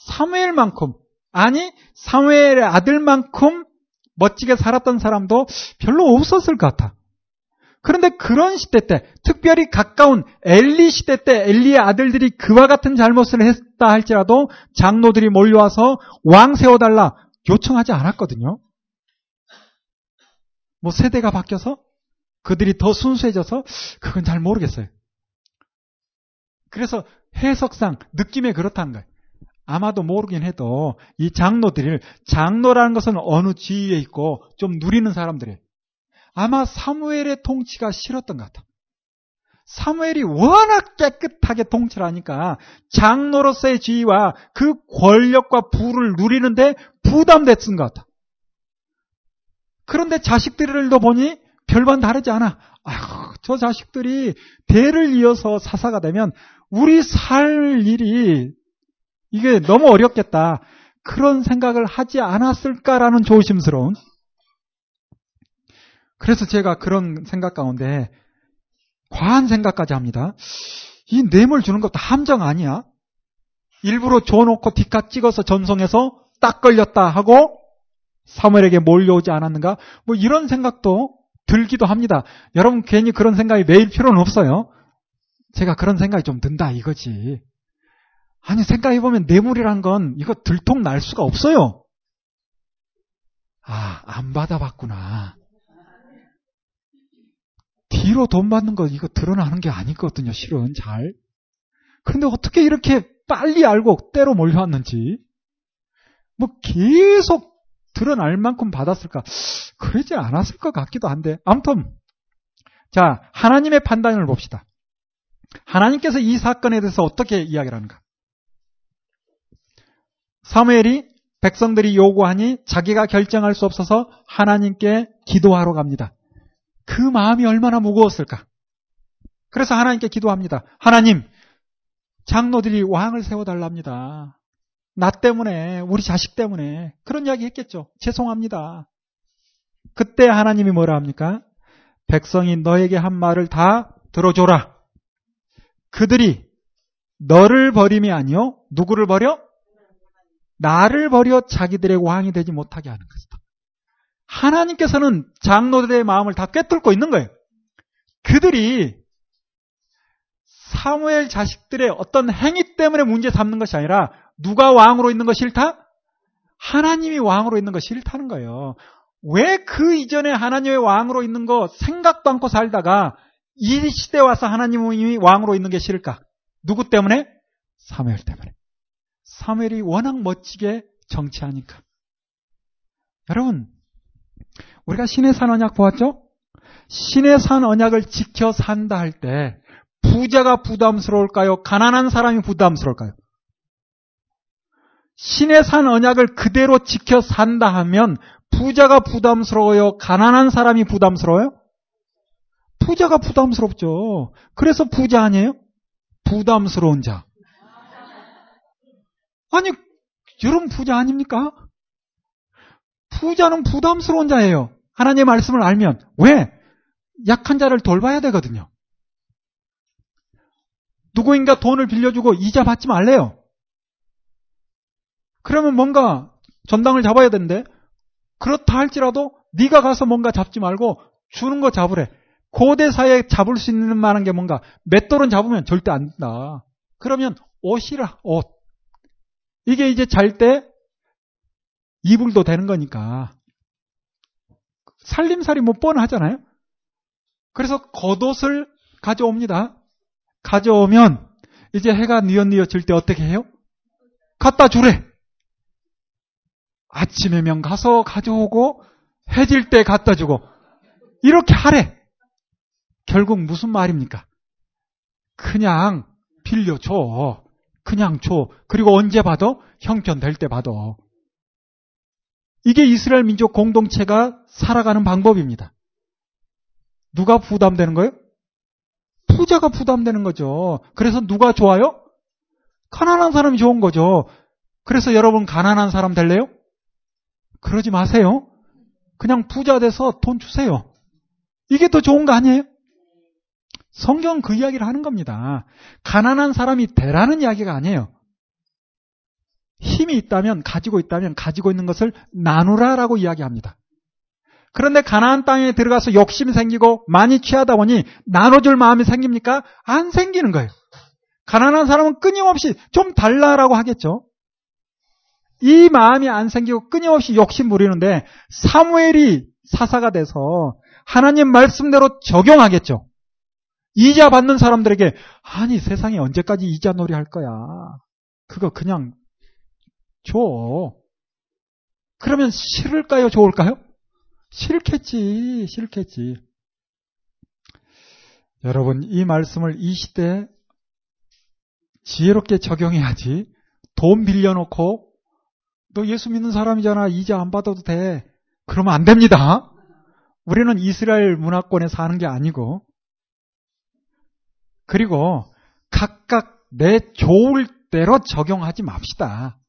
사무엘만큼 아니 사무엘의 아들만큼 멋지게 살았던 사람도 별로 없었을 것 같아. 그런데 그런 시대 때, 특별히 가까운 엘리 시대 때 엘리의 아들들이 그와 같은 잘못을 했다 할지라도 장로들이 몰려와서 왕 세워달라 요청하지 않았거든요. 뭐 세대가 바뀌어서 그들이 더 순수해져서 그건 잘 모르겠어요. 그래서 해석상 느낌에 그렇다는 거예요. 아마도 모르긴 해도 이 장로들을 장로라는 것은 어느 지위에 있고 좀 누리는 사람들이에요. 아마 사무엘의 통치가 싫었던 것 같아. 사무엘이 워낙 깨끗하게 통치를 하니까 장로로서의 지위와 그 권력과 부를 누리는데 부담됐은 것 같아. 그런데 자식들도 보니 별반 다르지 않아. 아휴, 저 자식들이 대를 이어서 사사가 되면 우리 살 일이 이게 너무 어렵겠다. 그런 생각을 하지 않았을까라는 조심스러운. 그래서 제가 그런 생각 가운데 과한 생각까지 합니다. 이 뇌물 주는 것도 함정 아니야? 일부러 줘놓고 뒷값 찍어서 전송해서 딱 걸렸다 하고 사무엘에게 몰려오지 않았는가? 뭐 이런 생각도 들기도 합니다. 여러분 괜히 그런 생각이 매일 필요는 없어요. 제가 그런 생각이 좀 든다 이거지. 아니 생각해보면 뇌물이란 건 이거 들통 날 수가 없어요. 아, 안 받아봤구나. 뒤로 돈 받는 거 이거 드러나는 게 아니거든요, 실은 잘. 그런데 어떻게 이렇게 빨리 알고 때로 몰려왔는지. 뭐 계속 드러날 만큼 받았을까? 그러지 않았을 것 같기도 한데. 아무튼, 자, 하나님의 판단을 봅시다. 하나님께서 이 사건에 대해서 어떻게 이야기를 하는가? 사무엘이 백성들이 요구하니 자기가 결정할 수 없어서 하나님께 기도하러 갑니다. 그 마음이 얼마나 무거웠을까? 그래서 하나님께 기도합니다. 하나님, 장로들이 왕을 세워달랍니다. 나 때문에, 우리 자식 때문에. 그런 이야기 했겠죠. 죄송합니다. 그때 하나님이 뭐라 합니까? 백성이 너에게 한 말을 다 들어줘라. 그들이 너를 버림이 아니요 누구를 버려? 나를 버려 자기들의 왕이 되지 못하게 하는 것이다. 하나님께서는 장로들의 마음을 다 꿰뚫고 있는 거예요. 그들이 사무엘 자식들의 어떤 행위 때문에 문제 삼는 것이 아니라 누가 왕으로 있는 것이 싫다? 하나님이 왕으로 있는 것이 싫다는 거예요. 왜 그 이전에 하나님의 왕으로 있는 거 생각도 않고 살다가 이 시대에 와서 하나님이 왕으로 있는 게 싫을까? 누구 때문에? 사무엘 때문에. 사무엘이 워낙 멋지게 정치하니까. 여러분, 우리가 신의 산 언약 보았죠? 신의 산 언약을 지켜 산다 할 때 부자가 부담스러울까요? 가난한 사람이 부담스러울까요? 신의 산 언약을 그대로 지켜 산다 하면 부자가 부담스러워요? 가난한 사람이 부담스러워요? 부자가 부담스럽죠. 그래서 부자 아니에요? 부담스러운 자. 아니, 여러분 부자 아닙니까? 부자는 부담스러운 자예요. 하나님의 말씀을 알면. 왜? 약한 자를 돌봐야 되거든요. 누구인가 돈을 빌려주고 이자 받지 말래요. 그러면 뭔가 전당을 잡아야 되는데 그렇다 할지라도 네가 가서 뭔가 잡지 말고 주는 거 잡으래. 고대사에 잡을 수 있는 만한 게 뭔가 맷돌은 잡으면 절대 안 된다. 그러면 옷이라 옷. 이게 이제 잘 때 이불도 되는 거니까. 살림살이 뭐 뻔하잖아요. 그래서 겉옷을 가져옵니다. 가져오면 이제 해가 뉘엿뉘엿 질 때 어떻게 해요? 갖다 주래. 아침에면 가서 가져오고 해질 때 갖다 주고 이렇게 하래. 결국 무슨 말입니까? 그냥 빌려줘. 그냥 줘. 그리고 언제 받아? 형편 될 때 받아. 이게 이스라엘 민족 공동체가 살아가는 방법입니다. 누가 부담되는 거예요? 부자가 부담되는 거죠. 그래서 누가 좋아요? 가난한 사람이 좋은 거죠. 그래서 여러분 가난한 사람 될래요? 그러지 마세요. 그냥 부자 돼서 돈 주세요. 이게 더 좋은 거 아니에요? 성경은 그 이야기를 하는 겁니다. 가난한 사람이 되라는 이야기가 아니에요. 힘이 있다면, 가지고 있다면, 가지고 있는 것을 나누라라고 이야기합니다. 그런데 가나안 땅에 들어가서 욕심이 생기고 많이 취하다 보니 나눠줄 마음이 생깁니까? 안 생기는 거예요. 가난한 사람은 끊임없이 좀 달라라고 하겠죠. 이 마음이 안 생기고 끊임없이 욕심 부리는데 사무엘이 사사가 돼서 하나님 말씀대로 적용하겠죠. 이자 받는 사람들에게 아니 세상에 언제까지 이자 놀이 할 거야. 그거 그냥 줘. 그러면 싫을까요? 좋을까요? 싫겠지. 싫겠지. 여러분 이 말씀을 이 시대에 지혜롭게 적용해야지. 돈 빌려놓고 너 예수 믿는 사람이잖아. 이자 안 받아도 돼. 그러면 안 됩니다. 우리는 이스라엘 문화권에 사는 게 아니고 그리고 각각 내 좋을 대로 적용하지 맙시다.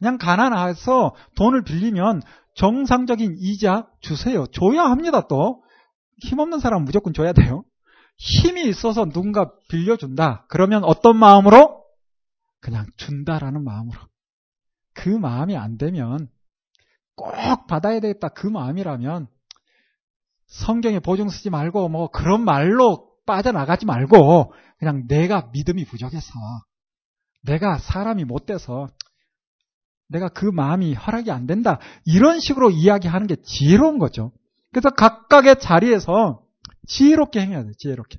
그냥 가난해서 돈을 빌리면 정상적인 이자 주세요. 줘야 합니다, 또. 힘없는 사람은 무조건 줘야 돼요. 힘이 있어서 누군가 빌려준다. 그러면 어떤 마음으로? 그냥 준다라는 마음으로. 그 마음이 안 되면 꼭 받아야 되겠다. 그 마음이라면 성경에 보증 쓰지 말고 뭐 그런 말로 빠져나가지 말고 그냥 내가 믿음이 부족해서 내가 사람이 못 돼서 내가 그 마음이 허락이 안 된다. 이런 식으로 이야기하는 게 지혜로운 거죠. 그래서 각각의 자리에서 지혜롭게 행해야 돼, 지혜롭게.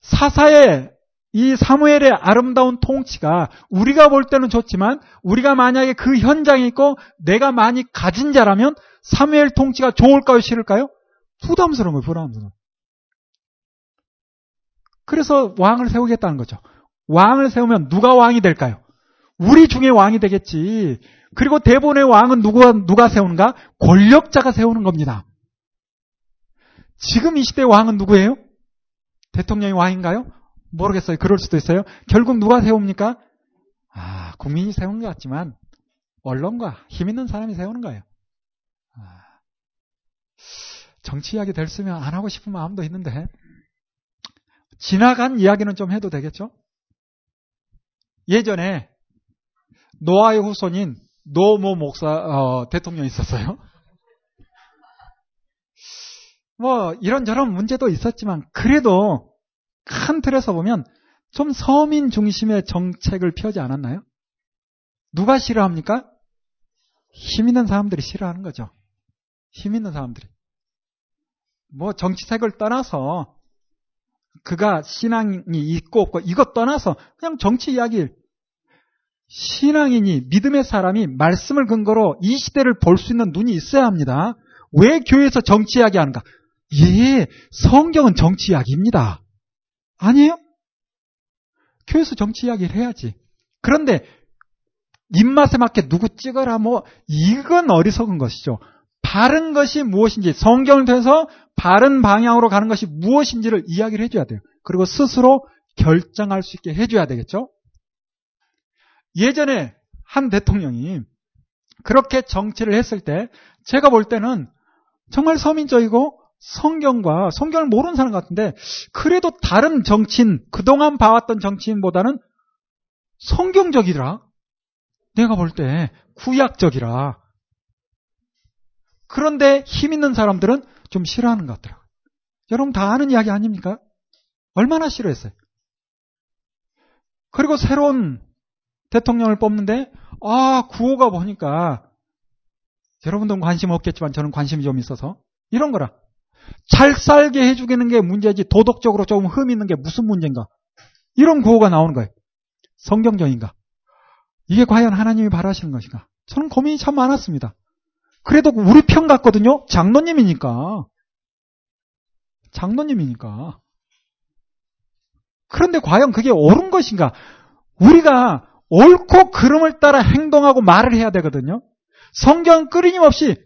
사사의 이 사무엘의 아름다운 통치가 우리가 볼 때는 좋지만 우리가 만약에 그 현장에 있고 내가 많이 가진 자라면 사무엘 통치가 좋을까요, 싫을까요? 부담스러운 거예요, 부담스러운. 그래서 왕을 세우겠다는 거죠. 왕을 세우면 누가 왕이 될까요? 우리 중에 왕이 되겠지. 그리고 대본의 왕은 누가, 누가 세우는가? 권력자가 세우는 겁니다. 지금 이 시대 왕은 누구예요? 대통령이 왕인가요? 모르겠어요. 그럴 수도 있어요. 결국 누가 세웁니까? 아, 국민이 세우는 것 같지만, 언론과 힘 있는 사람이 세우는 거예요. 아, 정치 이야기 될 수면 안 하고 싶은 마음도 있는데, 지나간 이야기는 좀 해도 되겠죠? 예전에 노아의 후손인 노모 목사 어, 대통령이 있었어요. 뭐 이런저런 문제도 있었지만 그래도 큰 틀에서 보면 좀 서민 중심의 정책을 펴지 않았나요? 누가 싫어합니까? 힘 있는 사람들이 싫어하는 거죠. 힘 있는 사람들이. 뭐 정치색을 떠나서 그가 신앙이 있고 없고 이것 떠나서 그냥 정치 이야기 신앙인이 믿음의 사람이 말씀을 근거로 이 시대를 볼 수 있는 눈이 있어야 합니다. 왜 교회에서 정치 이야기 하는가? 예, 성경은 정치 이야기입니다. 아니에요? 교회에서 정치 이야기를 해야지. 그런데 입맛에 맞게 누구 찍어라 뭐 이건 어리석은 것이죠. 바른 것이 무엇인지 성경을 통해서 바른 방향으로 가는 것이 무엇인지를 이야기를 해줘야 돼요. 그리고 스스로 결정할 수 있게 해줘야 되겠죠? 예전에 한 대통령이 그렇게 정치를 했을 때 제가 볼 때는 정말 서민적이고 성경과 성경을 모르는 사람 같은데 그래도 다른 정치인 그동안 봐왔던 정치인보다는 성경적이더라. 내가 볼 때 구약적이라. 그런데 힘 있는 사람들은 좀 싫어하는 것 같더라고요. 여러분 다 아는 이야기 아닙니까? 얼마나 싫어했어요. 그리고 새로운 대통령을 뽑는데 아 구호가 보니까 여러분들은 관심 없겠지만 저는 관심이 좀 있어서 이런 거라. 잘 살게 해주기는 게 문제지 도덕적으로 조금 흠 있는 게 무슨 문제인가? 이런 구호가 나오는 거예요. 성경적인가? 이게 과연 하나님이 바라시는 것인가? 저는 고민이 참 많았습니다. 그래도 우리 편 같거든요. 장로님이니까. 장로님이니까. 그런데 과연 그게 옳은 것인가? 우리가 옳고 그름을 따라 행동하고 말을 해야 되거든요. 성경 끊임없이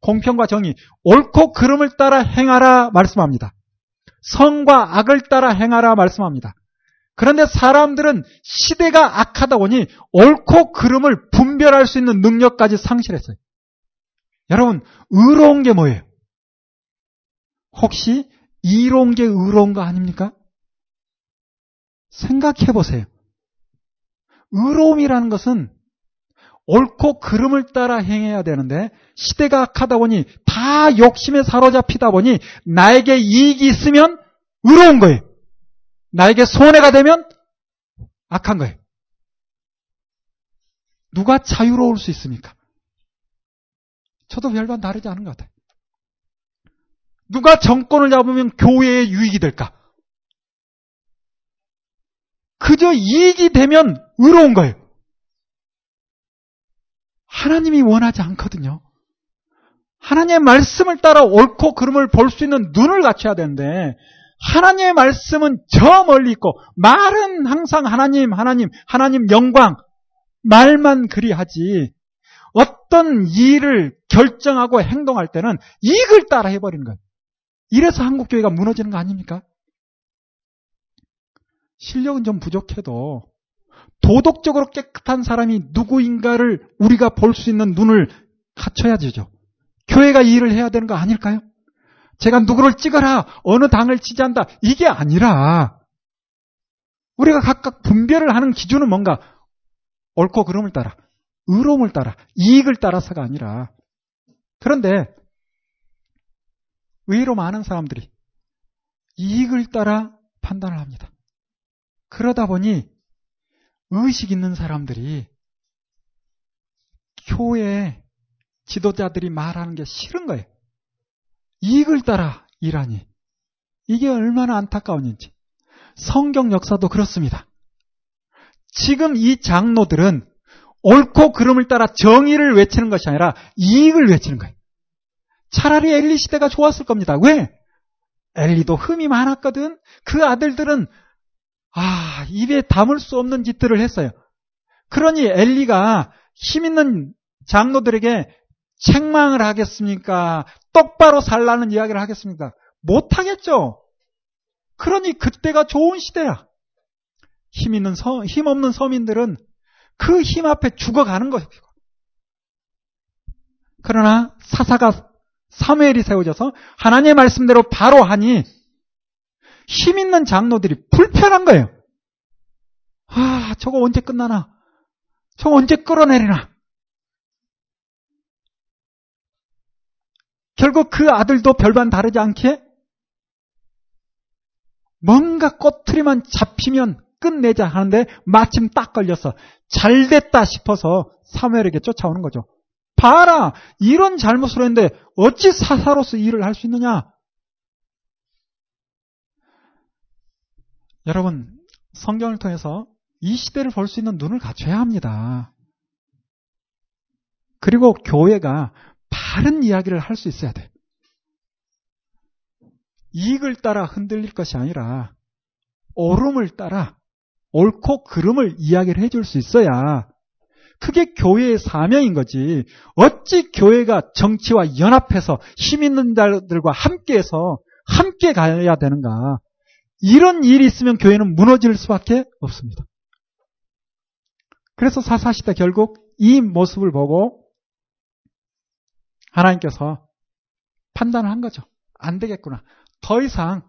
공평과 정의, 옳고 그름을 따라 행하라 말씀합니다. 성과 악을 따라 행하라 말씀합니다. 그런데 사람들은 시대가 악하다 보니 옳고 그름을 분별할 수 있는 능력까지 상실했어요. 여러분, 의로운 게 뭐예요? 혹시 이로운 게 의로운 거 아닙니까? 생각해 보세요. 의로움이라는 것은 옳고 그름을 따라 행해야 되는데 시대가 악하다 보니 다 욕심에 사로잡히다 보니 나에게 이익이 있으면 의로운 거예요. 나에게 손해가 되면 악한 거예요. 누가 자유로울 수 있습니까? 저도 별반 다르지 않은 것 같아요. 누가 정권을 잡으면 교회에 유익이 될까? 그저 이익이 되면 의로운 거예요. 하나님이 원하지 않거든요. 하나님의 말씀을 따라 옳고 그름을 볼 수 있는 눈을 갖춰야 되는데 하나님의 말씀은 저 멀리 있고 말은 항상 하나님, 하나님, 하나님 영광 말만 그리하지 어떤 일을 결정하고 행동할 때는 이익을 따라 해버리는 거예요. 이래서 한국 교회가 무너지는 거 아닙니까? 실력은 좀 부족해도 도덕적으로 깨끗한 사람이 누구인가를 우리가 볼 수 있는 눈을 갖춰야 되죠. 교회가 이 일을 해야 되는 거 아닐까요? 제가 누구를 찍어라, 어느 당을 지지한다, 이게 아니라, 우리가 각각 분별을 하는 기준은 뭔가, 옳고 그름을 따라, 의로움을 따라, 이익을 따라서가 아니라, 그런데, 의외로 많은 사람들이 이익을 따라 판단을 합니다. 그러다 보니 의식 있는 사람들이 교회 지도자들이 말하는 게 싫은 거예요. 이익을 따라 일하니. 이게 얼마나 안타까운 일인지. 성경 역사도 그렇습니다. 지금 이 장로들은 옳고 그름을 따라 정의를 외치는 것이 아니라 이익을 외치는 거예요. 차라리 엘리 시대가 좋았을 겁니다. 왜? 엘리도 흠이 많았거든. 그 아들들은 아, 입에 담을 수 없는 짓들을 했어요. 그러니 엘리가 힘 있는 장로들에게 책망을 하겠습니까? 똑바로 살라는 이야기를 하겠습니까? 못하겠죠. 그러니 그때가 좋은 시대야. 힘 있는 서, 힘 없는 서민들은 그 힘 앞에 죽어가는 거예요. 그러나 사사가 사무엘이 세워져서 하나님의 말씀대로 바로 하니 힘 있는 장로들이 불편한 거예요. 아, 저거 언제 끝나나? 저거 언제 끌어내리나? 결국 그 아들도 별반 다르지 않게 뭔가 꼬투리만 잡히면 끝내자 하는데 마침 딱 걸려서 잘 됐다 싶어서 사무엘에게 쫓아오는 거죠. 봐라! 이런 잘못을 했는데 어찌 사사로서 일을 할 수 있느냐? 여러분, 성경을 통해서 이 시대를 볼 수 있는 눈을 갖춰야 합니다. 그리고 교회가 바른 이야기를 할 수 있어야 돼. 이익을 따라 흔들릴 것이 아니라 옳음을 따라 옳고 그름을 이야기를 해줄 수 있어야 그게 교회의 사명인 거지. 어찌 교회가 정치와 연합해서 힘 있는 자들과 함께해서 함께 가야 되는가. 이런 일이 있으면 교회는 무너질 수밖에 없습니다. 그래서 사사시대 결국 이 모습을 보고 하나님께서 판단을 한 거죠. 안 되겠구나. 더 이상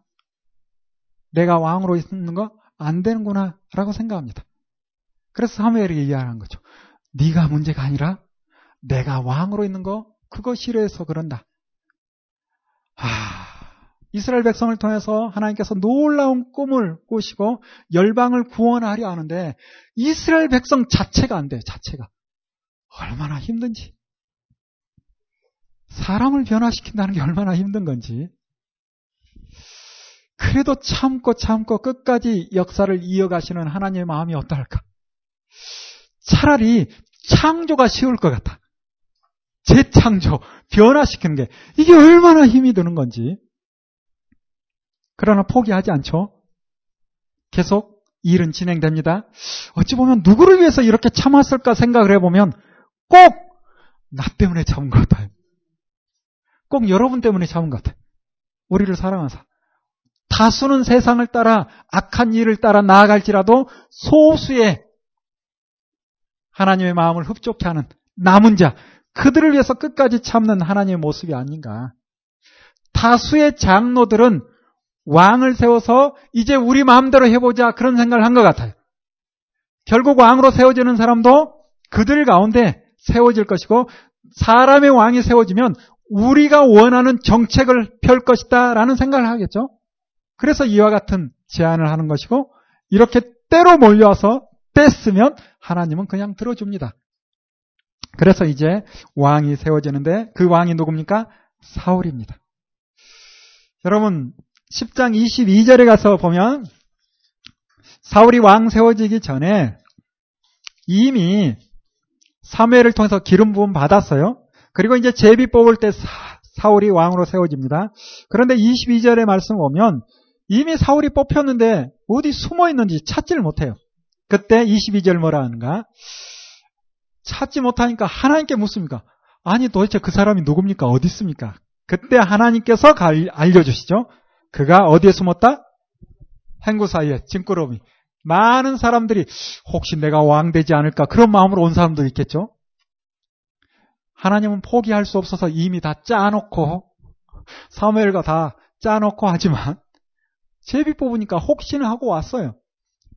내가 왕으로 있는 거 안 되는구나 라고 생각합니다. 그래서 사무엘에게 이야기하는 거죠. 네가 문제가 아니라 내가 왕으로 있는 거 싫어해서 그런다. 아, 이스라엘 백성을 통해서 하나님께서 놀라운 꿈을 꾸시고 열방을 구원하려 하는데 이스라엘 백성 자체가 안 돼. 자체가 얼마나 힘든지. 사람을 변화시킨다는 게 얼마나 힘든 건지. 그래도 참고 참고 끝까지 역사를 이어가시는 하나님의 마음이 어떨까? 차라리 창조가 쉬울 것 같아. 재창조, 변화시키는 게 이게 얼마나 힘이 드는 건지. 그러나 포기하지 않죠. 계속 일은 진행됩니다. 어찌 보면 누구를 위해서 이렇게 참았을까 생각을 해보면 꼭 나 때문에 참은 것 같아요. 꼭 여러분 때문에 참은 것 같아요. 우리를 사랑하사. 다수는 세상을 따라 악한 일을 따라 나아갈지라도 소수의 하나님의 마음을 흡족해 하는 남은 자, 그들을 위해서 끝까지 참는 하나님의 모습이 아닌가. 다수의 장로들은 왕을 세워서 이제 우리 마음대로 해보자 그런 생각을 한 것 같아요. 결국 왕으로 세워지는 사람도 그들 가운데 세워질 것이고 사람의 왕이 세워지면 우리가 원하는 정책을 펼 것이다 라는 생각을 하겠죠. 그래서 이와 같은 제안을 하는 것이고 이렇게 때로 몰려와서 뺐으면 하나님은 그냥 들어줍니다. 그래서 이제 왕이 세워지는데 그 왕이 누굽니까? 사울입니다. 여러분 10장 22절에 가서 보면 사울이 왕 세워지기 전에 이미 사무엘을 통해서 기름 부음 받았어요. 그리고 이제 제비 뽑을 때 사, 울이 왕으로 세워집니다. 그런데 22절의 말씀 보면 이미 사울이 뽑혔는데 어디 숨어 있는지 찾지를 못해요. 그때 22절 뭐라 하는가? 찾지 못하니까 하나님께 묻습니까? 아니 도대체 그 사람이 누굽니까? 어디 있습니까? 그때 하나님께서 알려주시죠. 그가 어디에 숨었다? 행구 사이에 징꾸러미. 많은 사람들이 혹시 내가 왕 되지 않을까 그런 마음으로 온 사람도 있겠죠. 하나님은 포기할 수 없어서 이미 다 짜놓고 사무엘과 다 짜놓고 하지만 제비 뽑으니까 혹시나 하고 왔어요.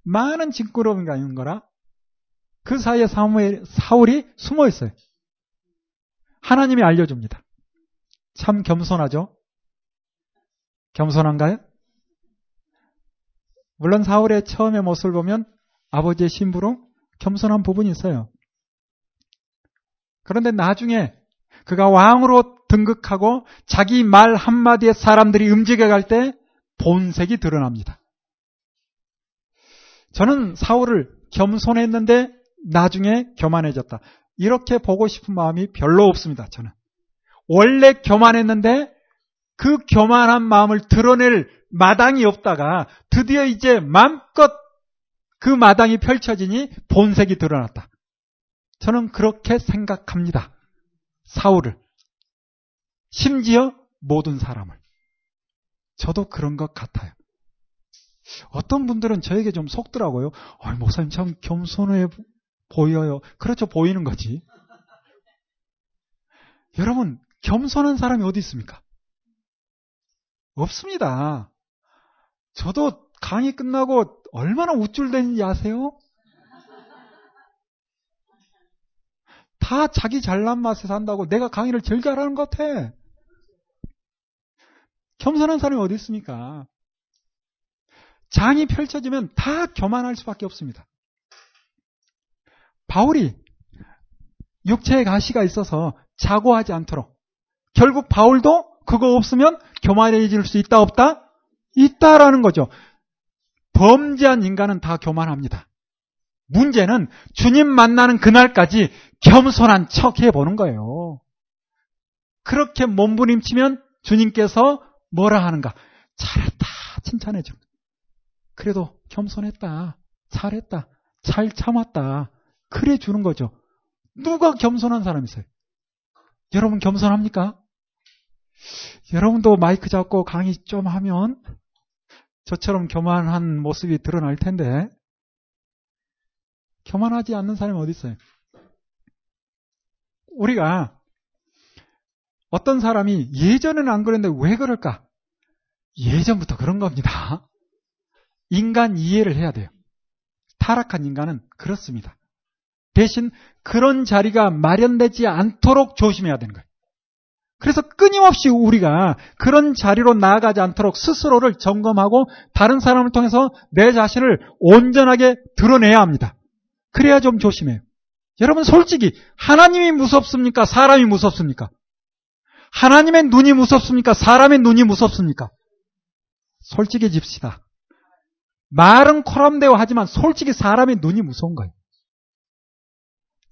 많은 징꾸러미가 있는 거라 그 사이에 사무엘, 사울이 숨어 있어요. 하나님이 알려줍니다. 참 겸손하죠? 겸손한가요? 물론 사울의 처음의 모습을 보면 아버지의 신부로 겸손한 부분이 있어요. 그런데 나중에 그가 왕으로 등극하고 자기 말 한마디에 사람들이 움직여갈 때 본색이 드러납니다. 저는 사울을 겸손했는데 나중에 교만해졌다. 이렇게 보고 싶은 마음이 별로 없습니다. 저는. 원래 교만했는데 그 교만한 마음을 드러낼 마당이 없다가 드디어 이제 마음껏 그 마당이 펼쳐지니 본색이 드러났다. 저는 그렇게 생각합니다. 사울을. 심지어 모든 사람을. 저도 그런 것 같아요. 어떤 분들은 저에게 좀 속더라고요. 아, 목사님 참 겸손해 보여요. 그렇죠. 보이는 거지. 여러분, 겸손한 사람이 어디 있습니까? 없습니다. 저도 강의 끝나고 얼마나 우쭐대는지 아세요? 다 자기 잘난 맛에 산다고 내가 강의를 제일 잘하는 것 같아. 겸손한 사람이 어디 있습니까? 장이 펼쳐지면 다 교만할 수밖에 없습니다. 바울이 육체의 가시가 있어서 자고하지 않도록 결국 바울도 그거 없으면 교만해질 수 있다 없다? 있다라는 거죠. 범죄한 인간은 다 교만합니다. 문제는 주님 만나는 그날까지 겸손한 척 해보는 거예요. 그렇게 몸부림치면 주님께서 뭐라 하는가? 잘했다. 칭찬해 줍 그래도 겸손했다. 잘했다. 잘 참았다. 그래 주는 거죠. 누가 겸손한 사람이 있어요? 여러분 겸손합니까? 여러분도 마이크 잡고 강의 좀 하면 저처럼 교만한 모습이 드러날 텐데 교만하지 않는 사람이 어디 있어요? 우리가 어떤 사람이 예전에는 안 그랬는데 왜 그럴까? 예전부터 그런 겁니다. 인간 이해를 해야 돼요. 타락한 인간은 그렇습니다. 대신 그런 자리가 마련되지 않도록 조심해야 되는 거예요. 그래서 끊임없이 우리가 그런 자리로 나아가지 않도록 스스로를 점검하고 다른 사람을 통해서 내 자신을 온전하게 드러내야 합니다. 그래야 좀 조심해요. 여러분 솔직히 하나님이 무섭습니까? 사람이 무섭습니까? 하나님의 눈이 무섭습니까? 사람의 눈이 무섭습니까? 솔직해집시다. 말은 코람대오 하지만 솔직히 사람의 눈이 무서운 거예요.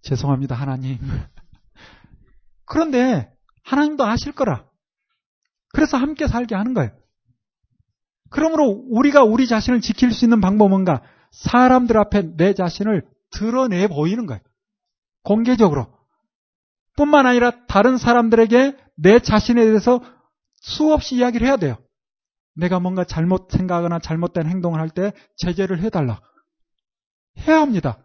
죄송합니다, 하나님. 그런데 하나님도 아실 거라. 그래서 함께 살게 하는 거예요. 그러므로 우리가 우리 자신을 지킬 수 있는 방법은 뭔가? 사람들 앞에 내 자신을 드러내 보이는 거예요. 공개적으로. 뿐만 아니라 다른 사람들에게 내 자신에 대해서 수없이 이야기를 해야 돼요. 내가 뭔가 잘못 생각하거나 잘못된 행동을 할 때 제재를 해달라. 해야 합니다.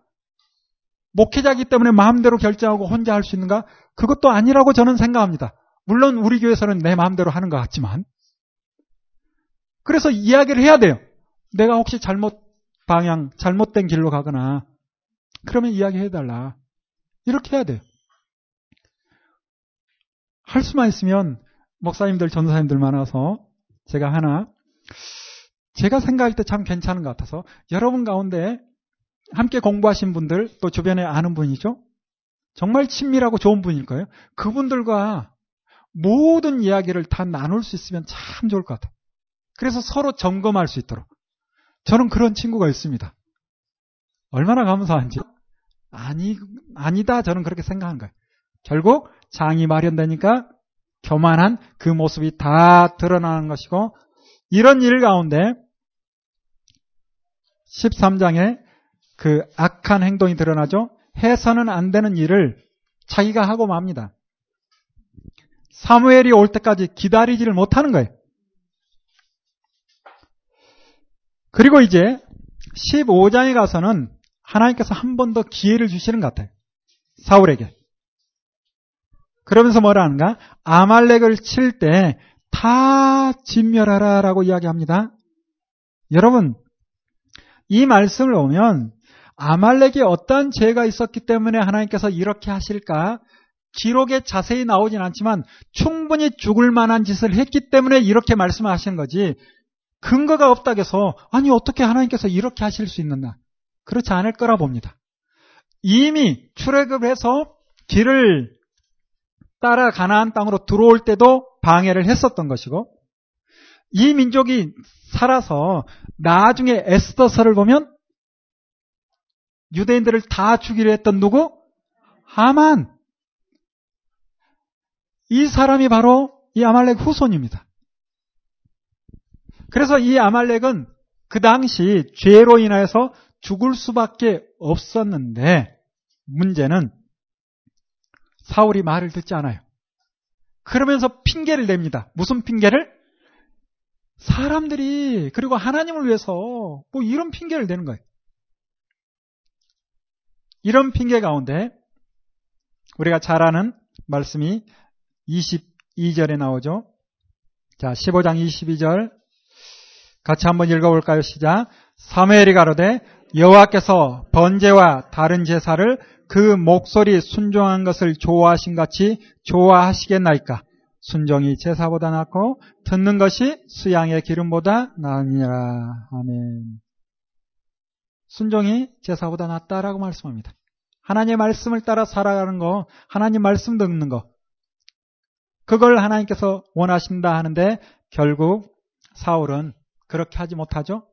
목회자기 때문에 마음대로 결정하고 혼자 할 수 있는가? 그것도 아니라고 저는 생각합니다. 물론 우리 교회에서는 내 마음대로 하는 것 같지만. 그래서 이야기를 해야 돼요. 내가 혹시 잘못 방향, 잘못된 길로 가거나, 그러면 이야기해달라. 이렇게 해야 돼요. 할 수만 있으면 목사님들, 전사님들 많아서 제가 하나 제가 생각할 때 참 괜찮은 것 같아서 여러분 가운데 함께 공부하신 분들 또 주변에 아는 분이죠. 정말 친밀하고 좋은 분일 거예요. 그분들과 모든 이야기를 다 나눌 수 있으면 참 좋을 것 같아요. 그래서 서로 점검할 수 있도록. 저는 그런 친구가 있습니다. 얼마나 감사한지. 아니, 아니다. 저는 그렇게 생각한 거예요. 결국 장이 마련되니까 교만한 그 모습이 다 드러나는 것이고 이런 일 가운데 13장에 그 악한 행동이 드러나죠. 해서는 안 되는 일을 자기가 하고 맙니다. 사무엘이 올 때까지 기다리지를 못하는 거예요. 그리고 이제 15장에 가서는 하나님께서 한 번 더 기회를 주시는 것 같아요. 사울에게. 그러면서 뭐라 하는가? 아말렉을 칠 때 다 진멸하라 라고 이야기합니다. 여러분, 이 말씀을 보면 아말렉이 어떠한 죄가 있었기 때문에 하나님께서 이렇게 하실까? 기록에 자세히 나오진 않지만 충분히 죽을 만한 짓을 했기 때문에 이렇게 말씀하시는 거지 근거가 없다고 해서 아니 어떻게 하나님께서 이렇게 하실 수 있는가? 그렇지 않을 거라 봅니다. 이미 출애굽해서 길을 따라 가나안 땅으로 들어올 때도 방해를 했었던 것이고 이 민족이 살아서 나중에 에스더서를 보면 유대인들을 다 죽이려 했던 누구? 하만. 이 사람이 바로 이 아말렉 후손입니다. 그래서 이 아말렉은 그 당시 죄로 인하여서 죽을 수밖에 없었는데 문제는 사울이 말을 듣지 않아요. 그러면서 핑계를 냅니다. 무슨 핑계를? 사람들이 그리고 하나님을 위해서 뭐 이런 핑계를 내는 거예요. 이런 핑계 가운데 우리가 잘 아는 말씀이 22절에 나오죠. 자, 15장 22절 같이 한번 읽어볼까요? 시작. 사무엘이 가로되 여호와께서 번제와 다른 제사를 그 목소리 순종한 것을 좋아하신 같이 좋아하시겠나이까? 순종이 제사보다 낫고 듣는 것이 수양의 기름보다 나으니라. 아멘. 순종이 제사보다 낫다라고 말씀합니다. 하나님의 말씀을 따라 살아가는 거, 하나님 말씀 듣는 거. 그걸 하나님께서 원하신다 하는데 결국 사울은 그렇게 하지 못하죠.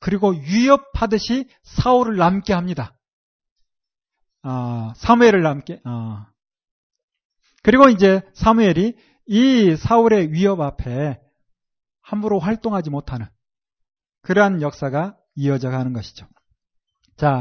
그리고 위협하듯이 사울을 남게 합니다. 어, 사무엘을 남게. 어. 그리고 이제 사무엘이 이 사울의 위협 앞에 함부로 활동하지 못하는 그러한 역사가 이어져 가는 것이죠. 자,